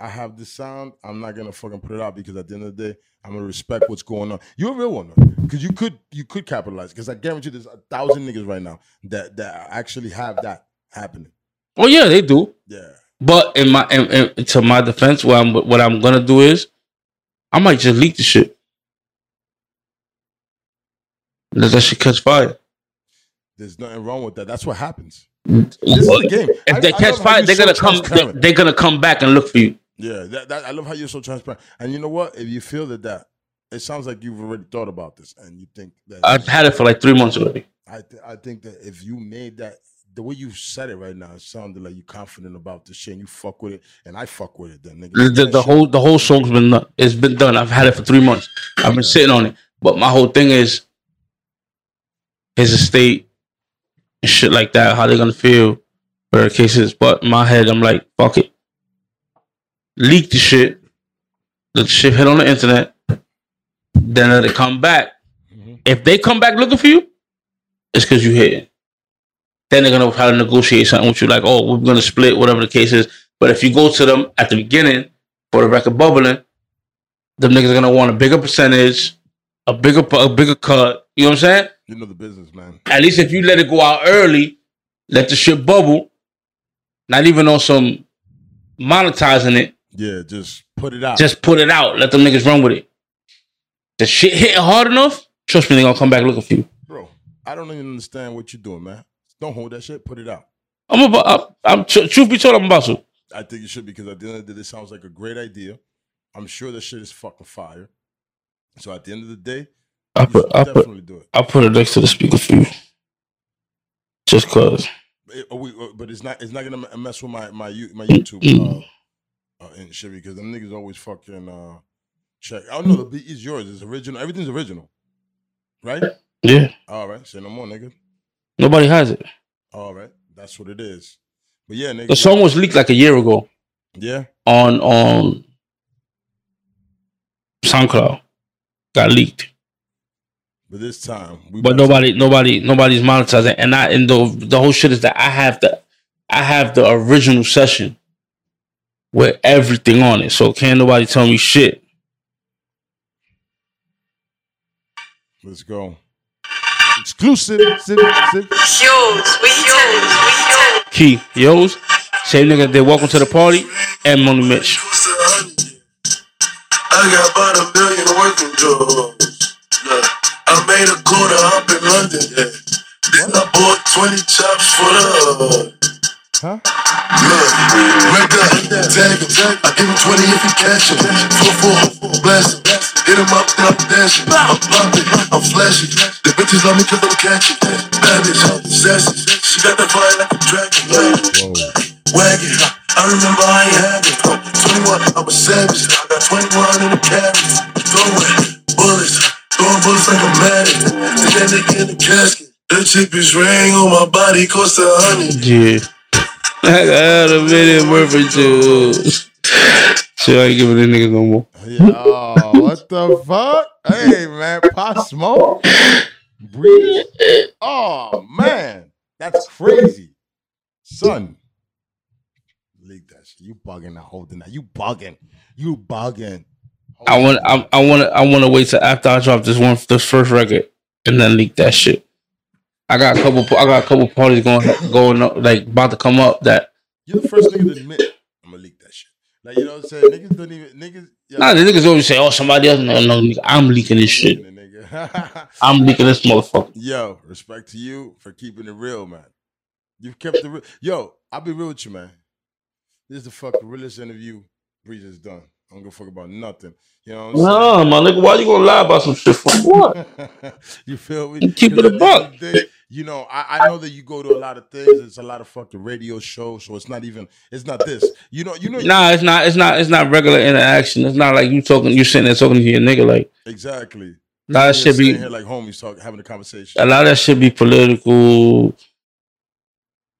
I have this sound. I'm not gonna fucking put it out because at the end of the day, I'm gonna respect what's going on. You're a real one though, because you could you could capitalize. Because I guarantee there's a thousand niggas right now that that actually have that happening. Oh yeah, they do. Yeah. But in my in, in, to my defense, what I'm what I'm gonna do is I might just leak the shit. Let that shit catch fire. There's nothing wrong with that. That's what happens. This is the game. If I- they I catch fire, they're so gonna come. transparent. They're gonna come back and look for you. Yeah, that, that I love how you're so transparent. And you know what? If you feel that that it sounds like you've already thought about this, and you think that I've had it for like three months already. I th- I think that if you made that the way you said it right now, it sounded like you're confident about the shit. And you fuck with it, and I fuck with it. Then nigga, The, the, the whole the whole song's been done. It's been done. I've had it for three months. I've been sitting on it. But my whole thing is his estate shit like that. How they gonna feel? Whatever the case is. But in my head, I'm like, fuck it. Leak the shit. Let the shit hit on the internet. Then let it come back. Mhm. If they come back looking for you, it's because you hit. Then they're gonna try to negotiate something with you, like, oh, we're gonna split, whatever the case is. But if you go to them at the beginning for the record bubbling, them niggas are gonna want a bigger percentage, a bigger a bigger cut. You know what I'm saying? you know the business, man. At least if you let it go out early, let the shit bubble, not even on some monetizing it, Yeah, just put it out. just put it out. Let them niggas run with it. The shit hitting hard enough, trust me, they gonna come back looking for you. bro. I don't even understand what you're doing, man. Don't hold that shit. Put it out. I'm about. I'm, I'm truth be told, I'm about to. I think you should because at the end of the day, this sounds like a great idea. I'm sure that shit is fucking fire. So at the end of the day, I put. I put. definitely do it. I put it next to the speaker for you. Just cause. It- we- oh, but it's not. It's not gonna mess with my my my YouTube uh, uh, and shit because them niggas always fucking uh, check. I don't know. The beat is yours. It's original. Everything's original, right? Yeah. All right. Say no more, nigga. Nobody has it. All right. That's what it is. But yeah, nigga. The song was leaked like a year ago yeah. on on SoundCloud. Got leaked. But this time, we but about to- nobody, nobody, nobody's monetizing. And I, and the the whole shit is that I have the, I have the original session with everything on it. So can't nobody tell me shit. Let's go. Exclusive. Sip, sip. Hughes, we Hughes, we Hughes. Key, yo's, same nigga. They welcome to the party and Money Mitch. I got about a million working jobs. Look, I made a quarter up in London, yeah. Then I bought 20 chops for the hood. Huh? Look, rent that, tag him. I give him 20 if he cash him. Four, four, blast him. Hit him up, then I'm dashing. I'm popping, I'm flashing. The bitches love me cause I'm catching. Bitch, sassy. She got that fire like a dragon. Whoa. Wagon, I remember I ain't had it. 21, I'm a savage. I got 21 in the carry. Throwing bullets, throwing bullets like a medic. Then that nigga in the casket. The cheapest ring on my body cost a hundred. Yeah. I got a minute worth of juice. So I ain't giving the nigga no more. Yo, what the fuck? Hey, man, Pop Smoke. Breez. Oh, man. That's crazy. Son. That. You bugging that whole thing. You bugging. You bugging. I want, I, I want to, I want to wait till after I drop this one, this first record, and then leak that shit. I got a couple, I got a couple parties going, going up, like about to come up that. You're the first nigga to admit I'm gonna leak that shit. Like, you know what I'm saying? Niggas don't even, niggas. Yeah, Nah, the niggas always say, "Oh, somebody else." No, no, nigga, I'm leaking this shit. I'm leaking this motherfucker. Yo, respect to you for keeping it real, man. You've kept it real. Yo, I'll be real with you, man. This is the fucking realest interview Breez has done. I don't give a fuck about nothing. You know what No, my nigga, why you gonna lie about some shit for what? You feel me? You keep it a the buck. end of the day, You know, I, I know that you go to a lot of things. It's a lot of fucking radio shows, so it's not even. It's not this. You know. You know. Nah, it's not. It's not. It's not regular interaction. It's not like you talking. You sitting there talking to your nigga. Like Exactly. a lot of shit be. here like homies talk, having a conversation. A lot of that shit be political.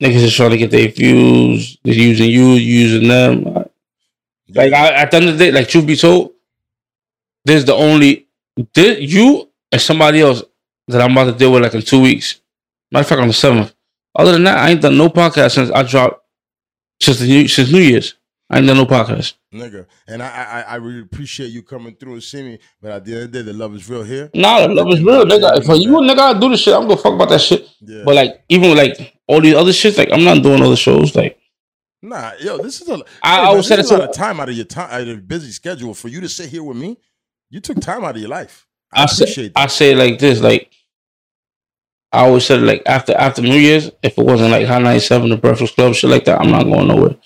Niggas is trying to get their views. They're using you, using them. Like I, at the end of the day, like truth be told, there's the only this, you and somebody else that I'm about to deal with like in two weeks. Matter of fact, on the seventh. Other than that, I ain't done no podcast since I dropped since the new, since New Year's. I ain't done no podcast. nigga. And I, I, I really appreciate you coming through and seeing me. But at the end of the day, the love is real here. Nah, the love is real, nigga. For you nigga, I do this shit. I'm gonna fuck about that shit. Yeah. But like, even like all these other shits, like I'm not doing other shows. Like Nah, yo, this is a. I- hey, I say this is a lot of time out of your time, out of your busy schedule for you to sit here with me. You took time out of your life. I, I say, appreciate I say it like this, like I always said, it like after after New Year's, if it wasn't like Hot 97, the Breakfast Club, shit like that, I'm not going nowhere.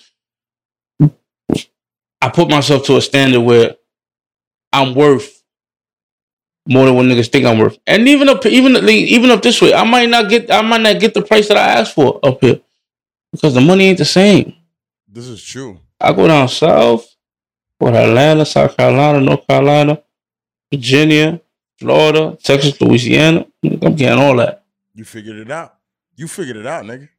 I put myself to a standard where I'm worth more than what niggas think I'm worth, and even up, even even up this way, I might not get, I might not get the price that I asked for up here because the money ain't the same. This is true. I go down south, go to Atlanta, South Carolina, North Carolina, Virginia, Florida, Texas, Louisiana. I'm getting all that. You figured it out. You figured it out, nigga.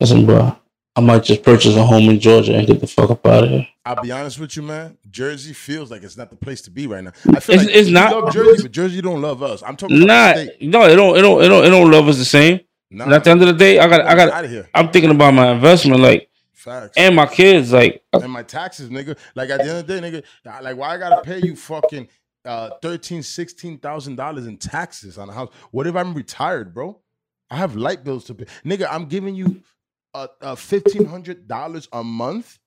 Listen, bro, I might just purchase a home in Georgia and get the fuck up out of here. I'll be honest with you, man. Jersey feels like it's not the place to be right now. I feel It's- like it's not. love Jersey, but Jersey don't love us. I'm talking about Nah, the state. no, it don't, it don't, it don't, it don't love us the same. Nah, And at the end of the day, I got, I got, out of here. I'm thinking about my investment, like, Facts. and my kids, like, and my taxes, nigga. Like at the end of the day, nigga, like why I gotta pay you fucking uh thirteen, sixteen thousand dollars in taxes on a house? What if I'm retired, bro? I have light bills to pay. Nigga, I'm giving you uh, uh fifteen hundred dollars a month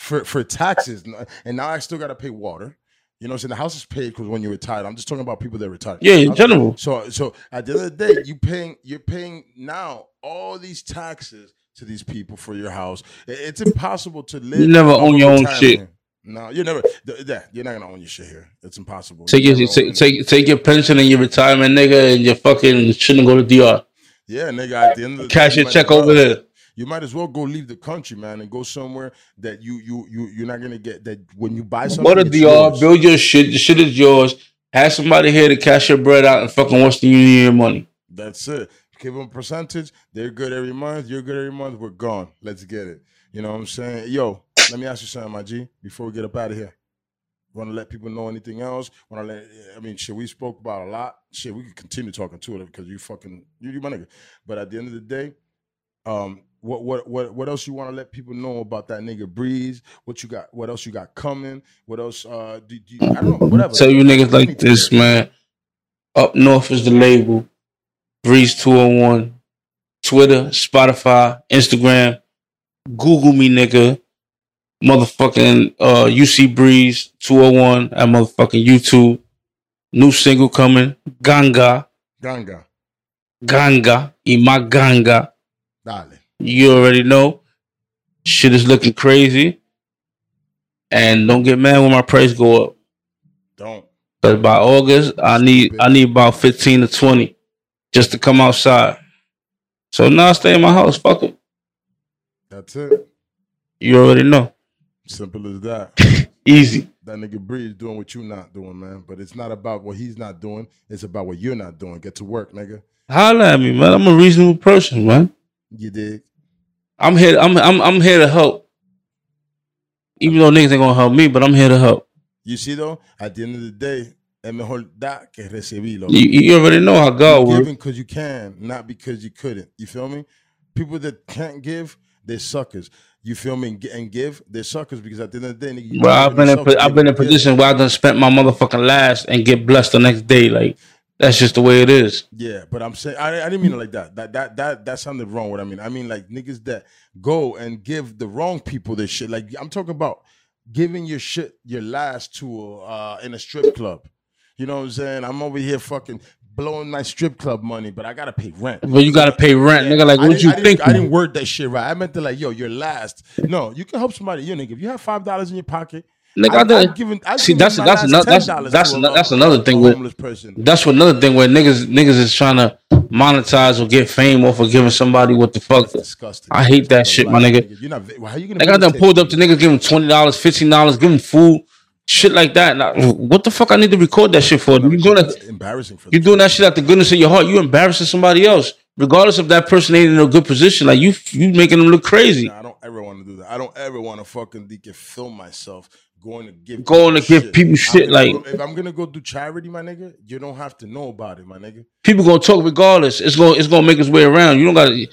for for taxes. And now I still gotta pay water. You know what I'm saying? The house is paid because when you're retired. I'm just talking about people that are retired. yeah, in general. so so at the end of the day, you paying you're paying now all these taxes to these people for your house. It's impossible to live. You never own your own shit. No, you never. th- Yeah, you're not gonna own your shit here. It's impossible. Take You your, take, take, take your pension and your retirement, nigga, and your fucking shouldn't go to DR. Yeah, nigga. At the end of the Cash day, your check over there. You might as well go leave the country, man, and go somewhere that you you you you're not gonna get that when you buy something. Go to it's DR, build your shit. The shit is yours. Have somebody here to cash your bread out and fucking Western Union your money. That's it. give them a percentage. They're good every month. You're good every month. We're gone. Let's get it. You know what I'm saying? Yo, let me ask you something, my G, before we get up out of here. Want to let people know anything else? Want to let? I mean, shit. We spoke about a lot. Shit, we could continue talking to it because you fucking you, you my nigga. But at the end of the day, um, what what what what else you want to let people know about that nigga Breez? What you got? What else you got coming? What else? Uh, do, do you, I don't know. Whatever. Tell you niggas like this, man. Up north is the label. Breez 201. Twitter, Spotify, Instagram. Google me, nigga. Motherfucking uh UC Breez 201 at motherfucking YouTube. New single coming. Ganga. Ganga, Ganga. Ima Ganga. dale. You already know. Shit is looking crazy. And don't get mad when my price go up. Don't. But by August, I need I need about fifteen to twenty just to come outside. So now I stay in my house. Fuck it. That's it. You already know. Simple as that. Easy. that nigga Breez doing what you not doing, man. But it's not about what he's not doing. It's about what you're not doing. Get to work, nigga. Holla at me, man. I'm a reasonable person, man. You dig? I'm here. I'm I'm I'm here to help. Even though niggas ain't gonna help me, but I'm here to help. You see though, at the end of the day, es mejor da que recibirlo. You, you already know how God works. giving because you can, not because you couldn't. You feel me? People that can't give, they're suckers. You feel me? And give, they're suckers because at the end of the day, nigga, you Bro, I've been in I've been in position where I done spent my motherfucking last and get blessed the next day. Like that's just the way it is. Yeah, but I'm saying I, I didn't mean it like that. That that that that sounded wrong. What I mean, I mean like niggas that go and give the wrong people this shit. Like I'm talking about giving your shit your last to uh in a strip club. You know what I'm saying? I'm over here fucking blowing my strip club money, but I gotta pay rent. But you gotta pay rent, Yeah, nigga. Like what you I think? I didn't word that shit right. I meant to like, yo, you're last. No, you can help somebody. Yo, nigga, if you have five dollars in your pocket, Nigga, I done- I've given. I've See, that's- that's last ano- that's- that's to a, ano- that's another thing with-. That's another thing where niggas niggas is trying to monetize or get fame off of giving somebody what the fuck. disgusting. I hate that That's shit, my nigga. You're not. How you gonna? Like I done videotape pulled up to niggas, give them twenty dollars, fifteen dollars, give them food, shit like that. Now, what the fuck I need to record that shit for? You doing That's that? embarrassing for You doing that shit out the goodness of your heart? You embarrassing somebody else, regardless of that person ain't in a good position. Like you, you making them look crazy. Nah, I don't ever want to do that. I don't ever want to fucking de- film myself going to give Going to people give people I'm shit, like- go- if I'm gonna go do charity, my nigga, you don't have to know about it, my nigga. People gonna talk regardless. It's gonna it's gonna make its way around. You don't gotta.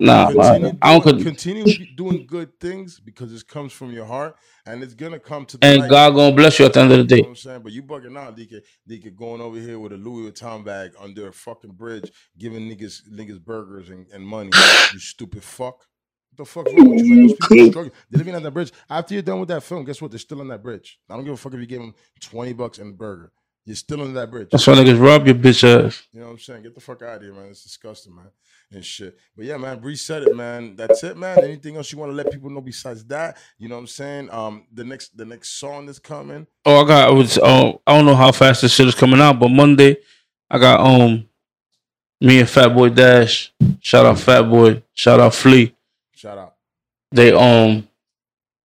Nah, Continue. I don't. doing, continue doing good things because it comes from your heart and it's gonna come to the and. God gonna bless you at the end of the day. You know I'm saying? But you bugging out, DK. DK going over here with a Louis Vuitton bag under a fucking bridge, giving niggas niggas burgers and, and money. you stupid fuck. The fuck wrong with you, man? Those people are struggling. They're living on that bridge. After you're done with that film, guess what? They're still on that bridge. I don't give a fuck if you gave them 20 bucks and a burger. You're still on that bridge. That's why niggas rob your bitch ass. You know what I'm saying? Get the fuck out of here, man. It's disgusting, man. And shit. But yeah, man, reset it, man. That's it, man. Anything else you want to let people know besides that? You know what I'm saying? Um, the next the next song that's coming. Oh, I got. I was. Um, I don't know how fast this shit is coming out, but Monday, I got um, me and Fat Boy Dash. Shout out Fat Boy. Shout out Flea. Shout out. They um,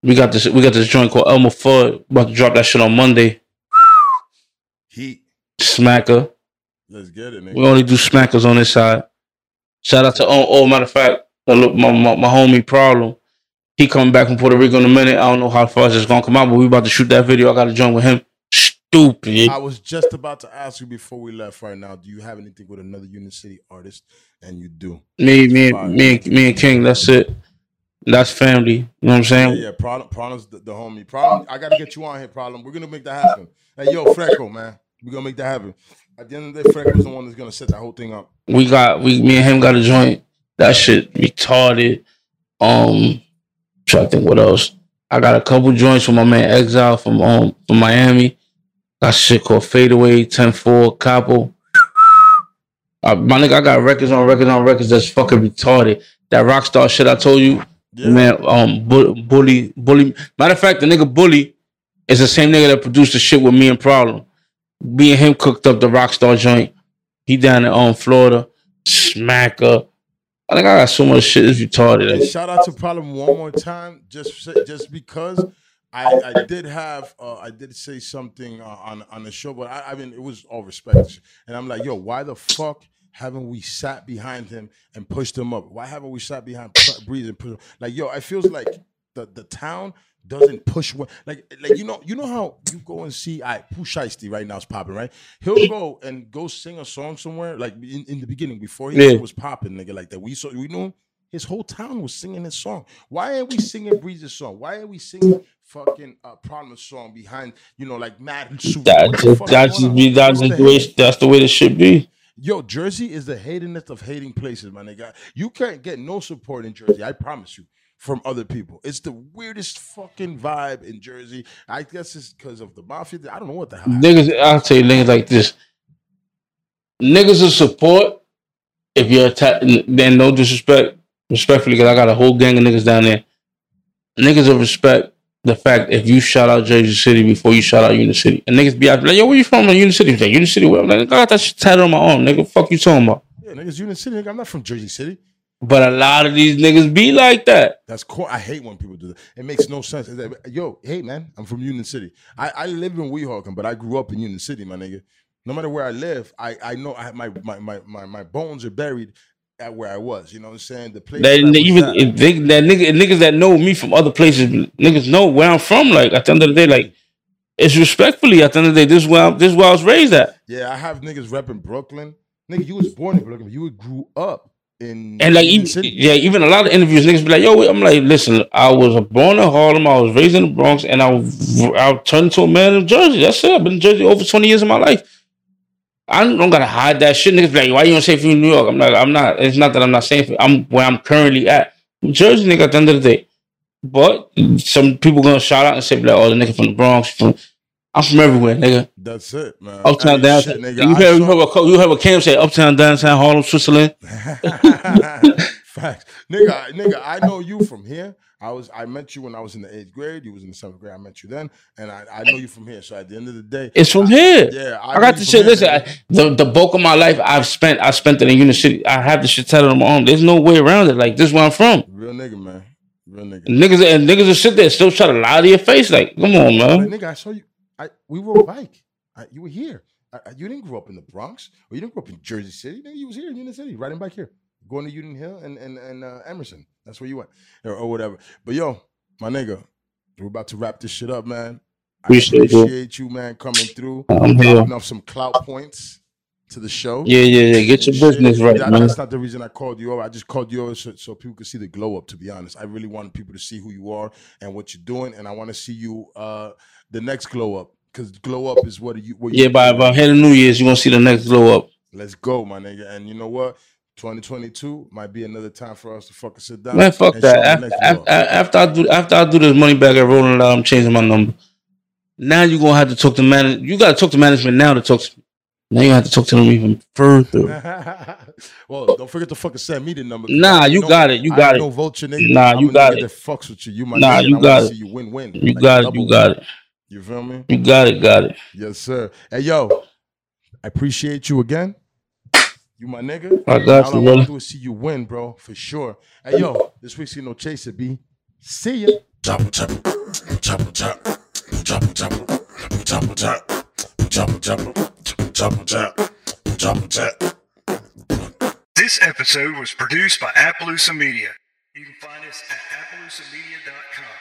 we got this. We got this joint called Elmer Fudd. About to drop that shit on Monday. Heat. Smacker. Let's get it, nigga. We only do smackers on this side. Shout out to oh, oh matter of fact, look, my, my my homie Problem. He coming back from Puerto Rico in a minute. I don't know how fast it's gonna come out, but we about to shoot that video. I got to join with him. Stupid. I was just about to ask you before we left right now. Do you have anything with another Union City artist? And you do. Me, me, me, me and King. That's it. That's family. You know what I'm saying? yeah. Problem, problem's the, the homie. Problem. I gotta get you on here. Problem. We're gonna make that happen. Hey, yo, Freckle, man. We're gonna make that happen. At the end of the day, Freckle's the one that's gonna set that whole thing up. We got we, me and him got a joint. That shit retarded. Um, trying to think what else. I got a couple joints from my man Exile from um from Miami. Got shit called Fadeaway, 10-4, Capo. Uh, my nigga, I got records on records on records that's fucking retarded. That rockstar shit I told you, Yeah. man. Um, bu- bully, bully. Matter of fact, the nigga bully is the same nigga that produced the shit with me and Problem. Me and him cooked up the rockstar joint. He down in um Florida, smacker. I think I got so much shit. It's retarded. And shout out to Problem one more time, just just because I, I did have uh, I did say something uh, on on the show, but I, I mean it was all respect, and I'm like, yo, why the fuck haven't we sat behind him and pushed him up? Why haven't we sat behind Breez and pushed him? Like, yo, it feels like the the town doesn't push one like like you know you know how you go and see I Shiesty right now is popping right he'll go and go sing a song somewhere like in, in the beginning before he Yeah. was popping nigga like that we saw we knew him his whole town was singing his song why ain't we singing Breez's song why are we singing fucking uh Problem's song behind you know like Mad Suit That What just fuck that going just on? be that's the way that's the way it should be. Yo, Jersey is the hatingest of hating places, my nigga. You can't get no support in Jersey. I promise you. From other people, it's the weirdest fucking vibe in Jersey. I guess it's because of the mafia. I don't know what the hell. Niggas, I'll tell you niggas like this. Niggas will support if you're attacked. Then no disrespect, respectfully, because I got a whole gang of niggas down there. Niggas will respect the fact if you shout out Jersey City before you shout out Unit City. And niggas be out like, yo, where you from? Unit City. He's Like, Unit City. Where? I'm like, I got that shit tatted on my arm, nigga. Fuck you talking about? Yeah, niggas, Union City. Nigga, I'm not from Jersey City. But a lot of these niggas be like that. That's cool. I hate when people do that. It makes no sense. Like, Yo, hey man, I'm from Union City. I, I live in Weehawken, but I grew up in Union City, my nigga. No matter where I live, I, I know I my my my my bones are buried at where I was. You know what I'm saying? The place That, that even at. they, that nigga, niggas that know me from other places, niggas know where I'm from. Like at the end of the day, like it's respectfully. At the end of the day, this is where I'm, this is where I was raised at. Yeah, I have niggas repping Brooklyn. Nigga, you was born in Brooklyn. You grew up in And like Union even yeah, even a lot of interviews, niggas be like, "Yo," I'm like, "Listen, I was born in Harlem. I was raised in the Bronx, and I I turned to a man in Jersey. That's it. I've been in Jersey over 20 years of my life. I don't gotta hide that shit. Niggas be like, "Why you don't say from New York?" I'm like, "I'm not. It's not that I'm not saying. For, I'm where I'm currently at, Jersey, nigga. At the end of the day, but some people gonna shout out and say like, "Oh, the nigga from the Bronx." From, I'm from everywhere, nigga. That's it, man. Uptown, Hey, downtown. shit, nigga, you I heard, you saw- heard what you heard what Cam say? Uptown, downtown, Harlem, Switzerland. Facts, nigga. I- Nigga, I know you from here. I was I met you when I was in the eighth grade. You was in the seventh grade. I met you then, and I, I know you from here. So at the end of the day, It's from here. yeah, I know got the shit. here, Listen. I, the the bulk of my life I've spent I spent it in Unit City. I have the shit tatted on my arm. There's no way around it. Like this is where I'm from. real nigga, man, real nigga. Niggas and niggas will sit there still try to lie to your face. Like, come on, man. nigga, I saw you. I we rode a bike. I, you were here. I, I- you didn't grow up in the Bronx, or you didn't grow up in Jersey City. Nigga, you was here in Union City, riding bike here, going to Union Hill and and and uh, Emerson. That's where you went, or, or whatever. But yo, my nigga, we're about to wrap this shit up, man. I Appreciate you. appreciate you, man, coming through, I'm here. off some clout points to the show. Yeah, yeah, yeah. Get your shit. business right, That- man. That's not the reason I called you over. I just called you over so, so people could see the glow up. To be honest, I really wanted people to see who you are and what you're doing, and I want to see you uh the next glow up because glow up is what you. What you Yeah, by by head of New Year's, you gonna see the next glow up. Let's go, my nigga. And you know what? 2022 might be another time for us to fucking sit down. Man, fuck that. After, after, after I do after I do this money back at Rolling Loud, I'm changing my number. Now you're gonna have to talk to man. You gotta talk to management now to talk to me. Now you have to talk to them even further. well, don't forget to fucking send me the number. Nah, you know- got it. You got ain't it. No vulture nigga. Nah, I'm you got it. That fucks with you. You my Nah, nigga, you I got it. See you win win. You got it. You got it. You feel me? You got it. Got it. Yes, sir. Hey, yo, I appreciate you again. You my nigga. I got All I want brother. to do is see you win, bro, for sure. Hey, yo, this week's See No Chaser, B. See ya. This episode was produced by Appaloosa Media. You can find us at appaloosamedia.com.